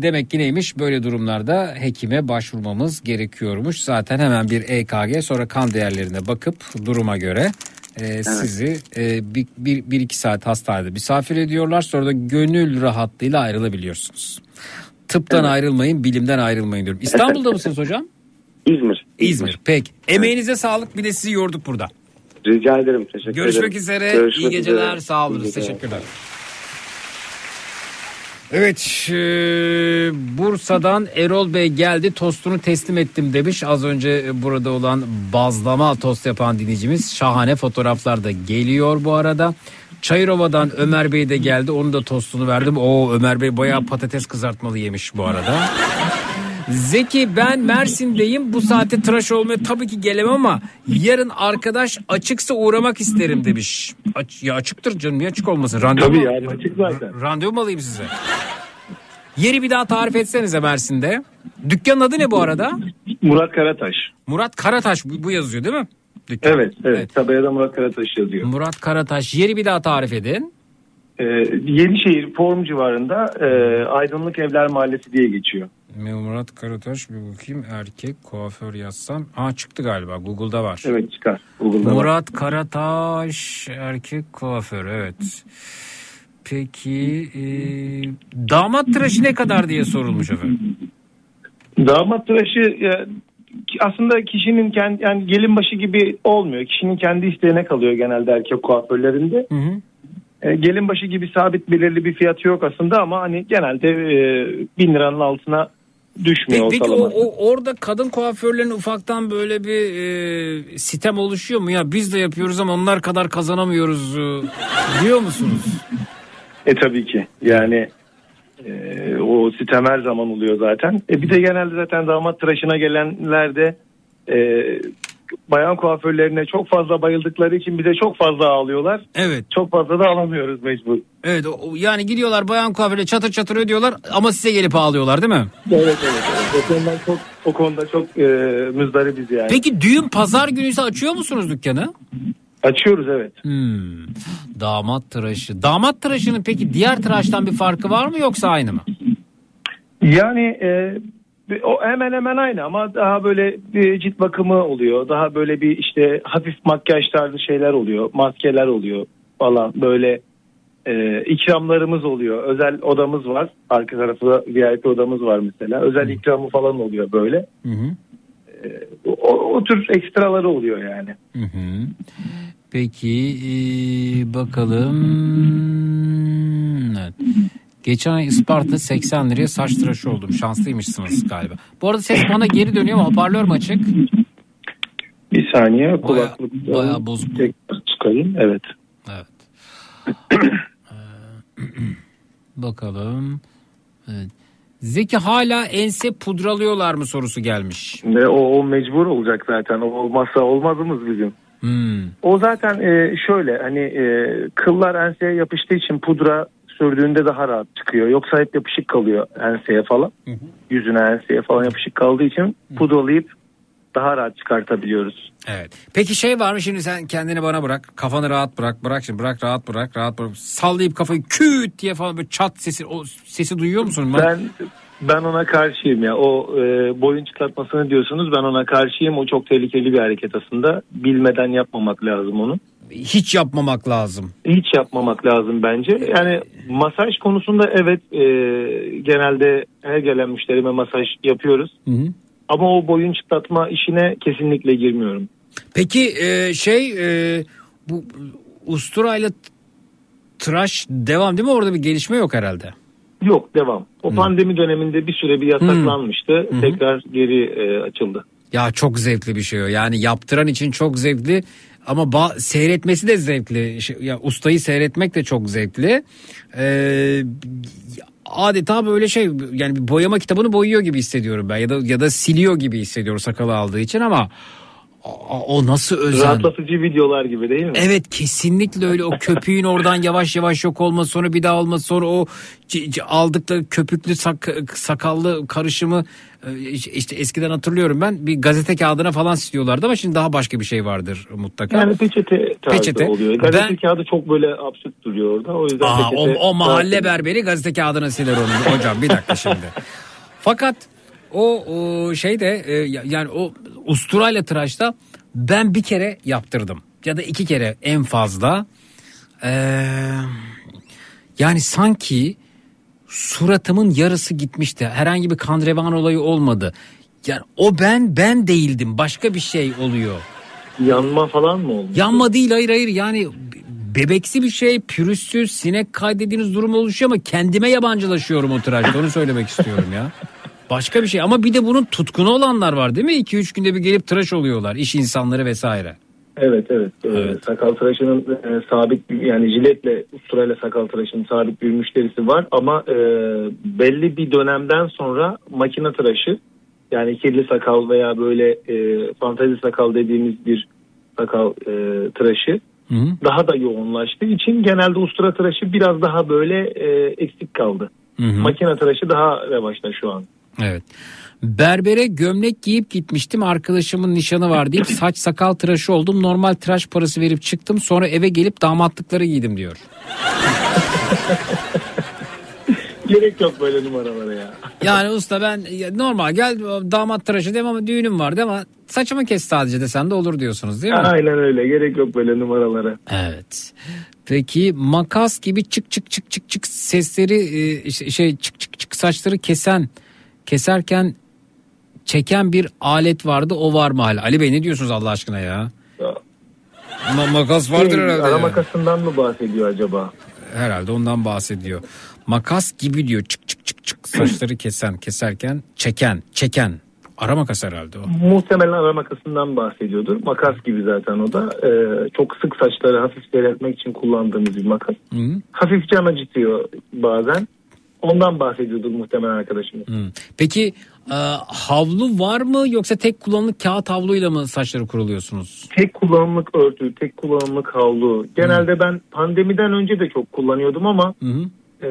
demek ki neymiş böyle durumlarda hekime başvurmamız gerekiyormuş. Zaten hemen bir EKG sonra kan değerlerine bakıp duruma göre e, sizi e, bir, bir, bir iki saat hastanede misafir ediyorlar. Sonra da gönül rahatlığıyla ayrılabiliyorsunuz. Tıptan ayrılmayın, bilimden ayrılmayın diyorum. İstanbul'da mısınız hocam? İzmir. İzmir. Peki. Emeğinize sağlık. Bir de sizi yorduk burada. Rica ederim. Teşekkür Görüşmek ederim. üzere. Görüşmek İyi geceler. üzere. Sağ olun. Teşekkürler. Evet e, Bursa'dan Erol Bey geldi tostunu teslim ettim demiş az önce burada olan bazlama tost yapan dinleyicimiz şahane fotoğraflar da geliyor bu arada. Çayırova'dan Ömer Bey de geldi onun da tostunu verdim. O Ömer Bey bayağı patates kızartmalı yemiş bu arada. Zeki ben Mersin'deyim bu saate tıraş olmaya tabii ki gelemem ama yarın arkadaş açıksa uğramak isterim demiş. Aç, ya açıktır canım niye açık olmasın? Randevu Tabii yani açık zaten. Randevu mu alayım size? Yeri bir daha tarif etsenize Mersin'de. Dükkanın adı ne bu arada? Murat Karataş. Murat Karataş bu, bu yazıyor değil mi? Dükkan. Evet, evet. Tabelada Murat Karataş yazıyor. Murat Karataş yeri bir daha tarif edin. Ee, Yenişehir Forum civarında e, Aydınlık Evler Mahallesi diye geçiyor. Murat Karataş bir bakayım erkek kuaför yazsam. Aa çıktı galiba Google'da var. Evet çıkar. Google'da var. Murat Karataş erkek kuaför evet. Peki e, damat tıraşı ne kadar diye sorulmuş efendim. Damat tıraşı aslında kişinin kendi yani gelin başı gibi olmuyor. Kişinin kendi isteğine kalıyor genelde erkek kuaförlerinde. E, gelin başı gibi sabit belirli bir fiyatı yok aslında ama hani genelde e, bin liranın altına düşmüyor Peki, peki o, ortalama. o- orada kadın kuaförlerin ufaktan böyle bir e, sitem oluşuyor mu ya biz de yapıyoruz ama onlar kadar kazanamıyoruz e, diyor musunuz? E tabii ki yani e, o sitem her zaman oluyor zaten. E, bir de genelde zaten damat tıraşına gelenler de e, bayan kuaförlerine çok fazla bayıldıkları için bize çok fazla ağlıyorlar. Evet. Çok fazla da alamıyoruz mecbur. Evet yani gidiyorlar bayan kuaföre çatır çatır ödüyorlar ama size gelip ağlıyorlar değil mi? Evet evet. evet. O konuda çok o konuda çok e, müzdaribiz yani. Peki düğün pazar günü ise açıyor musunuz dükkanı? Açıyoruz evet. Hmm. Damat tıraşı. Damat tıraşının peki diğer tıraştan bir farkı var mı yoksa aynı mı? Yani e, o hemen hemen aynı ama daha böyle bir cilt bakımı oluyor. Daha böyle bir işte hafif makyaj tarzı şeyler oluyor. Maskeler oluyor falan böyle e, ikramlarımız oluyor. Özel odamız var. Arka tarafta VIP odamız var mesela. Özel ikramı falan oluyor böyle. Hı hı. O, o tür ekstraları oluyor yani. Hı hı. Peki e, bakalım. Evet. Geçen ay Isparta 80 liraya saç tıraşı oldum. Şanslıymışsınız galiba. Bu arada ses bana geri dönüyor ama hoparlör mü açık? Bir saniye Baya, kulaklık baya bozuk. tekrar çıkarayım. Evet. Evet. Ee, bakalım. Evet. Zeki hala ense pudralıyorlar mı sorusu gelmiş. Ve o, o mecbur olacak zaten. O olmazsa olmazımız bizim. Hmm. O zaten e, şöyle hani e, kıllar enseye yapıştığı için pudra sürdüğünde daha rahat çıkıyor. Yoksa hep yapışık kalıyor enseye falan. Yüzüne enseye falan yapışık kaldığı için pudralayıp daha rahat çıkartabiliyoruz. Evet. Peki şey var mı şimdi sen kendini bana bırak. Kafanı rahat bırak. Bırak şimdi bırak rahat bırak. Rahat bırak. Sallayıp kafayı küt diye falan böyle çat sesi o sesi duyuyor musun? Ben ben ona karşıyım ya. O e, boyun çıkartmasını diyorsunuz. Ben ona karşıyım. O çok tehlikeli bir hareket aslında. Bilmeden yapmamak lazım onu. Hiç yapmamak lazım. Hiç yapmamak lazım bence. Yani masaj konusunda evet e, genelde her gelen müşterime masaj yapıyoruz. Hı hı. Ama o boyun çıtlatma işine kesinlikle girmiyorum. Peki e, şey e, bu usturayla tıraş devam değil mi? Orada bir gelişme yok herhalde. Yok devam. O pandemi döneminde bir süre bir yasaklanmıştı. Tekrar geri e, açıldı. Ya çok zevkli bir şey o. Yani yaptıran için çok zevkli ama ba- seyretmesi de zevkli. Ya ustayı seyretmek de çok zevkli. Ee, adeta böyle şey yani boyama kitabını boyuyor gibi hissediyorum ben ya da ya da siliyor gibi hissediyorum sakalı aldığı için ama o, o nasıl özen. Rahatlatıcı videolar gibi değil mi? Evet kesinlikle öyle o köpüğün oradan yavaş yavaş yok olması sonra bir daha olması sonra o aldıkları köpüklü sak- sakallı karışımı e, işte eskiden hatırlıyorum ben bir gazete kağıdına falan siliyorlardı ama şimdi daha başka bir şey vardır mutlaka. Yani peçete tarzı Peçete. oluyor. Gazete Ben- kağıdı çok böyle absürt duruyor orada. O yüzden Aa, o, peçete o mahalle tarzı. berberi gazete kağıdına siler onu hocam bir dakika şimdi. Fakat o, o şey de e, ya- yani o usturayla tıraşta ben bir kere yaptırdım ya da iki kere en fazla. Ee, yani sanki suratımın yarısı gitmişti. Herhangi bir kan revan olayı olmadı. Yani o ben ben değildim. Başka bir şey oluyor. Yanma falan mı oldu? Yanma değil hayır hayır yani bebeksi bir şey pürüzsüz sinek kaydettiğiniz durum oluşuyor ama kendime yabancılaşıyorum o tıraşta onu söylemek istiyorum ya. Başka bir şey ama bir de bunun tutkunu olanlar var değil mi? 2-3 günde bir gelip tıraş oluyorlar iş insanları vesaire. Evet evet. Ee, Sakal tıraşının e, sabit yani jiletle usturayla sakal tıraşının sabit bir müşterisi var ama e, belli bir dönemden sonra makine tıraşı yani kirli sakal veya böyle e, fantezi sakal dediğimiz bir sakal e, tıraşı daha da yoğunlaştığı için genelde ustura tıraşı biraz daha böyle e, eksik kaldı. Makine tıraşı daha revaçta şu an. Evet. Berbere gömlek giyip gitmiştim. Arkadaşımın nişanı var deyip saç sakal tıraşı oldum. Normal tıraş parası verip çıktım. Sonra eve gelip damatlıkları giydim diyor. Gerek yok böyle numaralara ya. Yani usta ben ya normal gel damat tıraşı dem ama düğünüm vardı ama saçımı kes sadece desen de olur diyorsunuz değil mi? Aynen öyle. Gerek yok böyle numaralara. Evet. Peki makas gibi çık çık çık çık çık sesleri e, şey- şey çık çık çık saçları kesen keserken çeken bir alet vardı o var mı hala? Ali Bey ne diyorsunuz Allah aşkına ya? Ma- makas vardır Şey, herhalde. Ara ya. makasından mı bahsediyor acaba? Herhalde ondan bahsediyor. Makas gibi diyor çık çık çık çık saçları kesen keserken çeken çeken. Ara makas herhalde o. Muhtemelen ara makasından bahsediyordur. Makas gibi zaten o da. Ee, çok sık saçları hafif seyretmek için kullandığımız bir makas. Hı. Hafif can acıtıyor bazen. Ondan bahsediyordur muhtemelen arkadaşımız. Hı. Peki e, havlu var mı yoksa tek kullanımlık kağıt havluyla mı saçları kuruluyorsunuz? Tek kullanımlık örtü, tek kullanımlık havlu. Genelde ben pandemiden önce de çok kullanıyordum ama e,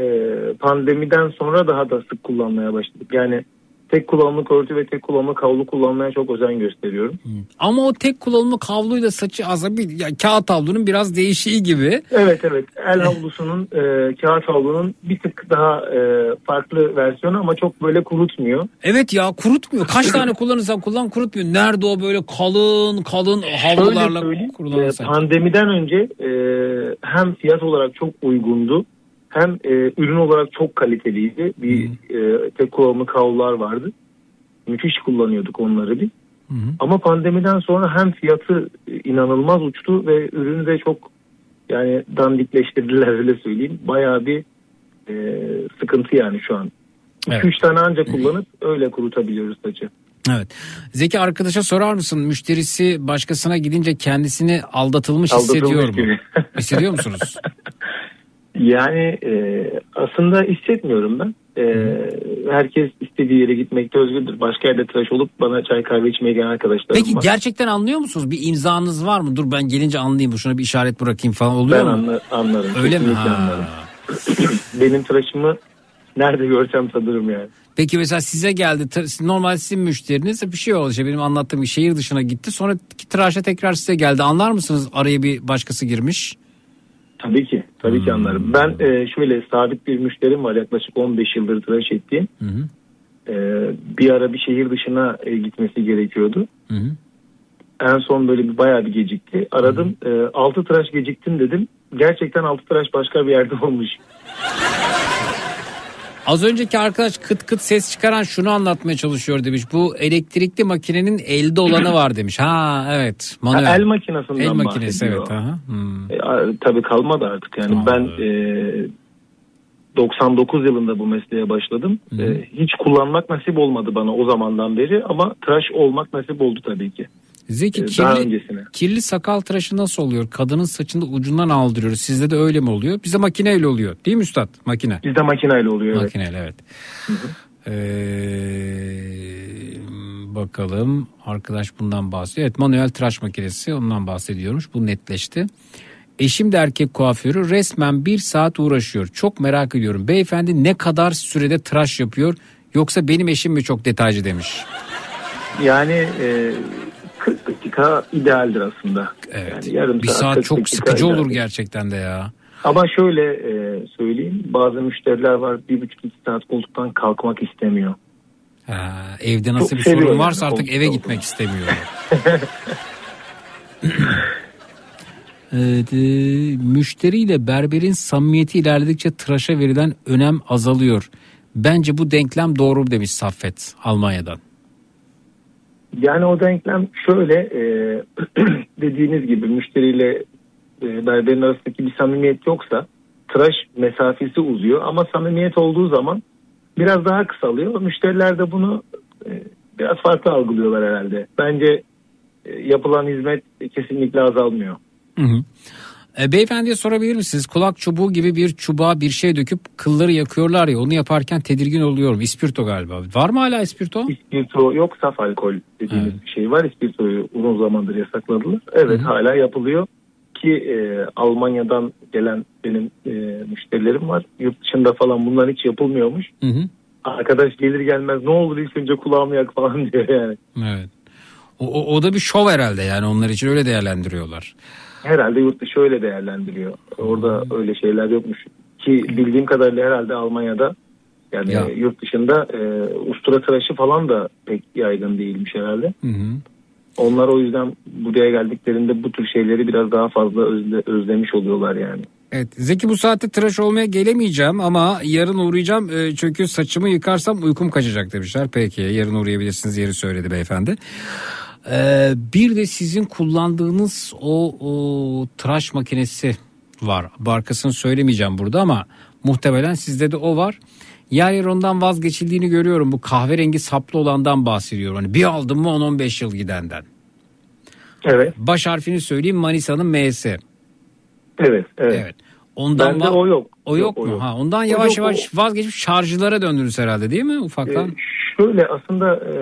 pandemiden sonra daha da sık kullanmaya başladık. Yani tek kullanımlık örtü ve tek kullanımlık havlu kullanmaya çok özen gösteriyorum. Ama o tek kullanımlık havluyla saçı aslında bir ya, kağıt havlunun biraz değişiği gibi. Evet evet el havlusunun e, kağıt havlunun bir tık daha e, farklı versiyonu ama çok böyle kurutmuyor. Evet ya kurutmuyor. Kaç tane kullanırsan kullan kurutmuyor. Nerede o böyle kalın kalın havlularla kurulan e, saç? pandemiden önce e, hem fiyat olarak çok uygundu hem e, ürün olarak çok kaliteliydi. Bir e, tek kullanımlık havlular vardı. Müthiş kullanıyorduk onları bir. Ama pandemiden sonra hem fiyatı e, inanılmaz uçtu ve ürünü de çok yani dandikleştirdiler öyle söyleyeyim. Bayağı bir e, sıkıntı yani şu an. 2-3 tane ancak kullanıp öyle kurutabiliyoruz saçı. Evet. Zeki arkadaşa sorar mısın? Müşterisi başkasına gidince kendisini aldatılmış, Aldatılmış hissediyor mu? gibi. Hissediyor musunuz? Yani e, aslında hissetmiyorum ben. E, herkes istediği yere gitmekte özgürdür. Başka yerde tıraş olup bana çay kahve içmeye gelen arkadaşlarım Peki var. gerçekten anlıyor musunuz? Bir imzanız var mı? Dur ben gelince anlayayım. Şuna bir işaret bırakayım falan oluyor ben mu? anla- anlarım. Öyle mi? Ha. anlarım. Benim tıraşımı nerede görsem tanırım yani. Peki mesela size geldi. tır- Normal sizin müşteriniz bir şey oldu. İşte benim anlattığım bir şehir dışına gitti. Sonra tıraşa tekrar size geldi. Anlar mısınız araya bir başkası girmiş? Tabii ki. Tabii ki anlarım. Ben e, şöyle sabit bir müşterim var yaklaşık 15 yıldır tıraş ettiğim. E, bir ara bir şehir dışına e, gitmesi gerekiyordu. En son böyle bir bayağı bir gecikti. Aradım. E, 6 tıraş geciktim dedim. Gerçekten 6 tıraş başka bir yerde olmuş. Az önceki arkadaş kıt kıt ses çıkaran şunu anlatmaya çalışıyor demiş. Bu elektrikli makinenin elde olanı var demiş. Ha evet. Manuel. Ha, el makinesinden El makinesi bahsediyor. evet. Aha. Hmm. E, tabii kalmadı artık yani ben e, 99 yılında bu mesleğe başladım. E, hiç kullanmak nasip olmadı bana o zamandan beri ama tıraş olmak nasip oldu tabii ki. Zeki Ee, kirli, öncesine. kirli sakal tıraşı nasıl oluyor? Kadının saçını ucundan aldırıyoruz. Sizde de öyle mi oluyor? Bize makineyle oluyor. Değil mi üstad? Makine. Bizde makineyle oluyor. evet. Makineyle evet. Ee, bakalım arkadaş bundan bahsediyor. Evet manuel tıraş makinesi ondan bahsediyormuş. Bu netleşti. Eşim de erkek kuaförü resmen bir saat uğraşıyor. Çok merak ediyorum. Beyefendi ne kadar sürede tıraş yapıyor? Yoksa benim eşim mi çok detaycı demiş. Yani e, 40 dakika idealdir aslında. Evet. Yani yarım bir saat, saat 40 çok sıkıcı olur idealdir. gerçekten de ya. Ama şöyle e, söyleyeyim bazı müşteriler var bir buçuk iki saat koltuktan kalkmak istemiyor. Ha, evde nasıl Çok bir sorun varsa artık eve olduğunu. gitmek istemiyor. Evet, e, müşteriyle berberin samimiyeti ilerledikçe tıraşa verilen önem azalıyor. Bence bu denklem doğru demiş Saffet Almanya'dan. Yani o denklem şöyle e, dediğiniz gibi müşteriyle e, berberin arasındaki bir samimiyet yoksa tıraş mesafesi uzuyor ama samimiyet olduğu zaman biraz daha kısalıyor. Müşteriler de bunu e, biraz farklı algılıyorlar herhalde. Bence e, yapılan hizmet kesinlikle azalmıyor. Hı hı. E, beyefendiye sorabilir misiniz? Kulak çubuğu gibi bir çubuğa bir şey döküp kılları yakıyorlar ya onu yaparken tedirgin oluyorum. İspirto galiba. Var mı hala ispirto? İspirto yok saf alkol dediğimiz bir şey var. İspirtoyu uzun zamandır yasakladılar. Evet hala yapılıyor ki e, Almanya'dan gelen benim e, müşterilerim var. Yurt dışında falan bunlar hiç yapılmıyormuş. Hı hı. Arkadaş gelir gelmez ne olur ilk önce kulağımı yak falan diyor yani. Evet. O, o, o da bir şov herhalde yani onlar için öyle değerlendiriyorlar. Herhalde yurt dışı öyle değerlendiriyor. Orada öyle şeyler yokmuş. Ki bildiğim kadarıyla herhalde Almanya'da yani Ya. yurt dışında e, ustura tıraşı falan da pek yaygın değilmiş herhalde. Hı hı. Onlar o yüzden buraya geldiklerinde bu tür şeyleri biraz daha fazla özle, özlemiş oluyorlar yani. Evet Zeki bu saatte tıraş olmaya gelemeyeceğim ama yarın uğrayacağım e, çünkü saçımı yıkarsam uykum kaçacak demişler. Peki yarın uğrayabilirsiniz yeri söyledi beyefendi. Ee, bir de sizin kullandığınız o, o tıraş makinesi var. Markasını söylemeyeceğim burada ama muhtemelen sizde de o var. Yer yer ondan vazgeçildiğini görüyorum. Bu kahverengi saplı olandan bahsediyorum. Hani bir aldım mı 10-15 yıl gidenden. Evet. Baş harfini söyleyeyim Manisa'nın M'si. Evet, evet. Ondan Bende o yok. O yok, Yok, o mu? yok. Ha, ondan O yavaş yok, yavaş vazgeçip şarjlara döndünüz herhalde değil mi ufaktan? Ee, şöyle aslında e,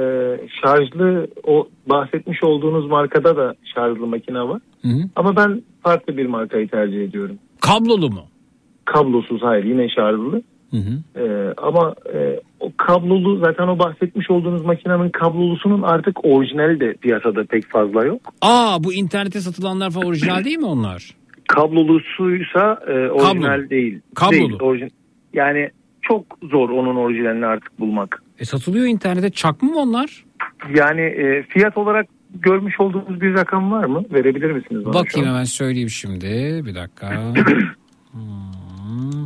şarjlı o bahsetmiş olduğunuz markada da şarjlı makine var. Hı hı. Ama ben farklı bir markayı tercih ediyorum. Kablolu mu? Kablosuz hayır yine şarjlı. Hı hı. Ee, ama e, o kablolu zaten o bahsetmiş olduğunuz makinenin kablolusunun artık orijinali de piyasada pek fazla yok. Aa bu internette satılanlar falan orijinal değil mi onlar? Kablolusuysa e, orijinal Kablolu. değil. Kablolu. Değil, orijin- yani çok zor onun orijinalini artık bulmak. E satılıyor internette çakma mı onlar? Yani e, fiyat olarak görmüş olduğunuz bir rakam var mı? Verebilir misiniz bana Bakayım hemen söyleyeyim şimdi. Bir dakika. Hmm.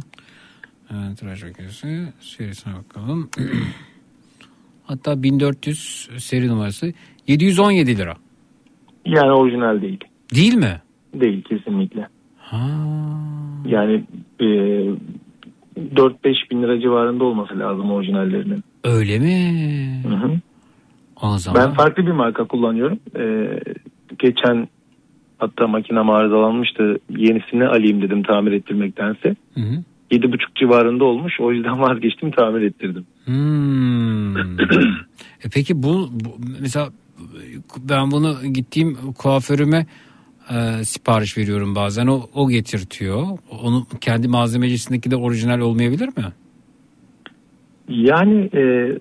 Evet, tıraş makinesi serisine bakalım. Hatta 1400 seri numarası 717 lira. Yani orijinal değil. Değil mi? Değil kesinlikle. Ha. Yani e, 4-5 bin lira civarında olması lazım orijinallerinin. Öyle mi? Hı hı. O zaman. Ben farklı bir marka kullanıyorum. Ee, geçen hatta makinem arızalanmıştı. Yenisini alayım dedim tamir ettirmektense. Hı hı. 7,5 civarında olmuş. O yüzden vazgeçtim tamir ettirdim. Hmm. e peki bu, bu mesela ben bunu gittiğim kuaförüme e, sipariş veriyorum bazen o o getirtiyor. Onu kendi malzemecisindeki de orijinal olmayabilir mi? Yani e,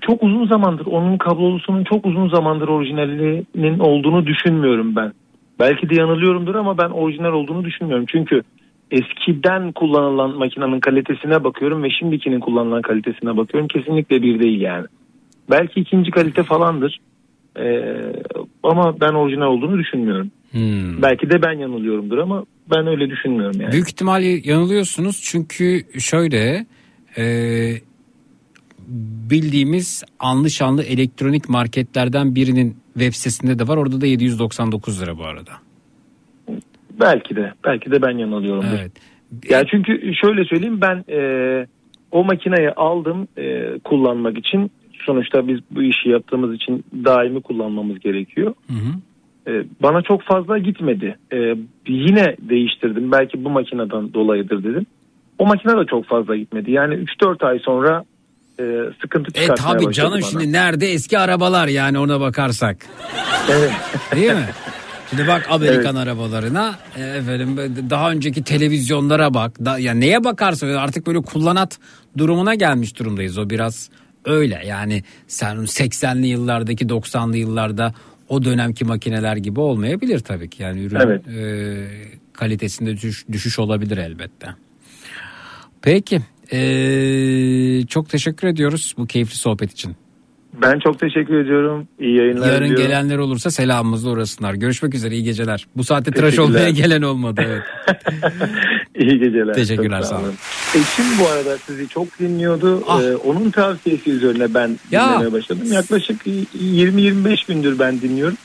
çok uzun zamandır onun kablolusunun çok uzun zamandır orijinalinin olduğunu düşünmüyorum ben. Belki de yanılıyorumdur ama ben orijinal olduğunu düşünmüyorum. Çünkü eskiden kullanılan makinenin kalitesine bakıyorum ve şimdikinin kullanılan kalitesine bakıyorum. Kesinlikle bir değil yani. Belki ikinci kalite falandır. Ee, ama ben orijinal olduğunu düşünmüyorum. Hmm. Belki de ben yanılıyorumdur ama ben öyle düşünmüyorum yani. Büyük ihtimalle yanılıyorsunuz çünkü şöyle e, bildiğimiz anlı şanlı elektronik marketlerden birinin web sitesinde de var. Orada da 799 lira bu arada. Belki de. Belki de ben yanılıyorumdur. Evet. Yani çünkü şöyle söyleyeyim ben e, o makineyi aldım e, kullanmak için. Sonuçta biz bu işi yaptığımız için daimi kullanmamız gerekiyor. E, bana çok fazla gitmedi. E, yine değiştirdim. Belki bu makineden dolayıdır dedim. O makine de çok fazla gitmedi. Yani 3-4 ay sonra e, sıkıntı E çıkartmaya başladı canım bana. şimdi nerede eski arabalar yani ona bakarsak. Evet. Değil mi? Şimdi bak Amerikan arabalarına e, efendim daha önceki televizyonlara bak. Da, ya neye bakarsa artık böyle kullanat durumuna gelmiş durumdayız. O biraz öyle. Yani sen 80'li yıllardaki 90'lı yıllarda o dönemki makineler gibi olmayabilir tabii ki. Yani ürün Evet. e, kalitesinde düşüş, düşüş olabilir elbette. Peki. e, çok teşekkür ediyoruz bu keyifli sohbet için. Ben çok teşekkür ediyorum. İyi yayınlar Yarın diliyorum. gelenler olursa selamımızla uğrasınlar. Görüşmek üzere iyi geceler. Bu saatte tıraş olmaya gelen olmadı. Evet. İyi geceler. Teşekkürler, sağ olun. Eşim bu arada sizi çok dinliyordu. Ee, onun tavsiyesi üzerine ben Ah. Ya. dinlemeye başladım. Yaklaşık 20-25 gündür ben dinliyorum.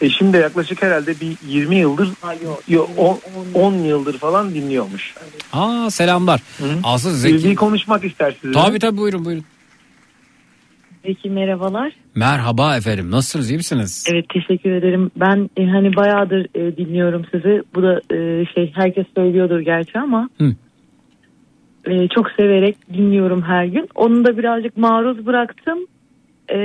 Eşim de yaklaşık herhalde bir 20 yıldır, yo, 10 yıldır falan dinliyormuş. Aa selamlar. Asıl Bir, Zeki. bir konuşmak ister sizinle. Tabii tabii buyurun buyurun. Peki merhabalar. Merhaba efendim nasılsınız iyi misiniz? Evet teşekkür ederim. Ben e, hani bayağıdır e, dinliyorum sizi. Bu da e, şey herkes söylüyordur gerçi ama Hı. e, çok severek dinliyorum her gün. Onu da birazcık maruz bıraktım. E,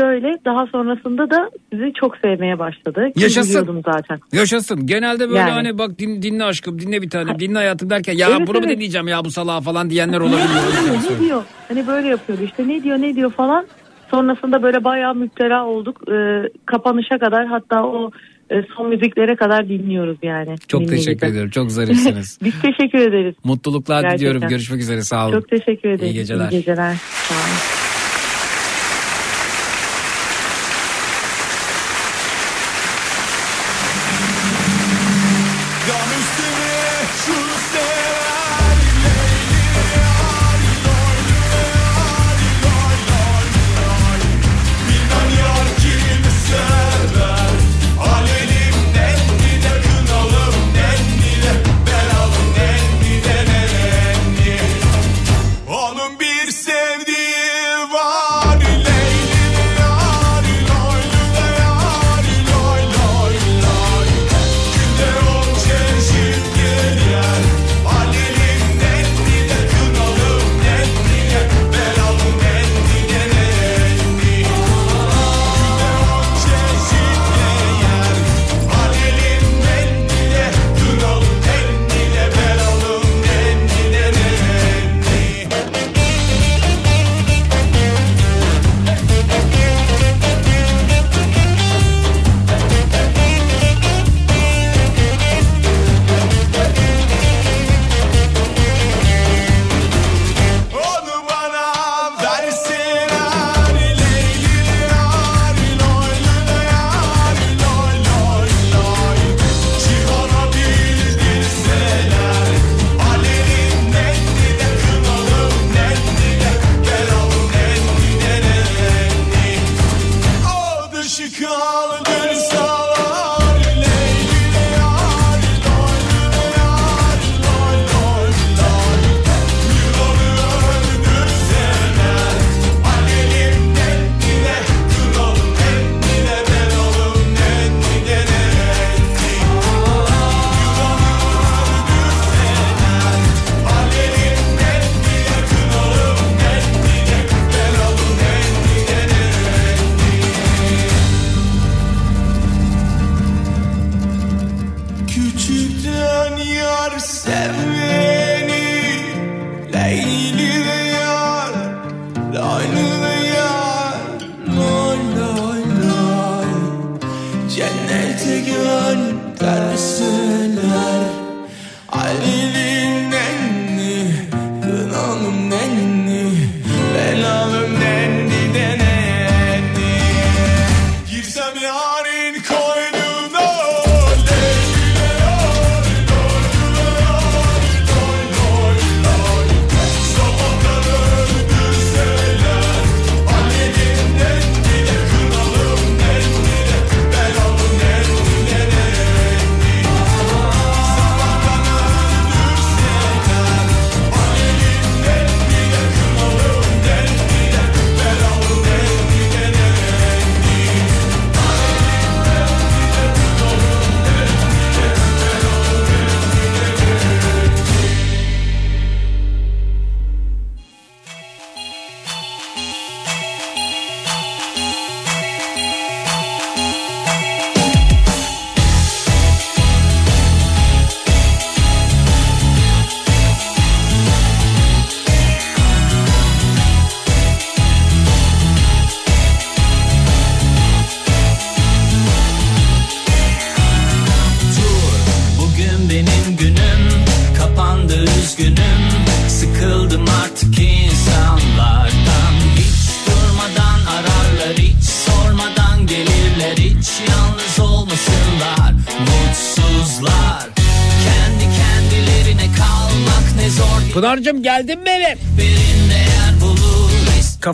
şöyle daha sonrasında da sizi çok sevmeye başladı. Ki Yaşasın. zaten. Yaşasın. Genelde böyle Yani. hani bak din, dinle aşkım dinle bir tane dinle hayatım derken ya Evet, bunu mu evet. dinleyeceğim ya bu salağı falan diyenler olabiliyor. O yüzden ne diyor? Hani böyle yapıyordu işte ne diyor ne diyor falan. Sonrasında böyle bayağı müptela olduk. E, kapanışa kadar hatta o e, son müziklere kadar dinliyoruz yani. Çok teşekkür ederim. Çok zarifsiniz. Biz teşekkür ederiz. Mutluluklar Gerçekten. diliyorum. Görüşmek üzere sağ olun. Çok teşekkür ederim. İyi geceler. İyi geceler. Sağ olun.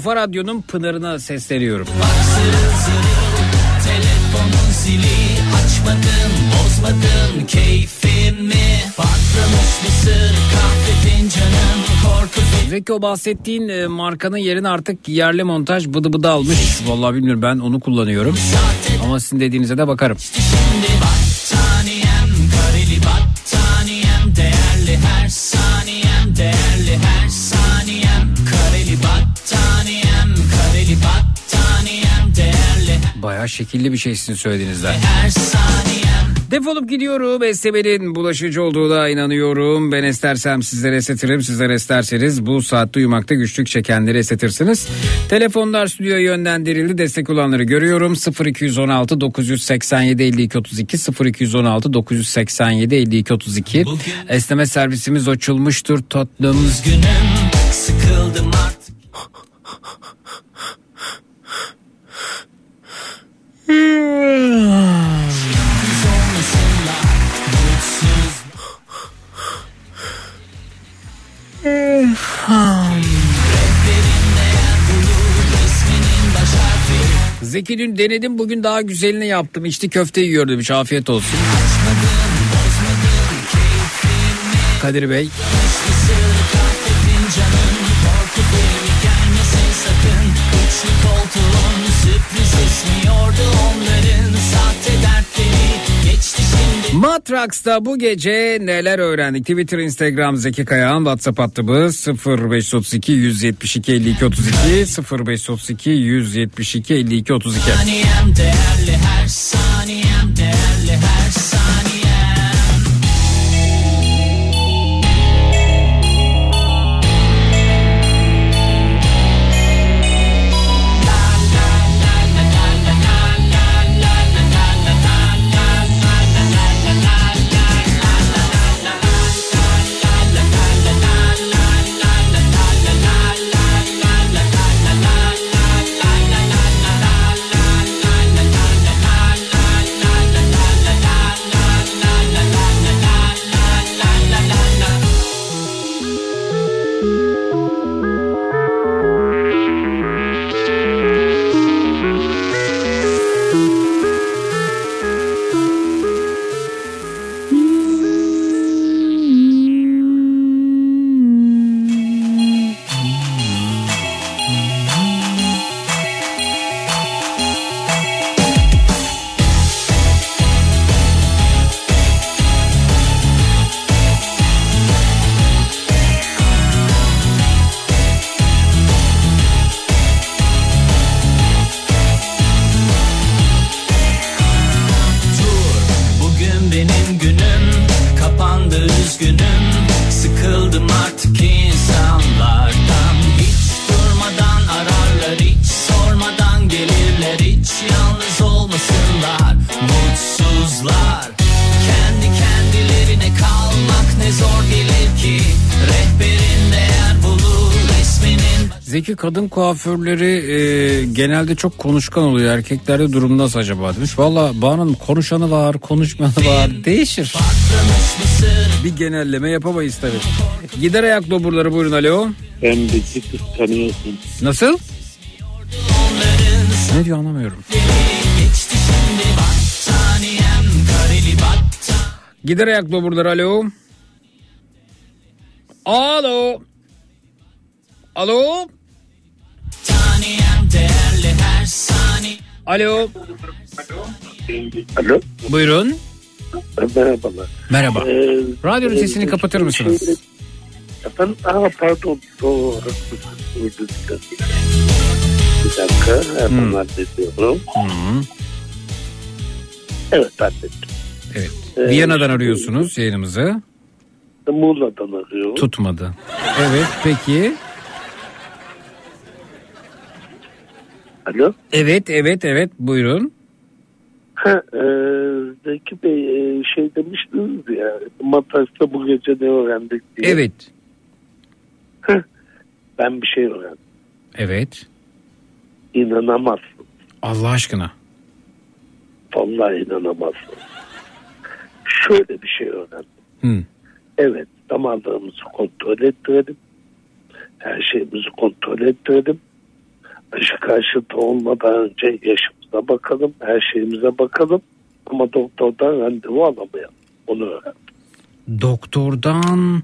Kafa Radyo'nun Pınar'ına sesleniyorum. Telefonun o bahsettiğin e, markanın yerine artık yerli montaj bıdı bıdı almış. Vallahi bilmiyorum ben onu kullanıyorum. Ama sizin dediğinize de bakarım. Şimdi battaniyem şekilli bir şey sizin söylediğinizden. Defolup gidiyorum. Estebe'nin bulaşıcı olduğuna inanıyorum. Ben estersem sizlere esetirim. Sizler esterseniz bu saatte uyumakta güçlük çekenleri esetirsiniz. Telefonlar stüdyoya yönlendirildi. Destek olanları görüyorum. 0216 987 52 32 0216 987 52 32 Esneme servisimiz açılmıştır tatlım. Üzgünüm Zeki dün denedim bugün daha güzelini yaptım. İçli köfte yiyor demiş afiyet olsun. Kadir Bey. Matrax'ta bu gece neler öğrendik? Twitter, Instagram Zeki Kayağan, WhatsApp hattımız 0532 172 52 32 0532 172 52 32. Saniyem değerli her saniyem değerli her kuaförleri e, genelde çok konuşkan oluyor. Erkeklerde durum nasıl acaba demiş. Valla Banu'nun konuşanı var, konuşmayanı var. Değişir. Bir genelleme yapamayız tabii. Gider ayak doburları buyurun alo. Ben bizi kıskanıyorsun. Nasıl? Ne diyor anlamıyorum. Gider ayak doburları alo. Alo. Alo. Alo. Alo. Buyurun. Merhabalar. Merhaba. Ee, Radyonun sesini kapatır mısınız? Efendim, aa pardon doğru. Bir dakika hemen Hmm. hallediyorum. Evet hallettim. Evet. Ee, Viyana'dan arıyorsunuz yayınımızı. Muğla'dan arıyorum. Tutmadı. Evet peki. Alo. Evet evet evet buyurun. Ha, e, Zeki Bey e, şey demiştiniz ya Matras'ta bu gece ne öğrendik diye. Evet. Ben bir şey öğrendim. Evet. İnanamazsın. Allah aşkına. Vallahi inanamazsın. Şöyle bir şey öğrendim. Hı. Evet damarlarımızı kontrol ettirelim. Her şeyimizi kontrol ettirelim. Aşı karşıtı olmadan önce yaşımıza bakalım, her şeyimize bakalım. Ama doktordan randevu alamayalım. Onu öğren. Doktordan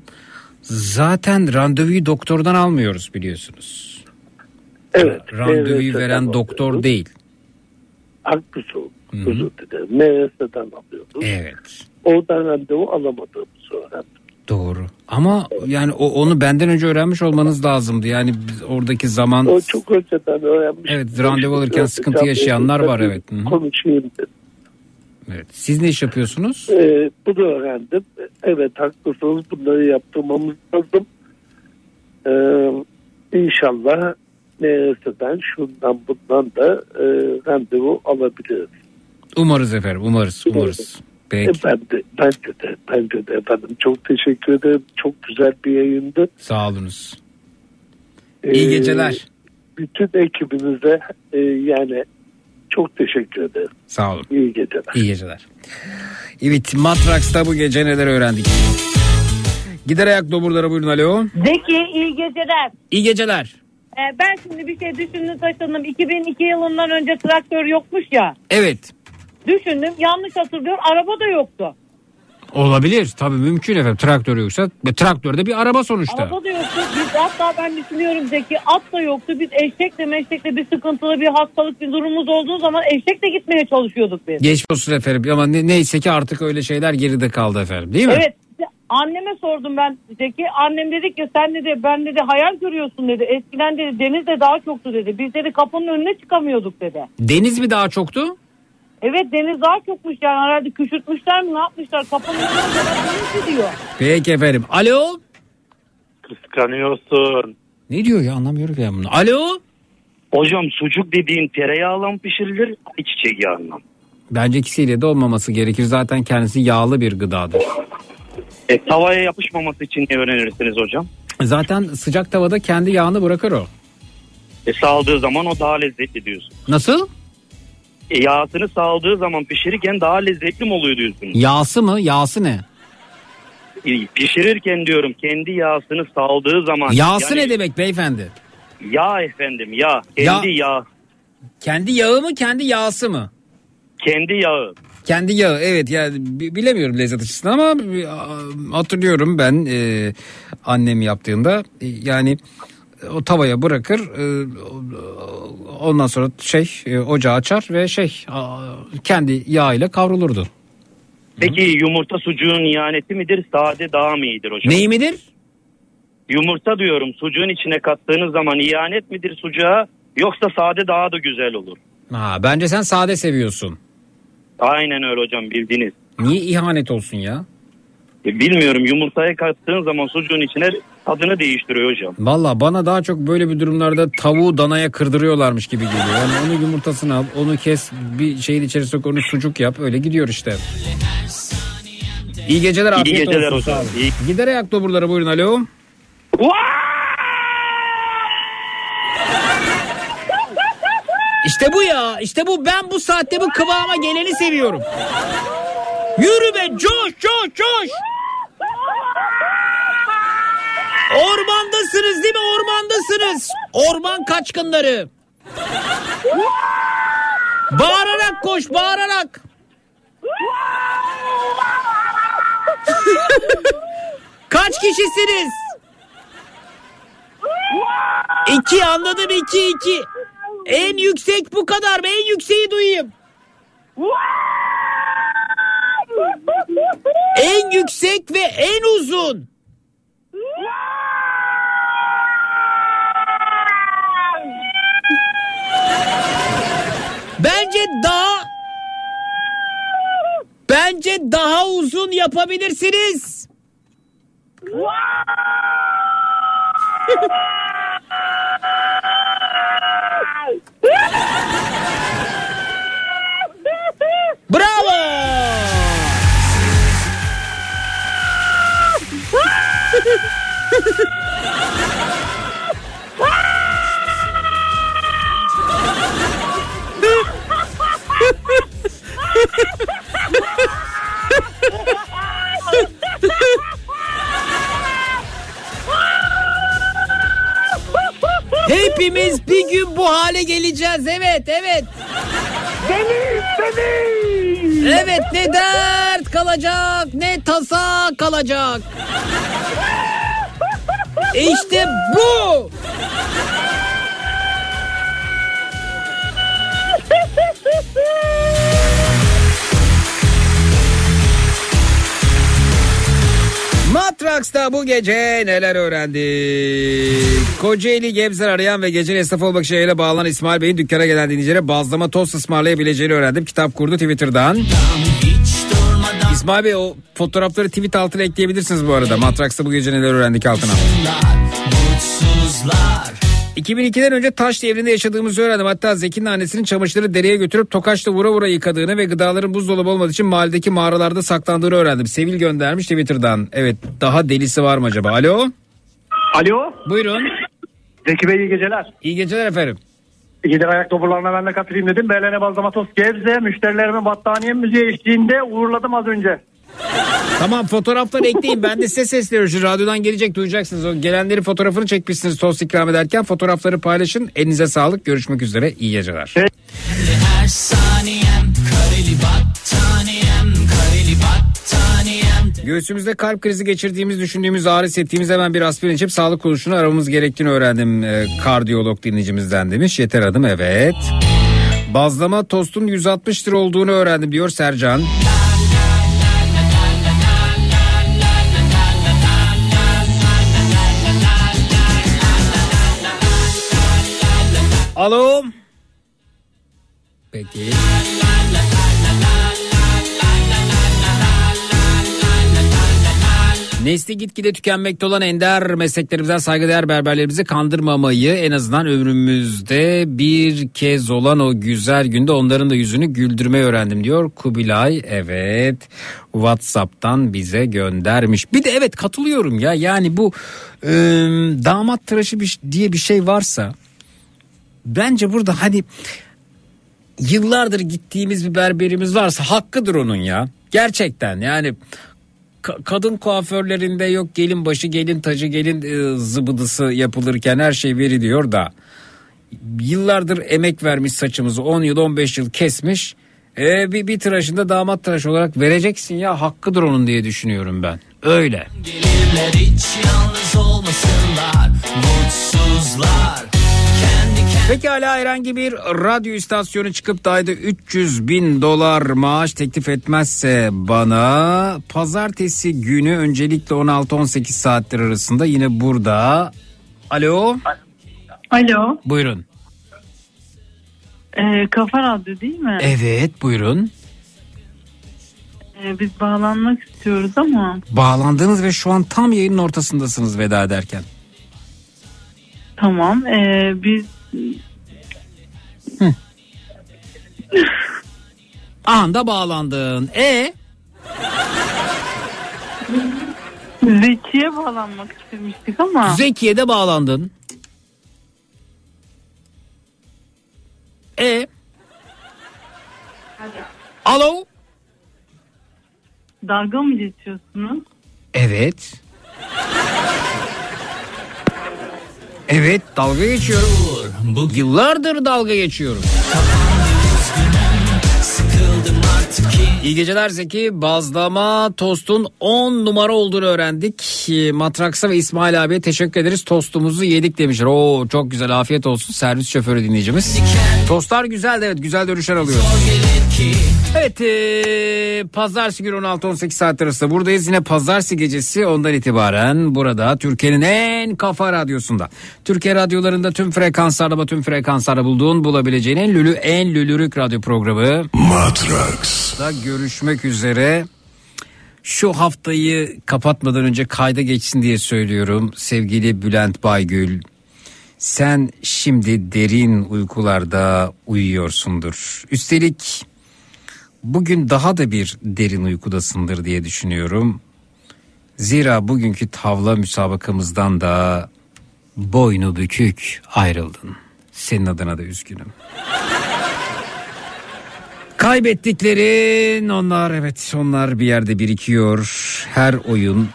zaten randevuyu doktordan almıyoruz biliyorsunuz. Evet. Randevuyu veren doktor değil. Haklısın. Özür dilerim. MRS'den alıyoruz. Evet. Oradan randevu alamadığımızı öğrendim. Doğru. Ama yani o, onu benden önce öğrenmiş olmanız lazımdı. Yani biz oradaki zaman O çok önceden öğrenmiş. Evet, randevu alırken sıkıntı yaşayanlar var, evet. Konuşayım dedim. Evet. Siz ne iş yapıyorsunuz? Ee, bunu öğrendim. Evet haklısınız bunları yaptırmamız lazım. Ee, inşallah MRS'den şundan bundan da e, randevu alabiliriz. Umarız efendim, umarız, umarız. Peki. E, ben de, bence de, bence de efendim. Çok teşekkür ederim. Çok güzel bir yayındı. Sağ olunuz. Ee, İyi geceler. Bütün ekibinize e, yani çok teşekkür ederim. Sağ olun. İyi geceler. İyi geceler. Evet, Matraks'ta bu gece neler öğrendik? Gider ayak doburlara buyurun alo. Zeki iyi geceler. İyi geceler. Ee, ben şimdi bir şey düşündüm taşındım. 2002 yılından önce traktör yokmuş ya. Evet. Düşündüm yanlış hatırlıyorum araba da yoktu. Olabilir tabii mümkün efendim traktör yoksa ve traktör de bir araba sonuçta. Araba da yoktu. Biz hatta ben düşünüyorum Zeki at da yoktu. Biz eşekle meşekle bir sıkıntılı bir hastalık bir durumumuz olduğu zaman eşekle gitmeye çalışıyorduk biz. Geçmiş olsun efendim ama ne, neyse ki artık öyle şeyler geride kaldı efendim değil mi? Evet. Anneme sordum ben Zeki. Annem dedi ki sen dedi ben dedi hayal görüyorsun dedi. Eskiden dedi deniz de daha çoktu dedi. Biz dedi kapının önüne çıkamıyorduk dedi. Deniz mi daha çoktu? Evet deniz daha çokmuş yani herhalde küçültmüşler mi ne yapmışlar kadar deniz gidiyor. Peki efendim. Alo. Kıskanıyorsun. Ne diyor ya anlamıyorum ben bunu. Alo. Hocam sucuk dediğin tereyağıyla mı pişirilir ayçiçek yağıyla mı? Bence ikisiyle de olmaması gerekir. Zaten kendisi yağlı bir gıdadır. E, tavaya yapışmaması için ne öğrenirsiniz hocam? Zaten sıcak tavada kendi yağını bırakır o. E, saldığı zaman o daha lezzetli diyorsun. Nasıl? E, yağsını saldığı zaman pişirirken daha lezzetli mi oluyor diyorsun? Yağsı mı? Yağsı ne? E, pişirirken diyorum kendi yağsını saldığı zaman. Yağsı yani ne demek beyefendi? Yağ efendim yağ. Kendi yağ. Kendi yağı mı kendi yağsı mı? Kendi yağı. Kendi yağı evet yani bi- bilemiyorum lezzet açısından ama e, hatırlıyorum ben e, annem yaptığında e, yani o tavaya bırakır e, ondan sonra şey e, ocağı açar ve şey kendi yağıyla kavrulurdu. Peki yumurta sucuğun ihaneti midir sade daha mı iyidir hocam? Neyi midir? Yumurta diyorum sucuğun içine kattığınız zaman ihanet midir sucuğa yoksa sade daha da güzel olur. Ha, bence sen sade seviyorsun. Aynen öyle hocam bildiniz. Niye ihanet olsun ya? E, bilmiyorum yumurtaya kattığın zaman sucuğun içine tadını değiştiriyor hocam. Valla bana daha çok böyle bir durumlarda tavuğu danaya kırdırıyorlarmış gibi geliyor. Yani onu yumurtasını al, onu kes, bir şeyin içerisine sok, onu sucuk yap. Öyle gidiyor işte. İyi geceler İyi afiyet geceler olsun. hocam. olun. Gider ayak doburlara buyurun alo. İşte bu ya. işte bu. Ben bu saatte bu kıvama geleni seviyorum. Yürü be coş coş coş. Ormandasınız değil mi? Ormandasınız. Orman kaçkınları. Bağırarak koş, bağırarak. Kaç kişisiniz? İki anladım iki iki. En yüksek bu kadar mı? En yükseği duyayım. En yüksek ve en uzun. Bence daha Bence daha uzun yapabilirsiniz. Bravo! Hepimiz bir gün bu hale geleceğiz. Evet, evet. Deniz, deniz. Evet, ne dert kalacak, ne tasa kalacak. İşte bu. Matraks'ta bu gece neler öğrendik? Kocaeli Gebzer arayan ve gece esnaf olmak şeyle bağlanan İsmail Bey'in dükkana gelen dinleyicilere bazlama tost ısmarlayabileceğini öğrendim. Kitap kurdu Twitter'dan. İsmail Bey o fotoğrafları tweet altına ekleyebilirsiniz bu arada. Matraks'ta bu gece neler öğrendik altına. 2002'den önce taş devrinde yaşadığımızı öğrendim. Hatta Zeki'nin annesinin çamaşırları dereye götürüp tokaçla vura vura yıkadığını ve gıdaların buzdolabı olmadığı için mahalledeki mağaralarda saklandığını öğrendim. Sevil göndermiş Twitter'dan. Evet daha delisi var mı acaba? Alo? Alo. Buyurun. Zeki Bey iyi geceler. İyi geceler efendim. Gider ayak topularına ben de katılayım dedim. Belene bazlama tost Gebze müşterilerimi battaniye müziği eşliğinde uğurladım az önce. Tamam fotoğrafları ekleyin. Ben de size sesleniyorum. Şu radyodan gelecek duyacaksınız. O gelenleri fotoğrafını çekmişsiniz tost ikram ederken. Fotoğrafları paylaşın. Elinize sağlık. Görüşmek üzere. İyi geceler. Her saniyem Göğsümüzde kalp krizi geçirdiğimiz, düşündüğümüz, ağrı hissettiğimiz hemen bir aspirin içip sağlık kuruluşunu aramamız gerektiğini öğrendim. Ee, kardiyolog dinleyicimizden demiş. Yeter adım evet. Bazlama tostun 160 lira olduğunu öğrendim diyor Sercan. Alo. Peki. Nesli gitgide tükenmekte olan ender mesleklerimizden saygıdeğer berberlerimizi kandırmamayı en azından ömrümüzde bir kez olan o güzel günde onların da yüzünü güldürmeyi öğrendim diyor Kubilay. Evet Whatsapp'tan bize göndermiş. Bir de evet katılıyorum ya yani bu e, damat tıraşı bir, diye bir şey varsa bence burada hani yıllardır gittiğimiz bir berberimiz varsa hakkıdır onun ya. Gerçekten yani ka- kadın kuaförlerinde yok gelin başı gelin tacı gelin e, zıbıdısı yapılırken her şey veriliyor da yıllardır emek vermiş saçımızı 10 yıl 15 yıl kesmiş. E, bir, bir tıraşında damat tıraş olarak vereceksin ya hakkıdır onun diye düşünüyorum ben. Öyle. Gelirler hiç yalnız olmasınlar Mutsuzlar Pekala herhangi bir radyo istasyonu çıkıp da ayda 300 bin dolar maaş teklif etmezse bana pazartesi günü öncelikle 16-18 saatler arasında yine burada. Alo Alo. buyurun. Ee, Kafa Radyo değil mi? Evet buyurun. Ee, biz bağlanmak istiyoruz ama Bağlandınız ve şu an tam yayının ortasındasınız veda ederken. tamam. Ee, biz Anda bağlandın. E Zeki'ye bağlanmak istemiştik ama. Zekiye'de bağlandın. E Alo Dalga mı geçiyorsunuz? Evet. Evet dalga geçiyorum. Yıllardır dalga geçiyorum. Ki İyi geceler Zeki. Bazlama tostun 10 numara olduğunu öğrendik. Ee, Matraksa ve İsmail abiye teşekkür ederiz. Tostumuzu yedik demişler. Oo çok güzel afiyet olsun. Servis şoförü dinleyicimiz. Tostlar güzeldi evet güzel dönüşler alıyoruz. Evet ee, pazartesi günü 16-18 saat arasında buradayız. Yine pazartesi gecesi ondan itibaren burada Türkiye'nin en kafa radyosunda. Türkiye radyolarında tüm frekanslarda tüm frekanslarda bulduğun bulabileceğin en lülü en lülürük radyo programı. Matrax. Da görüşmek üzere. Şu haftayı kapatmadan önce kayda geçsin diye söylüyorum sevgili Bülent Baygül. Sen şimdi derin uykularda uyuyorsundur. Üstelik bugün daha da bir derin uykudasındır diye düşünüyorum. Zira bugünkü tavla müsabakamızdan da boynu bükük ayrıldın. Senin adına da üzgünüm. Kaybettiklerin onlar evet onlar bir yerde birikiyor. Her oyun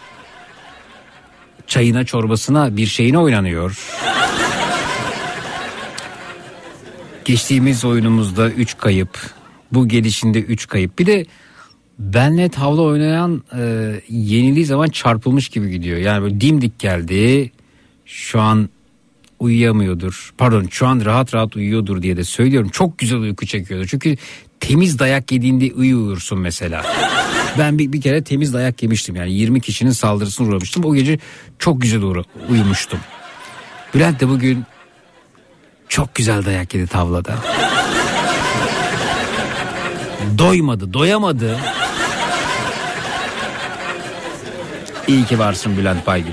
çayına çorbasına bir şeyine oynanıyor. Geçtiğimiz oyunumuzda 3 kayıp. Bu gelişinde 3 kayıp. Bir de benle tavla oynayan e, yenildiği zaman çarpılmış gibi gidiyor. Yani böyle dimdik geldi. Şu an uyuyamıyordur. Pardon şu an rahat rahat uyuyordur diye de söylüyorum. Çok güzel uyku çekiyordu. Çünkü temiz dayak yediğinde uyuyorsun mesela. Ben bir, bir kere temiz dayak yemiştim yani 20 kişinin saldırısına uğramıştım. O gece çok güzel uğra- uyumuştum. Bülent de bugün çok güzel dayak yedi tavlada. Doymadı, doyamadı. İyi ki varsın Bülent Baygül.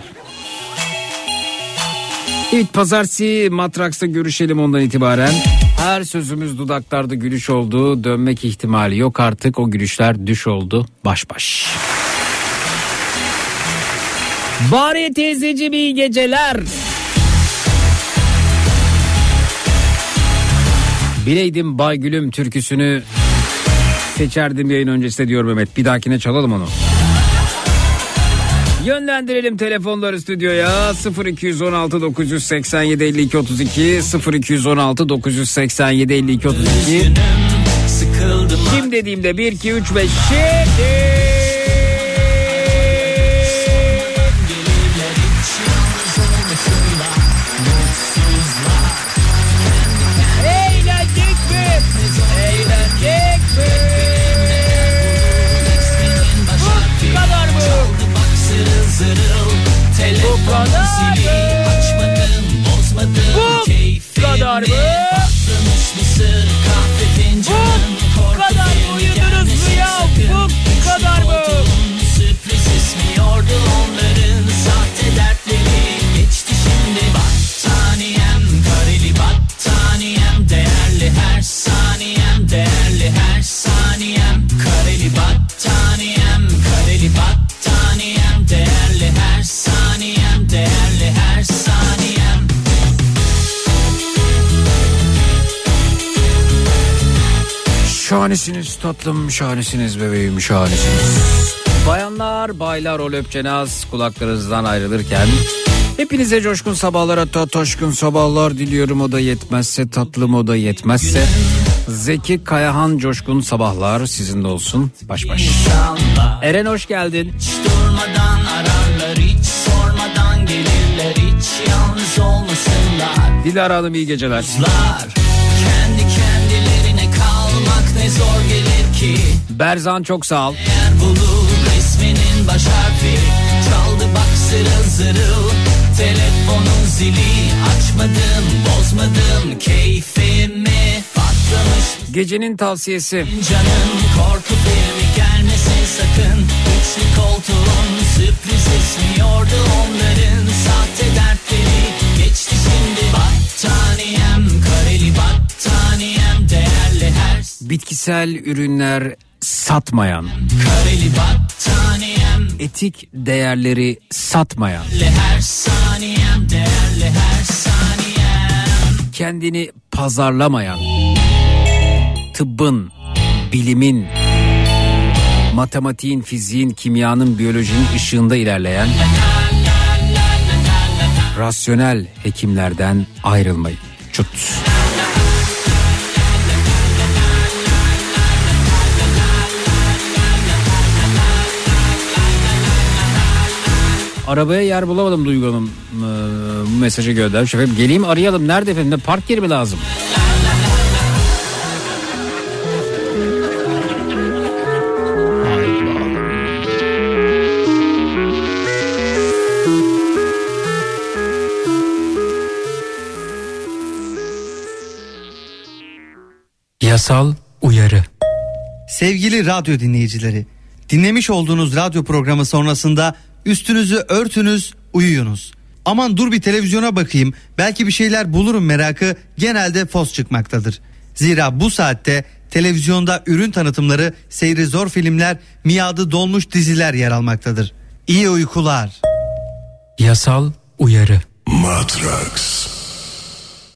Evet pazartesi Matraks'ta görüşelim ondan itibaren. Her sözümüz dudaklarda gülüş oldu. Dönmek ihtimali yok artık. O gülüşler düş oldu. Baş baş. Bari teyzeciğim iyi geceler. Bileydim Baygül'üm türküsünü seçerdim yayın öncesinde diyor Mehmet. Bir dahakine çalalım onu. Yönlendirelim telefonları stüdyoya 0216 987 52 32 0216 987 52 32 Kim dediğimde 1 2 3 5 şimdi kadar mı? Bu kadar mı? Bu kadar mı uyudunuz mu ya? Bu kadar mı? Sürpriz ismiyordu onların sahte dertleri Geçti şimdi battaniyem Kareli battaniyem Değerli her saniyem Değerli her saniyem Şahanesiniz tatlım, şahanesiniz bebeğim, şahanesiniz. Bayanlar, baylar o löpçenaz kulaklarınızdan ayrılırken hepinize coşkun sabahlara toşkun sabahlar diliyorum o da yetmezse tatlım o da yetmezse Zeki Kayahan coşkun sabahlar sizin de olsun baş baş. Eren hoş geldin. Hiç durmadan ararlar hiç sormadan gelirler hiç yalnız olmasınlar Dilara Hanım iyi geceler. Kızlar zor gelir ki. Berzan çok sağ ol. Eğer bulur resminin baş harfi Çaldı bak zırıl zırıl. Telefonun zili açmadım bozmadım keyfimi Patlamış. Gecenin tavsiyesi. canın korku filmi gelmesin sakın. Üçlü koltuğun sürpriz esmiyordu onların Sahte dertleri. Geçti şimdi Battaniyem kareli her Bitkisel ürünler satmayan, etik değerleri satmayan, kendini pazarlamayan, tıbbın, bilimin, matematiğin, fiziğin, kimyanın, biyolojinin ışığında ilerleyen rasyonel hekimlerden ayrılmayın. Çut. Arabaya yer bulamadım Duygu Hanım Ee, bu mesajı göndermiş. Efendim geleyim arayalım. Nerede efendim? Ne Park yeri mi lazım? Yasal uyarı. Sevgili radyo dinleyicileri, dinlemiş olduğunuz radyo programı sonrasında üstünüzü örtünüz, uyuyunuz. Aman dur bir televizyona bakayım, belki bir şeyler bulurum merakı genelde fos çıkmaktadır. Zira bu saatte televizyonda ürün tanıtımları, seyri zor filmler, miadı dolmuş diziler yer almaktadır. İyi uykular. Yasal uyarı. Matrax.